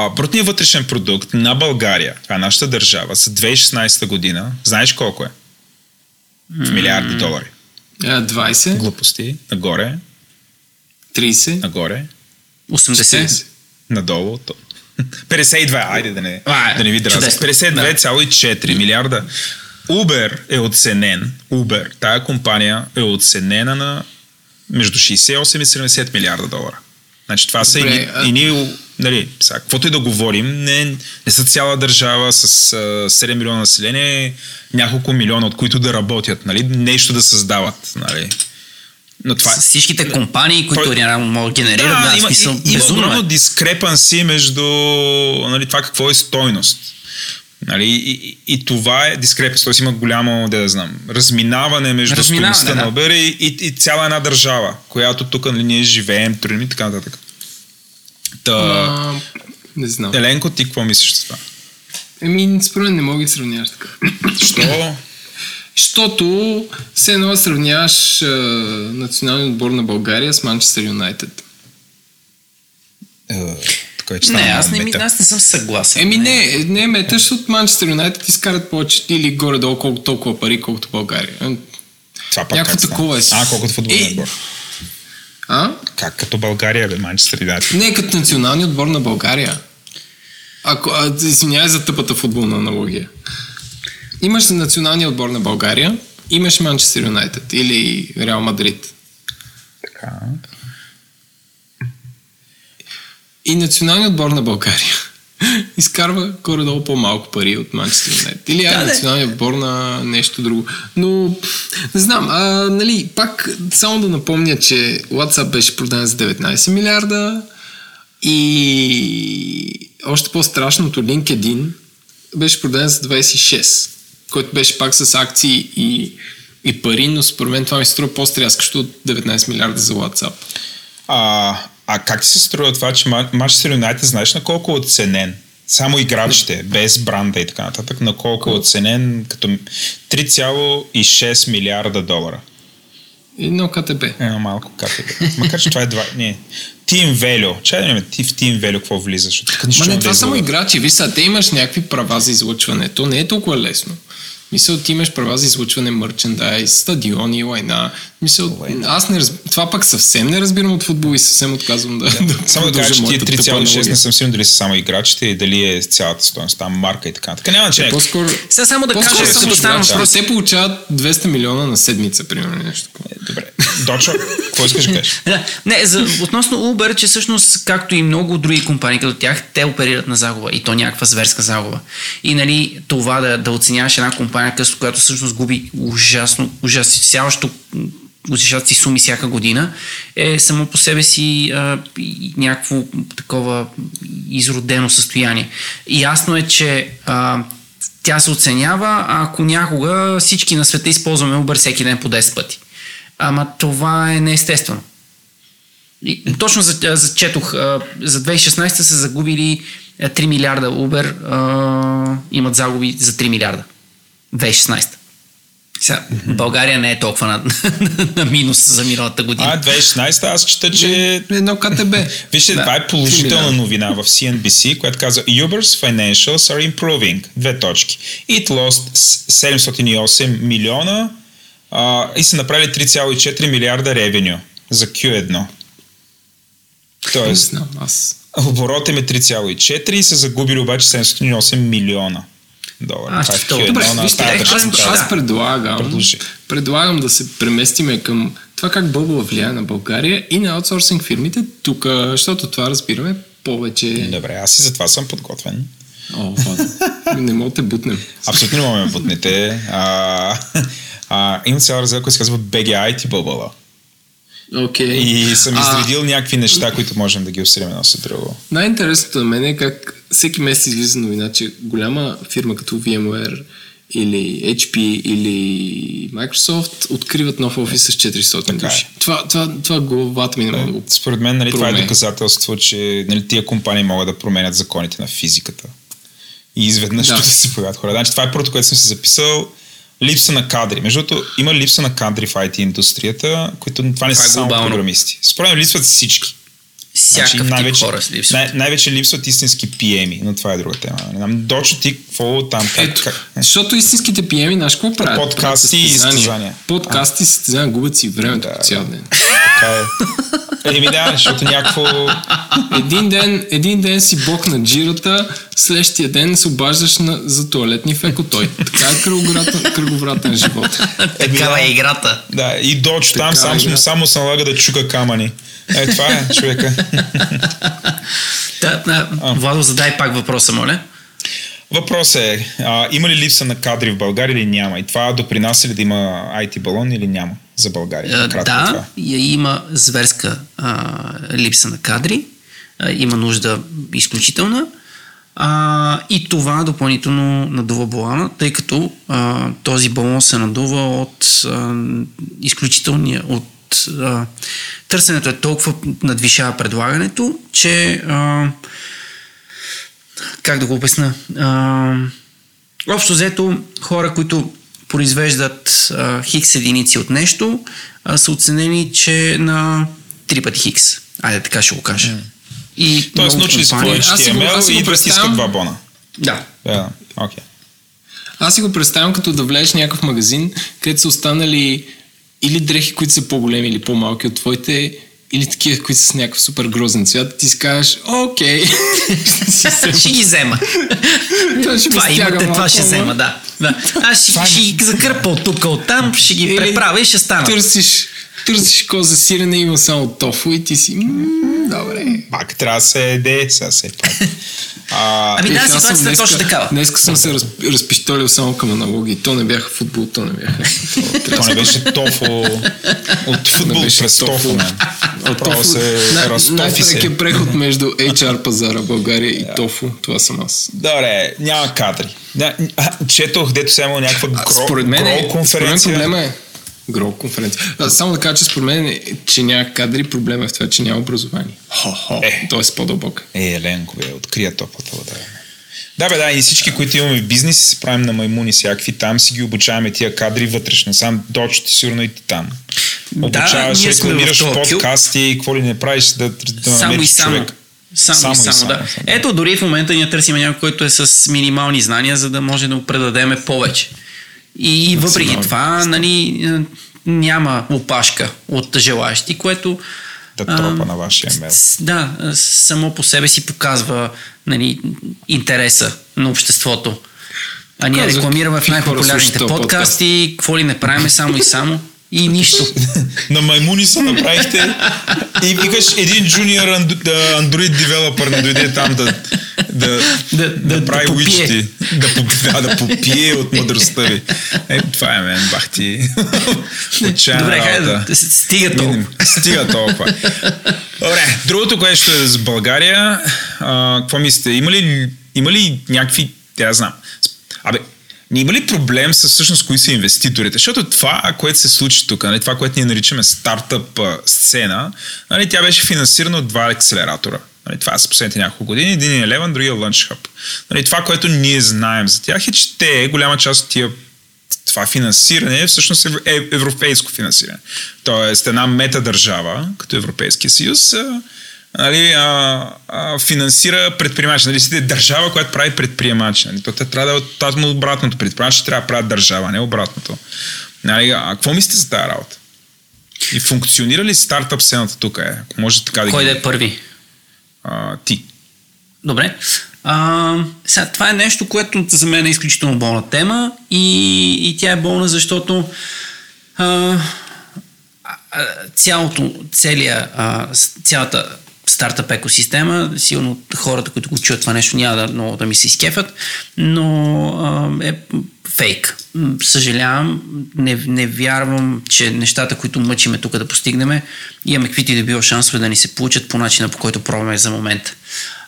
брутният вътрешен продукт на България, това е нашата държава, за 2016 година, знаеш колко е? В милиарди долари. А, 20, Глупости. Нагоре, 30, нагоре, 80. 40. надолу. То. 52, айде да не, А, е, да не ви чудесно. 52,4 милиарда. Uber е оценен, Uber, тая компания е оценена на между 68 и 70 милиарда долара. Значи това са Добре, и, а- и ние, нали, сега, каквото и да говорим, не, не са цяла държава с а, 7 милиона население, няколко милиона, от които да работят, нали, нещо да създават. Нали. Но това С всичките компании, които Той- реално могат да генерират, да, има, смисъл, и- има безумно огромно е. дискрепанси между нали, това какво е стойност. Нали, и, и, и това е дискрепанс, т.е. има голямо, да, да знам, разминаване между Разминаване, стоеността на да. Uber и, и, и цяла една държава, която тук нали, ние живеем, трудим и така нататък. Та, А, не знам. Еленко, ти какво мислиш за това? Еми, според мен не мога да сравняваш така. Що? Защото все едно да сравняваш а, националния отбор на България с Манчестър Юнайтед. Е, вече Не, аз не, ми, аз не съм съгласен. Еми не, не е меташ от Манчестър Юнайтед изкарат повече или горе-долу колко толкова пари, колкото България. А, Това пак някакво такова е. А, колкото футболен Е. отбор. А? Как като България, бе, Манчестър Юнайтед. Не, като националния отбор на България. Ако, а, извинявай за тъпата футболна аналогия. Имаш националния отбор на България, имаш Манчестър Юнайтед или Реал Мадрид. Така. И националният отбор на България изкарва горе-долу по-малко пари от Манчестър Юнайтед. Или е Да, националният отбор на нещо друго. Но, не знам, а, нали, пак само да напомня, че WhatsApp беше продаден за 19 милиарда и още по-страшното LinkedIn беше продаден за 26, който беше пак с акции и, и пари, но според мен това ми се струва по-стряскащо от 19 милиарда за WhatsApp. А, а как ти се струва това, че Манчестър Юнайтед знаеш на колко е оценен? Само играчите, без бранда и така нататък, на колко е оценен като 3,6 милиарда долара. Едно КТБ. Е, малко е. Макар, че това е два... Не. Team Value. Чай да видим, ти в Team Value какво влиза? Защото тук Ма не, да това само излъга. играчи. Виж те имаш някакви права за излъчване. То не е толкова лесно. Мисля, ти имаш права за излъчване, мерчендайз, стадиони, лайна. Мисъл, аз не разб... Това пък съвсем не разбирам от футбол и съвсем отказвам да, да Само да кажа, че тия моята тъпа 3,6 не съм сигурен дали са само играчите и дали е цялата стоеност, там марка и така. Така няма значение. По-скоро... Сега само да кажа, само като стана играчи. въпрос. Те получават 200 милиона на седмица, примерно нещо такова. Добре. Дочо, какво искаш да кажеш? Да, не, за, относно Uber, че всъщност, както и много други компании като тях, те оперират на загуба и то някаква зверска загуба. И нали, това да, да оценяваш една компания, която всъщност губи ужасно, ужасяващо ужасяващи суми всяка година, е само по себе си а, някакво такова изродено състояние. Ясно е, че а, тя се оценява, ако някога всички на света използваме Uber всеки ден по 10 пъти. Ама това е неестествено. И, точно за, за четох, за 2016 са загубили а, 3 милиарда Uber, а, имат загуби за 3 милиарда. 2016. Сега, България не е толкова на, на минус за миналата година. А, 2016 аз чета, че Едно КТБ. Вижте, Да, това е положителна новина в CNBC, която казва Uber's financials are improving. Две точки. It lost с- 708 милиона а, и са направили 3,4 милиарда ревеню за Q1. Не Тоест, знам, аз... оборот им е 3,4 и са загубили обаче 708 милиона долара. А, Това е ще- Q1 добре, на вижте, е, държава. Аз, аз предлагам, Предложи. предлагам да се преместиме към това как Бъбъл влияе на България и на аутсорсинг фирмите тук, защото това разбираме повече. Добре, аз и за това съм подготвен. О, не мога да те бутнем. Абсолютно не мога да ме бутнете. А, а, имам цял раздел, който се казва BGI Бъбъла. Окей. И съм А, изредил някакви неща, които можем да ги обсъдим едно с друго. Най-интересното на мен е как всеки месец излиза новина, че голяма фирма като VMware или HP или Microsoft откриват нов офис с 400 Така е. души. Това, това, това главата ми не може да го Според мен нали, това е доказателство, че нали, тия компании могат да променят законите на физиката. И изведнъж Да. се появят хора. Значи, това е първото, което съм си записал. Липса на кадри. Между другото, има липса на кадри в IT индустрията, които това не Това е са само програмисти. Според мен липсват всички. Всякакъв тип най-вече, хора с липсват. най- най-вече липсват истински PM-и, но това е друга тема. Не знам, Дочо ти, какво там, как, Ето, как, защото истинските PM, знаеш какво правят? Подкасти и състезания. Подкасти и състезания губят си времето Да, цял ден. така е. Еми да, защото някакво... Един ден, един ден си бок на джирата, следващия ден се обаждаш на, за туалетни фекотой. Така е кръговратен, кръговратен живот. Такава да. е играта. Да, и Дочо там Така, сам, игра. само се налага да чука камъни. Е, това е човека. Да, да, Владо, задай пак въпроса, моля. Въпросът е, а, има ли липса на кадри в България или няма? И това допринася ли да има IT балон или няма за България? А, Накратко да, това. има зверска а, липса на кадри, а, има нужда изключителна. А, и това допълнително надува балана, тъй като а, този балон се надува от а, изключителния, от а, търсенето е толкова надвишава предлагането, че а, как да го обясна? А, общо взето, хора, които произвеждат а, хикс единици от нещо, а, са оценени, че на три пъти хикс. Айде, така ще го кажа. И Тоест, научили е аз си HTML го и да стискат два бона. Да. Да, окей. Аз си го представям като да влезеш в някакъв магазин, където са останали или дрехи, които са по-големи или по-малки от твоите, или такива, които са с някакъв супер грозен цвят, ти си кажеш, окей, ще ги взема. Това ще това имате, това ще взема, да. да. Аз ще, ще ги закърпа от тук, от там, ще ги преправя и ще стана. Търсиш, търсиш коза сирене, има само тофу и ти си, «М, добре. Пак трябва да се еде, сега се пак. А, Ами да, съм ситуацията е точно такава. Днеска съм се раз, разпиштолил само към аналоги. То не бяха футбол, то не бяха. то не беше тофу от футбол беше през тофу. тофу. man. Право се Най- разтофи Най-прекия се. преход между HR пазара България и тофу. Това съм аз. Добре, няма кадри. Четох, дето сега има някаква гро, според мен, е, според мен конференция. проблема е Гро конференция. А, само да кажа, че според мен, че няма кадри, проблема е в това, че няма образование. Хо-хо. Е. Тоест по-дълбок. Е, Еленко, бе, открия топлата вода. Да, бе, да, и всички, които имаме в бизнес, се правим на маймуни всякакви. Там си ги обучаваме тия кадри вътрешно. Сам дочо ти сигурно и ти там. Обучаваш, в рекламираш подкасти, какво ли не правиш, да, да Само и само. човек. Само, Само и и само, само, да. само. Ето, дори в момента ние търсим някой, който е с минимални знания, за да може да му предадеме повече. И въпреки това, нали, е, няма опашка от желаящи, което Да тропа на вашия имейл. с- да, а, само по себе си показва нали, интереса на обществото. А ние Казах, рекламираме в най-популярните подкасти, какво ли не правиме само и само и нищо. на маймуни се направихте и викаш един джуниор Android девелопър не дойде там да, да, Да- да, да- прави да уичти. Да, да, да попие от мъдростта ви. Е, това е мен, бах ти. Отчаяна Добре, работа. да, стига толкова. Стига толкова. Добре, другото, което ще е с България, а, какво мислите? Има ли, има ли някакви, тя знам, абе, не има ли проблем с всъщност кои са инвеститорите? Защото това, което се случи тук, нали, това, което ние наричаме стартъп сцена, нали, тя беше финансирана от два акселератора. Нали, това са последните няколко години. Един е Eleven, другия е Launch Hub. Нали, това, което ние знаем за тях е, че те, голяма част от тия това финансиране всъщност е европейско финансиране. Тоест една метадържава, като Европейския съюз, нали, а, а, финансира предприемачи. Нали, сте държава, която прави предприемачи. Нали, то те трябва да е точно обратното. Предприемачи трябва да правят държава, не обратното. Нали, а какво мислите за тази работа? И функционира ли стартъп сцената тук? Е? Ако може така да Кой да е първи? А, ти. Добре. А, сега, това е нещо, което за мен е изключително болна тема и, и тя е болна, защото а, цялото, целия, а, цялата стартъп екосистема, сигурно хората, които го чуят това нещо, няма да, много да ми се изкефят, но е фейк. Съжалявам, не, не вярвам, че нещата, които мъчиме тук да постигнем, имаме каквито и да било шансове да ни се получат по начина, по който пробваме за момента.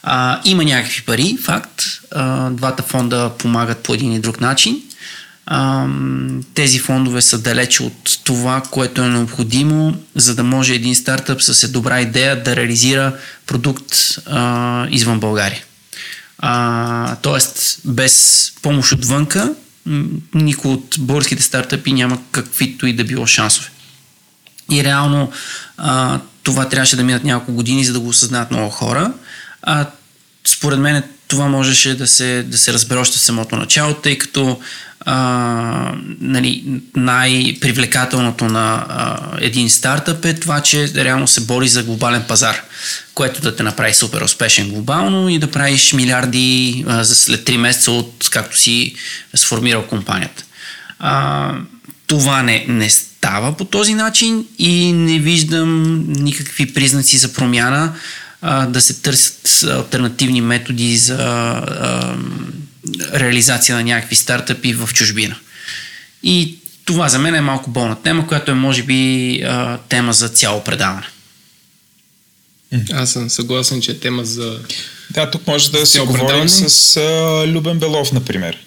А, има някакви пари, факт. А, двата фонда помагат по един и друг начин. Тези фондове са далече от това, което е необходимо, за да може един стартъп с е добра идея да реализира продукт а, извън България. А, тоест, без помощ отвънка, никой от българските стартъпи няма каквито и да било шансове. И реално а, това трябваше да минат няколко години, за да го осъзнаят много хора. А, според мен това можеше да се, да се разбере още в самото начало, тъй като а, нали, най-привлекателното на а, един стартъп е това, че реално се бори за глобален пазар, което да те направи супер успешен глобално и да правиш милиарди а, за след 3 месеца от както си сформирал компанията. А, това не, не става по този начин и не виждам никакви признаци за промяна а, да се търсят альтернативни методи за а, реализация на някакви стартъпи в чужбина. И това за мен е малко болна тема, която е може би а, тема за цяло предаване. Аз съм съгласен, че е тема за... Да, тук може да си цяло говорим с а, Любен Белов, например.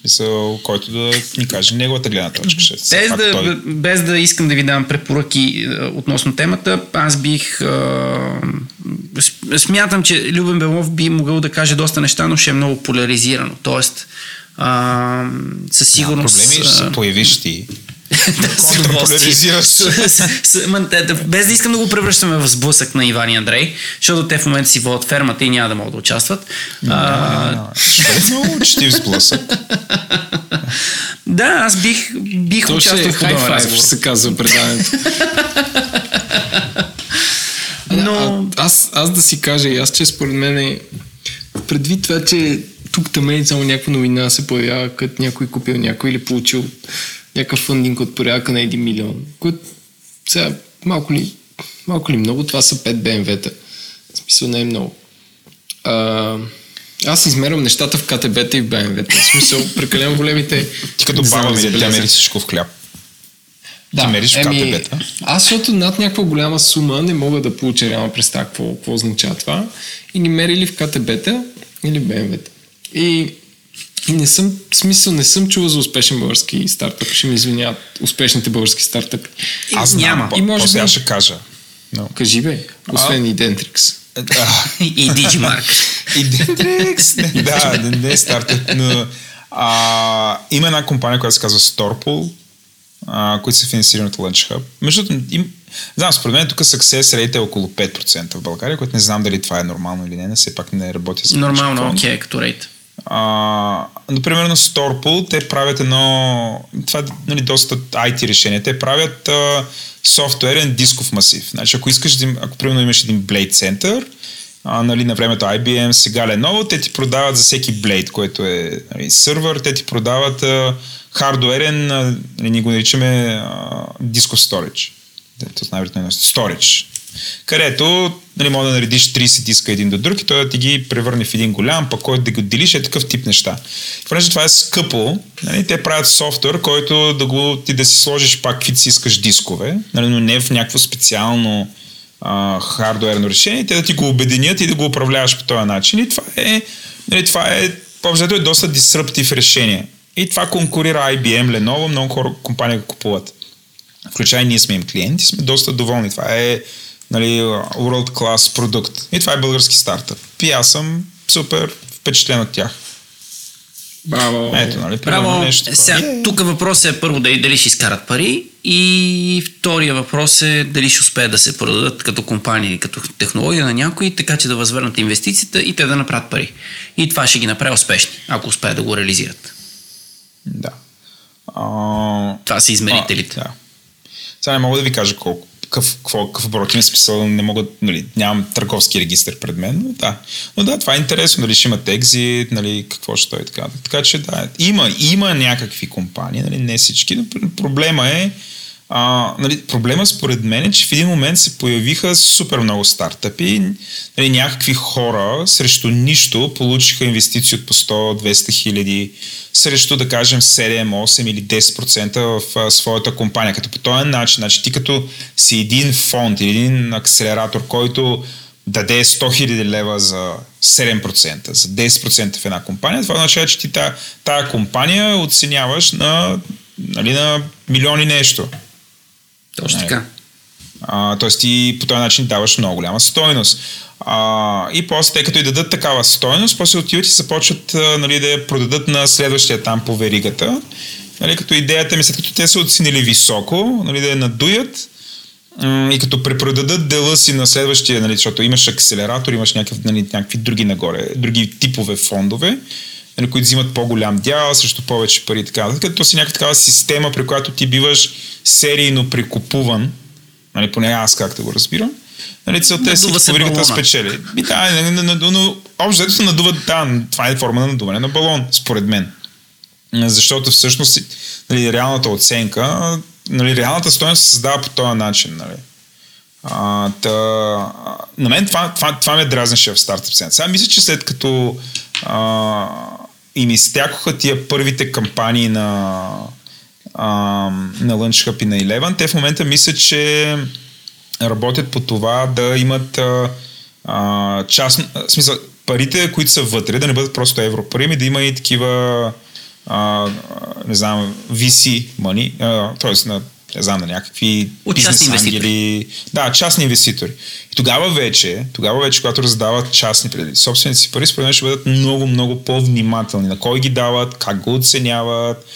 В смисъл, който да ни каже неговата гледна точка. Ще, Без пак да, той- без да искам да ви дам препоръки е, относно темата, аз бих. А, с- смятам, че Любен Белов би могъл да каже доста неща, но ще е много поляризирано. Тоест, а, със сигурност. Проблеми ще се появиш ти. Да, с удоволствие. Без да искам да го превръщаме в сблъсък на Иван и Андрей, защото те в момента си водят фермата и няма да могат да участват. Ще е много учтив сблъсък. да, аз бих, бих е участвал в подобен разговор. се казва предаването. Но... А, аз, аз да си кажа и аз, че според мен е предвид това, че тук там само някаква новина се появява, като някой купил някой или получил някакъв фандинг от порядъка на 1 милион, което сега малко ли, малко ли много, това са 5 BMW-та. В смисъл не е много. А, аз измервам нещата в КТБ-та и в BMW-та. В смисъл, прекалено големите... Ти като да баба ми, тя мери всичко в хляб. Ти мериш в еми, КТБ-та? Аз, защото над някаква голяма сума не мога да получа реална представа какво, какво означава това. И ни мерили в КТБ-та или. И, и не съм, в смисъл, не съм чувал за успешен български стартъп. Ще ми извиняват успешните български стартъпи. Аз Няма. И може би- ще кажа. Но. Кажи бе, освен и Dentrix. А, И Digimark. И Dentrix. да, не, е стартъп, но а, има една компания, която се казва Storpool, а, които са финансирани от Launch Hub. Между им, знам, според мен тук success rate е около 5% в България, което не знам дали това е нормално или не, не все пак не работя с Нормално, окей, като рейт. А, например, на Storpool те правят едно, това е нали, доста IT решение, те правят а, софтуерен дисков масив. Значи, ако искаш, ако примерно имаш един Blade Center, а, нали, на времето IBM, сега Lenovo, те ти продават за всеки Blade, който е нали, сървър, те ти продават а, хардуерен, а, нали, ние го наричаме а, дисков storage. Ето, най-вероятно е storage. Където нали, може да наредиш 30 диска един до друг и той да ти ги превърне в един голям, пък който да го делиш е такъв тип неща. Понеже това е скъпо, нали, те правят софтуер, който да го, ти да си сложиш пак каквито си искаш дискове, нали, но не в някакво специално а, хардуерно решение, те да ти го обединят и да го управляваш по този начин. И това е, нали, това е, по-общо е доста дисръптив решение. И това конкурира IBM, Lenovo, много хора компании го купуват. Включая ние сме им клиенти, сме доста доволни. Това е нали, world class продукт. И това е български стартъп. И аз съм супер впечатлен от тях. Браво! Ето, нали, Браво. нещо. Сега, тук въпросът е първо дали, дали ще изкарат пари и втория въпрос е дали ще успеят да се продадат като компания, като технология на някои, така че да възвърнат инвестицията и те да направят пари. И това ще ги направи успешни, ако успеят да го реализират. Да. А, Това са измерителите. А, да. Сега не мога да ви кажа колко, какъв, какво, какъв оборот има смисъл, не мога, нали, нямам търговски регистр пред мен, но да. Но да, това е интересно, дали ще имат екзит, нали, какво ще е така. Така че да, има, има някакви компании, нали, не всички, но пр- проблема е, а, нали, проблема според мен е, че в един момент се появиха супер много стартъпи, нали, някакви хора срещу нищо получиха инвестиции от по 100-200 хиляди, срещу да кажем 7, 8 или 10% в а, своята компания. Като по този начин, значи ти като си един фонд или един акселератор, който даде 100 хиляди лева за 7%, за 10% в една компания, това означава, че ти тая, компания оценяваш на, нали, на милиони нещо. Точно Не. така. А, тоест ти по този начин даваш много голяма стойност. А, и после, тъй като и дадат такава стойност, после отиват и започват нали, да я продадат на следващия там по веригата. Нали, като идеята ми, след като те са оценили високо, нали, да я надуят и като препродадат дела си на следващия, нали, защото имаш акселератор, имаш някакви, нали, някакви други нагоре, други типове фондове, нали, които взимат по-голям дял срещу повече пари и така. нататък. Като си някаква такава система, при която ти биваш серийно прекупуван, нали, поне аз както го разбирам, нали, целта е си веригата спечели. И да, не, не, не, но, общо взето се надуват, да, това е форма на надуване на балон, според мен. Защото всъщност нали, реалната оценка, нали, реалната стоеност се създава по този начин. Нали. А, та, на мен това, това, това ме дразнеше в стартъп сцената. Сега мисля, че след като а, им изтякоха тия първите кампании на, а, на Launch Hub и на Eleven, те в момента мисля, че работят по това да имат а, част, в смисъл, парите, които са вътре, да не бъдат просто европари, ами да има и такива а, не знам, VC money, т.е. на не знам, на някакви От бизнес ангели. Да, частни инвеститори. И тогава вече, тогава вече, когато раздават частни преди собствените си пари, според мен ще бъдат много, много по-внимателни. На кой ги дават, как го оценяват,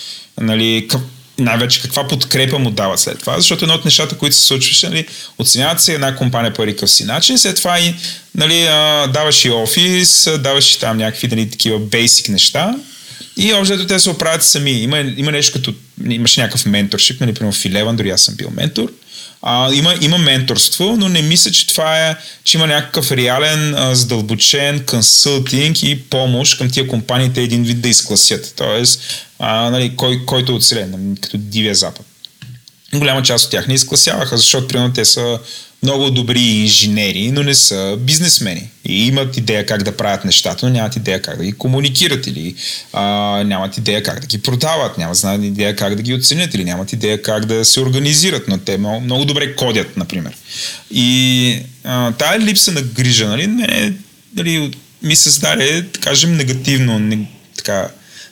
нали, къв, най-вече каква подкрепа му дават след това, защото едно от нещата, които се случваше, нали, оценяват се една компания по какъв си начин, след това и, нали, даваш и офис, даваш и там някакви нали, такива бейсик неща и общо те се оправят сами. Има, има нещо като, имаш някакъв менторшип, нали, примерно в Eleven, дори аз съм бил ментор, а, има, има менторство, но не мисля, че това е, че има някакъв реален, а, задълбочен консултинг и помощ към тия компаниите един вид да изкласят. Тоест, а, нали, кой, който е оцелен, като Дивия Запад. Голяма част от тях не изкласяваха, защото примерно те са много добри инженери, но не са бизнесмени. И имат идея как да правят нещата, но нямат идея как да ги комуникират или а, нямат идея как да ги продават, нямат знаят идея как да ги оценят или нямат идея как да се организират, но те много, много добре кодят, например. И а, тая липса на грижа, нали, мене, нали, ми създаде, да кажем, негативно, не, така,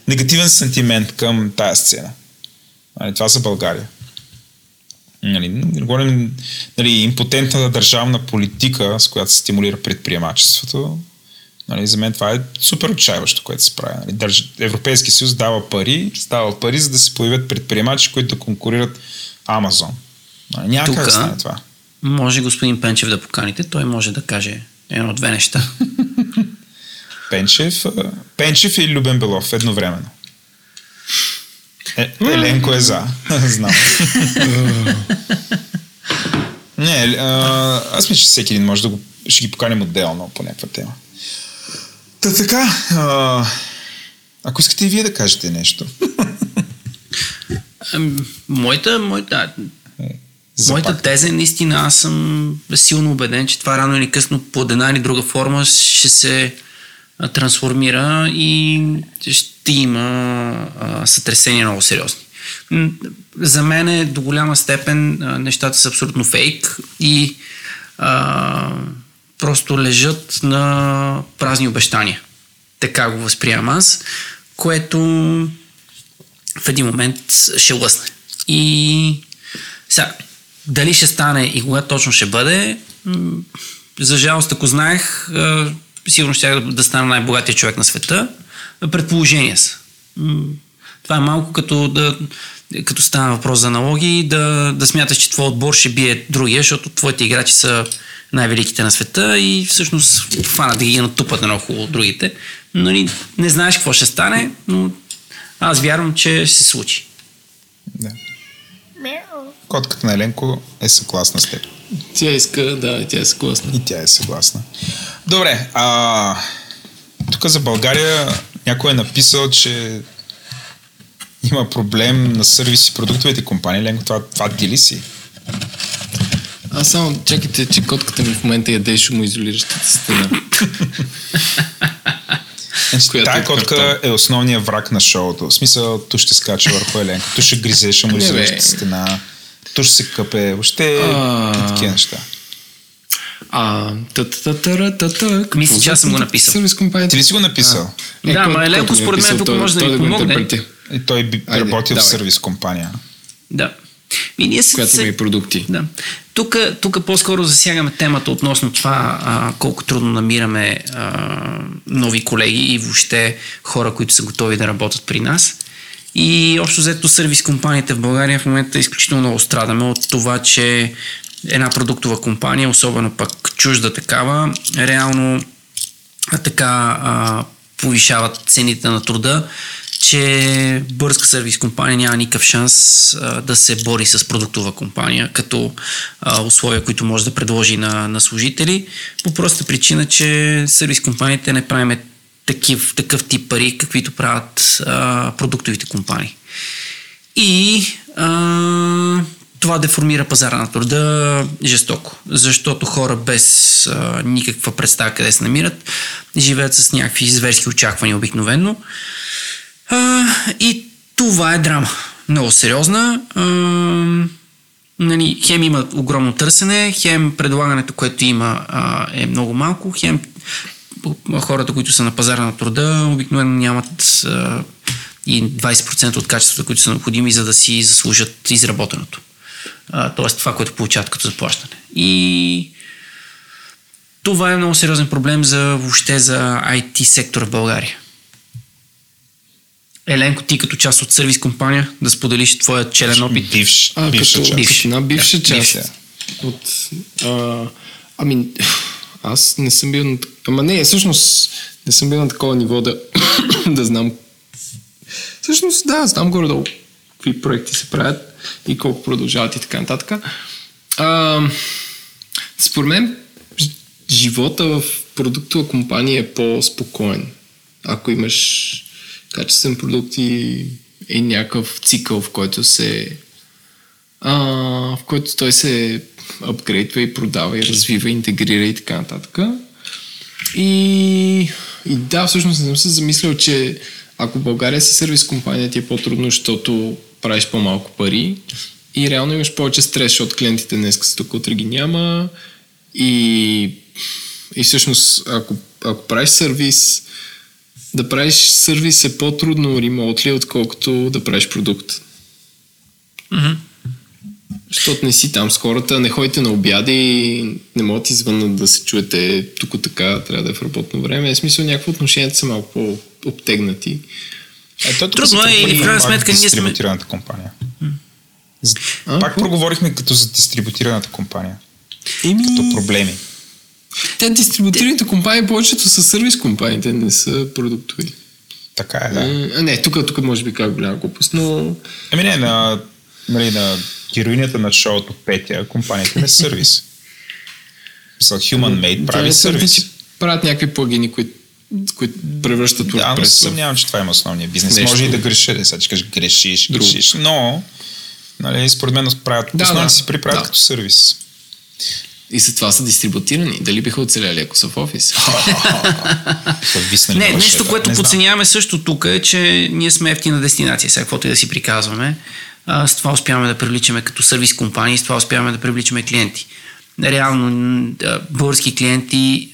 негативен сантимент към тая сцена. Нали, това за България. Нали, говорим нали, импотентната държавна политика, с която се стимулира предприемачеството. Нали, за мен това е супер отчаяващо, което се прави. Нали, държ... Европейски съюз дава пари, става пари, за да се появят предприемачи, които да конкурират Амазон. Нали, няма как да Тука- стане това. Може господин Пенчев да поканите, той може да каже едно-две неща. Пенчев, Пенчев и Любен Белов едновременно. Е, Еленко е за. Знам. Не, а, аз мисля, че всеки един може да го... Ще ги поканим отделно по някаква тема. Та така, а, ако искате и вие да кажете нещо. Моята, моята, За моята пак. теза е наистина, аз съм силно убеден, че това рано или късно по една или друга форма ще се трансформира и ще има а, сътресения много сериозни. За мен е до голяма степен а, нещата са абсолютно фейк и а, просто лежат на празни обещания. Така го възприемам аз, което в един момент ще лъсне. И сега, дали ще стане и кога точно ще бъде, за жалост, ако знаех, сигурно ще да стана най-богатия човек на света. Предположения са. Това е малко като да като става въпрос за налоги, да, да смяташ, че твой отбор ще бие другия, защото твоите играчи са най-великите на света и всъщност фанат да ги натупат едно хубаво другите. Нали, не знаеш какво ще стане, но аз вярвам, че ще се случи. Да. Котката на Еленко е съгласна с теб. Тя иска, да, тя е съгласна. И тя е съгласна. Добре, а тук за България някой е написал, че има проблем на сервис и продуктовите компании. Ленко, това, това ти ли си? Аз само чакайте, че котката ми в момента яде шумоизолиращата стена. Значи, тая е котка картон. е основният враг на шоуто. В смисъл, ту ще скача върху Еленко, ту ще гризе шумоизолиращата Не, бе. стена, ту ще се къпе, въобще А. такива неща. А, та та та та та та Мисля, че аз съм го написал. Сервис компанията. Ти ли си го написал? Е, Да, ма е според мен тук може да ни помогне. И той би работил в сервис компания. Да. И ние се, Която има и продукти. Да. Тук, тук по-скоро засягаме темата относно това а, колко трудно намираме а, нови колеги и въобще хора, които са готови да работят при нас. И общо взето сервис компаниите в България в момента изключително много страдаме от това, че една продуктова компания, особено пък чужда такава, реално така а, повишават цените на труда, че бързка сервис компания няма никакъв шанс а, да се бори с продуктова компания като а, условия, които може да предложи на, на служители, по проста причина, че сервис компаниите не правиме такив, такъв тип пари, каквито правят а, продуктовите компании. И а, това деформира пазара на труда жестоко, защото хора без а, никаква представа къде се намират, живеят с някакви зверски очаквания обикновено. А, и това е драма. Много сериозна. А, нали, хем има огромно търсене, хем предлагането, което има а, е много малко, хем хората, които са на пазара на труда, обикновено нямат а, и 20% от качествата, които са необходими, за да си заслужат изработеното. А, тоест това, което получават като заплащане. И това е много сериозен проблем за въобще за IT сектора в България. Еленко, ти като част от сервис компания, да споделиш твоя челен опит. Бивш, А, бивша като, част. бивш. като една бивша Да, част. бивша. От, а, ами, аз не съм бил на... Ама не, всъщност не съм бил на такова ниво да, да знам... Всъщност, да, знам горе-долу какви проекти се правят и колко продължават и така нататък. А, според мен, живота в продуктова компания е по-спокоен. Ако имаш качествен продукт и е някакъв цикъл, в който се а, в който той се апгрейдва и продава и развива, интегрира и така нататък. И, и да, всъщност не съм се замислял, че ако България си сервис компания ти е по-трудно, защото правиш по-малко пари и реално имаш повече стрес, защото клиентите днес са тук, утре ги няма и, и всъщност ако, ако правиш сервис, да правиш сервис е по-трудно ремонтли, отколкото да правиш продукт. Защото не си там с хората, не ходите на обяди, не могат извън да се чуете тук така, трябва да е в работно време. В смисъл някакво отношенията са малко по-обтегнати. Е, Трудно е и в крайна сметка ние сме- Дистрибутираната компания. А, Пак проговорихме като за дистрибутираната компания. Еми... Като проблеми. Те дистрибутираните компании повечето са сервис компании, те не са продуктови. Така е, да. А, не, тук, тук може би как голяма глупост, но... Ами не, на, нали, на героинята на шоуто Петя, компанията не е сервис. За Human Made прави Те сервис. че правят някакви плагини, които, които превръщат Да, но WordPress се съмнявам, че това има основния бизнес. Нещо. Може и да греша, да сега кажеш грешиш, Друго. грешиш, но нали, според мен правят, Да, да, си приправят да. като сервис. И след това са дистрибутирани. Дали биха оцеляли, ако са в офис? Не, на нещо, което подценяваме също тук е, че ние сме ефтина дестинация, сега каквото и да си приказваме. С това успяваме да привличаме като сервис компании, с това успяваме да привличаме клиенти. Реално, а, български клиенти,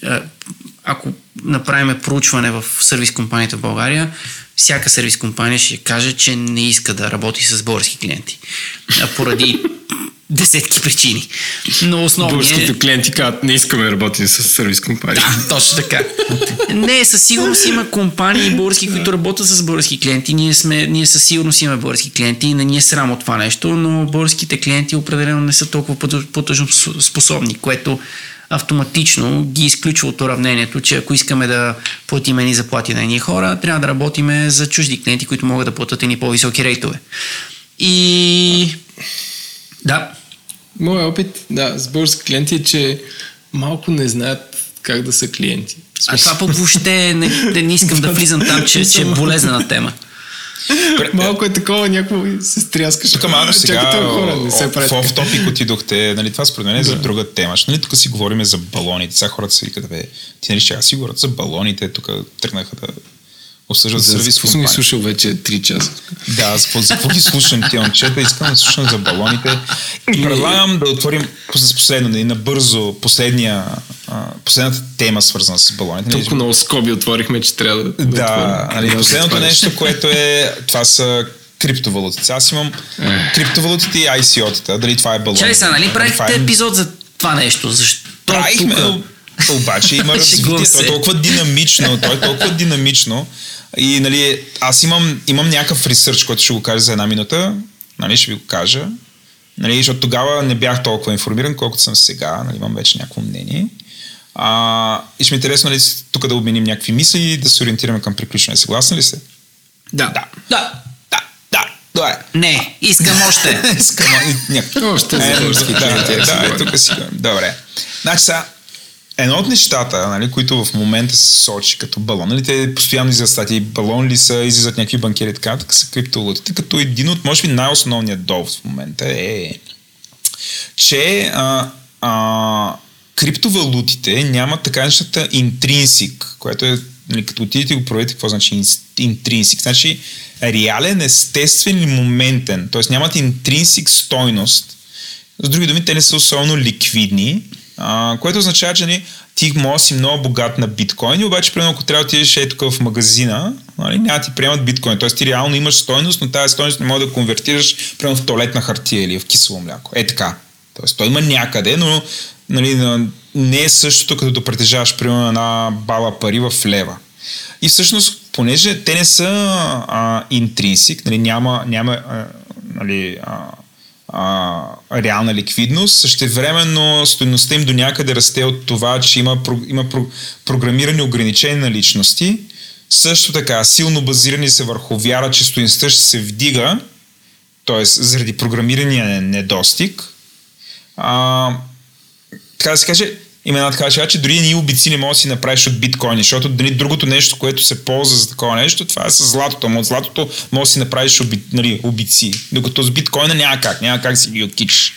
ако направим проучване в сервис компанията в България, всяка сервис компания ще каже, че не иска да работи с български клиенти. Поради десетки причини. Но основният е... Българските клиенти казват, не искаме да работим с сервис компания. Точно така. Не, със сигурност има компании български, които работят с български клиенти. Ние, сме, ние със сигурност имаме български клиенти и не ни е срам от това нещо, но българските клиенти определено не са толкова платежно способни, което автоматично ги изключва от уравнението, че ако искаме да платиме ни заплати на едни хора, трябва да работиме за чужди клиенти, които могат да платят едни по-високи рейтове. И да, Моя опит, да, с български клиенти е, че малко не знаят как да са клиенти. А това пък въобще не, не, не искам да влизам там, че, че е болезнена тема. Малко е такова, някой се стряскаш. Тук малко сега хора, не се в оф топик отидохте, нали, това според мен е за друга тема. Защото нали, тук си говорим за балоните. Сега хората се викат, бе, ти нали ще си говорят за балоните, тук тръгнаха да обсъждат За сервис какво съм ги компании. слушал вече 3 часа. Да, за какво, за какво ги слушам тия момчета, искам да слушам за балоните. И предлагам да отворим с последно, нали, набързо, последния, последната тема, свързана с балоните. Толкова много скоби отворихме, че трябва да. Да, нали, Да, последното нещо, което е, това са криптовалутите. Аз имам криптовалутите и ICO-тата. Дали това е балон? Чай сега, нали правихте е- епизод за това нещо? Защо Правихме, обаче има развитие. То е се. толкова динамично. То е толкова динамично. И нали, аз имам, имам някакъв ресърч, който ще го кажа за една минута. Нали, ще ви го кажа. Нали, защото тогава не бях толкова информиран, колкото съм сега. Нали, имам вече някакво мнение. А, и ще ми е интересно нали, тук да обменим някакви мисли и да се ориентираме към приключване. Съгласни ли сте? Да. Да. Да. Да, да, добре. Не, искам още. Искам някакво. Още за български да, говорим. тук си. Добре. Значи сега, едно от нещата, нали, които в момента се сочи като балон, нали, те постоянно излизат статии, балон ли са, излизат някакви банкери, така, така са криптовалутите, като един от, може би, най-основният довод в момента е, че а, а, криптовалутите нямат така нещата интринсик, което е, нали, като отидете и го проверите, какво значи интринсик. Значи реален, естествен или моментен, т.е. нямат интринсик стойност. С други думи, те не са особено ликвидни, което означава, че нали, ти може си много богат на биткоини, обаче, примерно, ако трябва да отидеш е тук в магазина, нали, няма ти приемат биткоин. Тоест ти реално имаш стойност, но тази стойност не може да конвертираш примерно в туалетна хартия или в кисело мляко. Е така. Тоест той има някъде, но нали, на- не е същото, като да притежаваш примерно една бала пари в лева. И всъщност, понеже те не са а, интринсик, нали, няма, няма а, нали, а, а, реална ликвидност, същевременно стоеността им до някъде расте от това, че има, има про, програмирани ограничения на личности, също така силно базирани се върху вяра, че стоеността ще се вдига, т.е. заради програмирания недостиг, а, така да се каже, има една такава шега, че дори ни обици не може да си направиш от биткоини, защото дали другото нещо, което се ползва за такова нещо, това е с златото. От златото може да си направиш оби, нали, обици, докато с биткоина няма как, няма как си ги окичиш.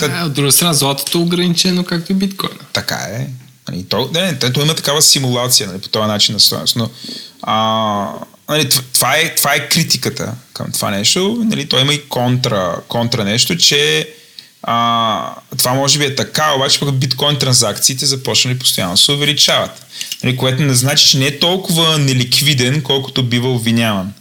Та, А, от друга страна, златото е ограничено, както и биткоина. така е. Нали, то, не, не, то има такава симулация нали, по този начин на стоеност, но а, нали, това, е, това е критиката към това нещо. Нали, то има и контра, контра нещо, че а, това може би е така, обаче пък биткоин транзакциите започнали постоянно се увеличават. Нали, което не значи, че не е толкова неликвиден, колкото бива обвиняван.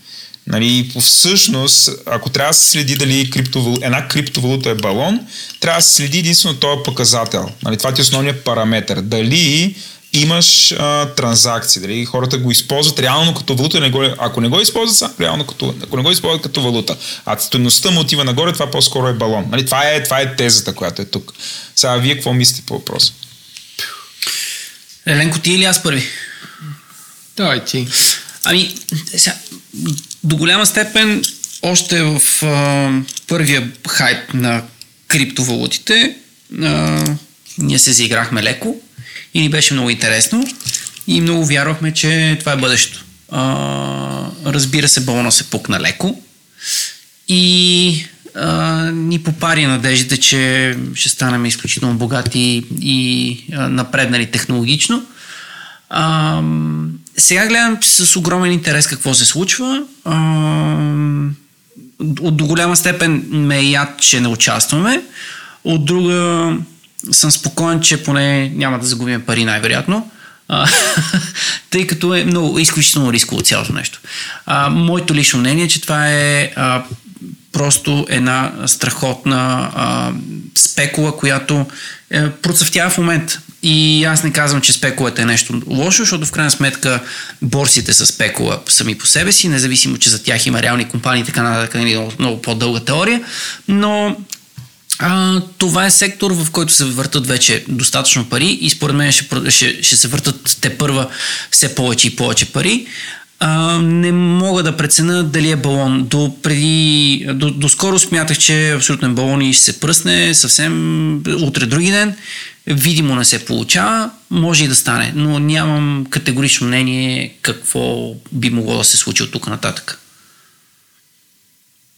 Нали, всъщност, ако трябва да се следи дали криптовал... една криптовалута е балон, трябва да се следи единствено този показател. Нали, това ти е основният параметр. Дали имаш а, транзакции, дали хората го използват реално като валута, не го, ако не го използват са, реално като, ако не го използват като валута, а стоеността му отива нагоре, това по-скоро е балон. Нали, това, е, това е тезата, която е тук. Сега, вие какво мислите по въпроса? Еленко, ти или аз първи? Давай ти. Ами, сега, до голяма степен още в а, първия хайп на криптовалутите а, ние се заиграхме леко и ни беше много интересно и много вярвахме, че това е бъдещето. А, разбира се, балона се пукна леко и а, ни попари надеждите, че ще станем изключително богати и а, напреднали технологично. А, сега гледам с огромен интерес какво се случва. А, от до голяма степен ме яд, че не участваме. От друга съм спокоен, че поне няма да загубим пари най-вероятно. А, тъй като е много изключително рисково цялото нещо. А, моето лично мнение е, че това е а, просто една страхотна а, спекула, която е, процъфтява в момента. И аз не казвам, че спекулата е нещо лошо, защото в крайна сметка борсите са спекула сами по себе си, независимо, че за тях има реални компании, така нататък, нали, много, много по-дълга теория, но а, това е сектор, в който се въртат вече достатъчно пари и според мен ще, ще, ще се въртат те първа все повече и повече пари. А, не мога да преценя дали е балон. До, преди, до, до скоро смятах, че е абсолютен балон и ще се пръсне съвсем утре други ден. Видимо не се получава, може и да стане, но нямам категорично мнение какво би могло да се случи от тук нататък.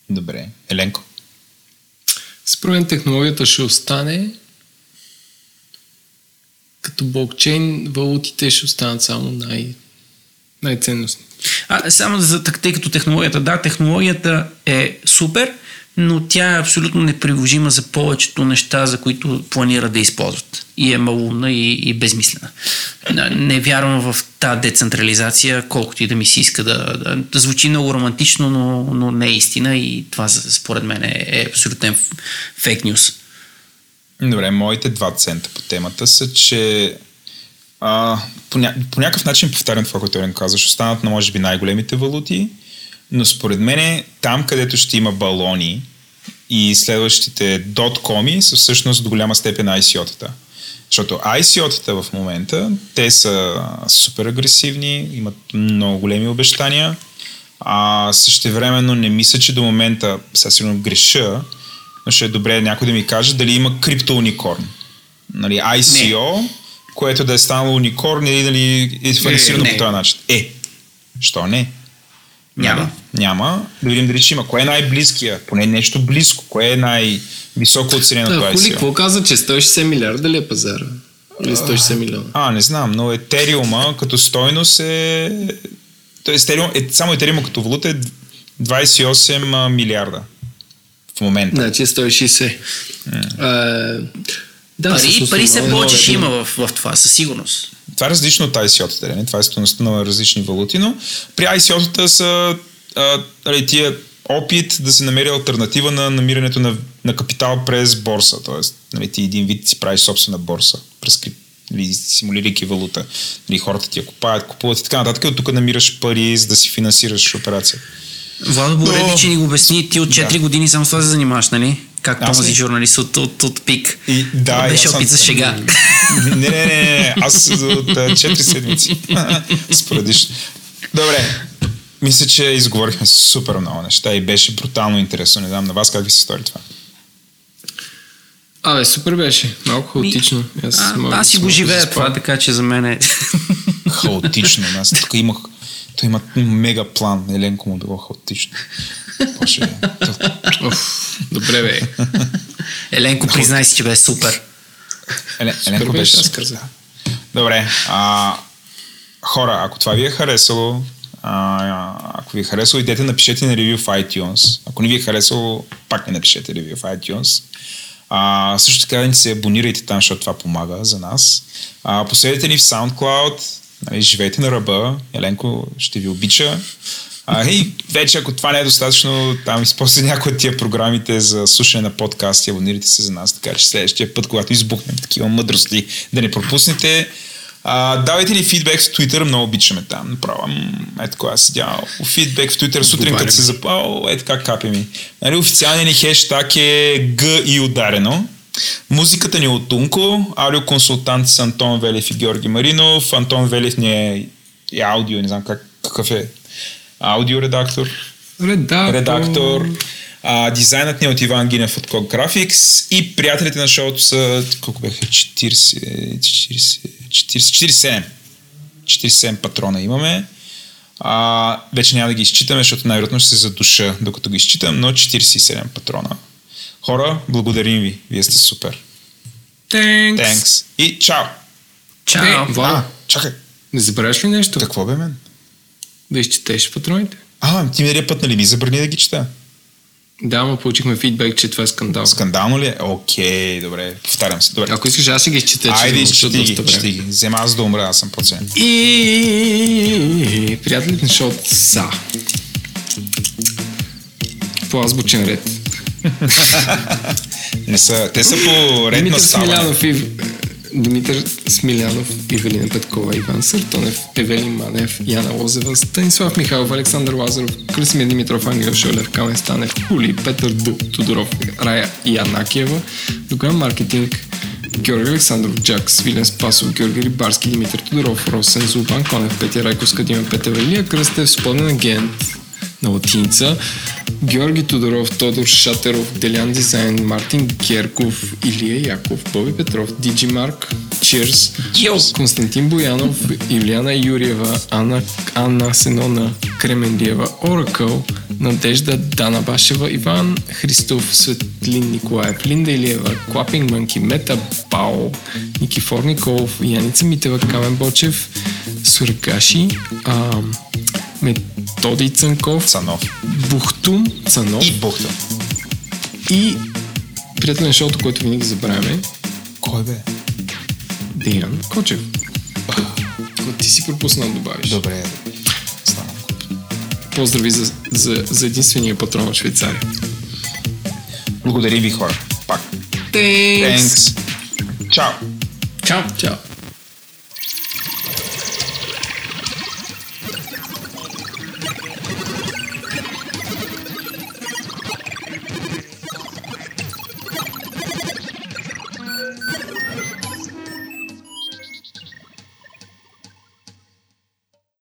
Добре. Еленко? Според технологията ще остане като блокчейн, валутите ще останат само най- най-ценностни. А, само за, тъй като технологията, да, технологията е супер, но тя е абсолютно неприложима за повечето неща, за които планира да използват. И е малумна и, и безмислена. Не вярвам в тази децентрализация, колкото и да ми се иска да, да, да звучи много романтично, но, но не е истина и това според мен е, е абсолютен фейк нюс. Добре, моите два цента по темата са, че а, по, ня... по някакъв начин повтарям това, което Елен каза, ще останат на може би най-големите валути, но според мен там, където ще има балони и следващите доткоми са всъщност до голяма степен ICO-тата. Защото ICO-тата в момента, те са супер агресивни, имат много големи обещания, а същевременно не мисля, че до момента, сега сигурно греша, но ще е добре някой да ми каже дали има криптоуникорн. Нали, ICO, не. което да е станало уникорн или дали е финансирано по този начин. Е, що не? Няма. Нали? Няма. Да видим дали ще има. Кое е най-близкия? Поне нещо близко. Кое е най-високо оценено това Хули, какво каза, че 160 милиарда ли е пазара? Или 160 милиона? А, не знам, но Етериума като стойност е... Тоест, Етериум, е, само Етериума като валута е 28 милиарда в момента. Значи 160. А, да, пари, пари се повече ще има в, в това, със сигурност. Това е различно от ICO-тата, не? това е стоеността на различни валути, но при ICO-тата са а, али, тия опит да се намери альтернатива на намирането на, на капитал през борса. Тоест, нали, ти един вид си правиш собствена борса, през нали, симулирайки валута. Нали, хората ти я купаят, купуват и така нататък. От тук намираш пари, за да си финансираш операция. Владо Боревич Но... че ни го обясни. Ти от 4 да. години само с това се занимаваш, нали? Как този журналист от, от, от ПИК. И, да, беше опит за шега. Не, не, не, не, аз от 4 седмици. Споредиш. Добре. Мисля, че изговорихме супер много неща и беше брутално интересно. Не знам на вас как ви се стори това. Абе, супер беше. Малко хаотично. Аз, а, аз си го живея това, така че за мен е... Хаотично. Аз тук имах... Той има мега план. Еленко му било хаотично. Боже. Добре, бе. Еленко, признай си, че бе супер. Еле, Еленко беше супер. Добре. А, хора, ако това ви е харесало, а, ако ви е харесало, идете напишете на ревю в iTunes. Ако не ви е харесало, пак не напишете ревю в iTunes. А, също така да се абонирайте там, защото това помага за нас. А, последете ни в SoundCloud, нали, живейте на ръба, Еленко ще ви обича. А, и вече, ако това не е достатъчно, там използвате някои от тия програмите за слушане на подкасти, абонирайте се за нас, така че следващия път, когато избухнем такива мъдрости, да не пропуснете. А, давайте ни фидбек в Twitter, много обичаме там. Направо, ето кога седя. Фидбек в Twitter сутрин, като се запал, ето как капи ми. Нали, официалният ни хештаг е Г и ударено. Музиката ни е от Тунко, аудиоконсултант с Антон Велев и Георги Маринов. Антон Велев ни е, е аудио, не знам как, какъв е. Аудиоредактор. Редактор. редактор. А, дизайнът ни е от Иван Гинев от Code Graphics и приятелите на шоуто са, колко бяха, 40, 40, 40 47. 47 патрона имаме. А, вече няма да ги изчитаме, защото най-вероятно ще се задуша докато ги изчитам, но 47 патрона. Хора, благодарим ви. Вие сте супер. Thanks. Thanks. И чао! Чао! Владо, А, чакай. не забравяш ли нещо? Какво бе мен? Да изчетеш патроните. А, ти миналия път нали ми забрани да ги чета? Да, но получихме фидбек, че това е скандал. Скандално ли е? Окей, добре. Повтарям се. Добре. Ако искаш, аз си ги изчета, че Айде, ще ги, изчети ги. Взема аз да умра, аз съм по-ценен. И приятелите на шоуто са по азбучен ред. Не са, те са по ред на Димитър ставане. Смилянов и Димитър Смилянов, Ивелина Петкова, Иван Съртонев, Евелин Манев, Яна Лозева, Станислав Михайлов, Александър Лазаров, Красимир Димитров, Ангел Шолев, Камен Станев, Хули, Петър Д. Тодоров, Рая Янакиева, Доган Маркетинг, Георги Александров, Джак, Свилен Спасов, Георги Рибарски, Димитър Тодоров, Росен Зубан Конев, Петя Райковска, Дима Петева, Илия Кръстев, Споден агент, на латиница, Георги Тодоров, Тодор Шатеров, Делян Дизайн, Мартин Герков, Илия Яков, Боби Петров, Диджи Марк, Чирс. Константин Боянов, Иляна Юриева, Анна, Анна Сенона, Кременлиева, Оракъл, Надежда Дана Башева, Иван Христов, Светлин Николаев, Линда Илиева, Клапинг Мънки, Мета Бао, Никифор Николов, Яница Митева, Камен Бочев, Суракаши, а, Методи Цанков, Цанов. Бухтун Цанов И Бухта. и приятел на шоуто, който винаги забравяме, Кой бе? Деян Кочев. Ти си пропуснал да добавиш. Добре. Стана. Поздрави за, за, за единствения патрон от Швейцария. Благодарим ви хора. Пак. Thanks. Thanks. Чао. Чао! Чао.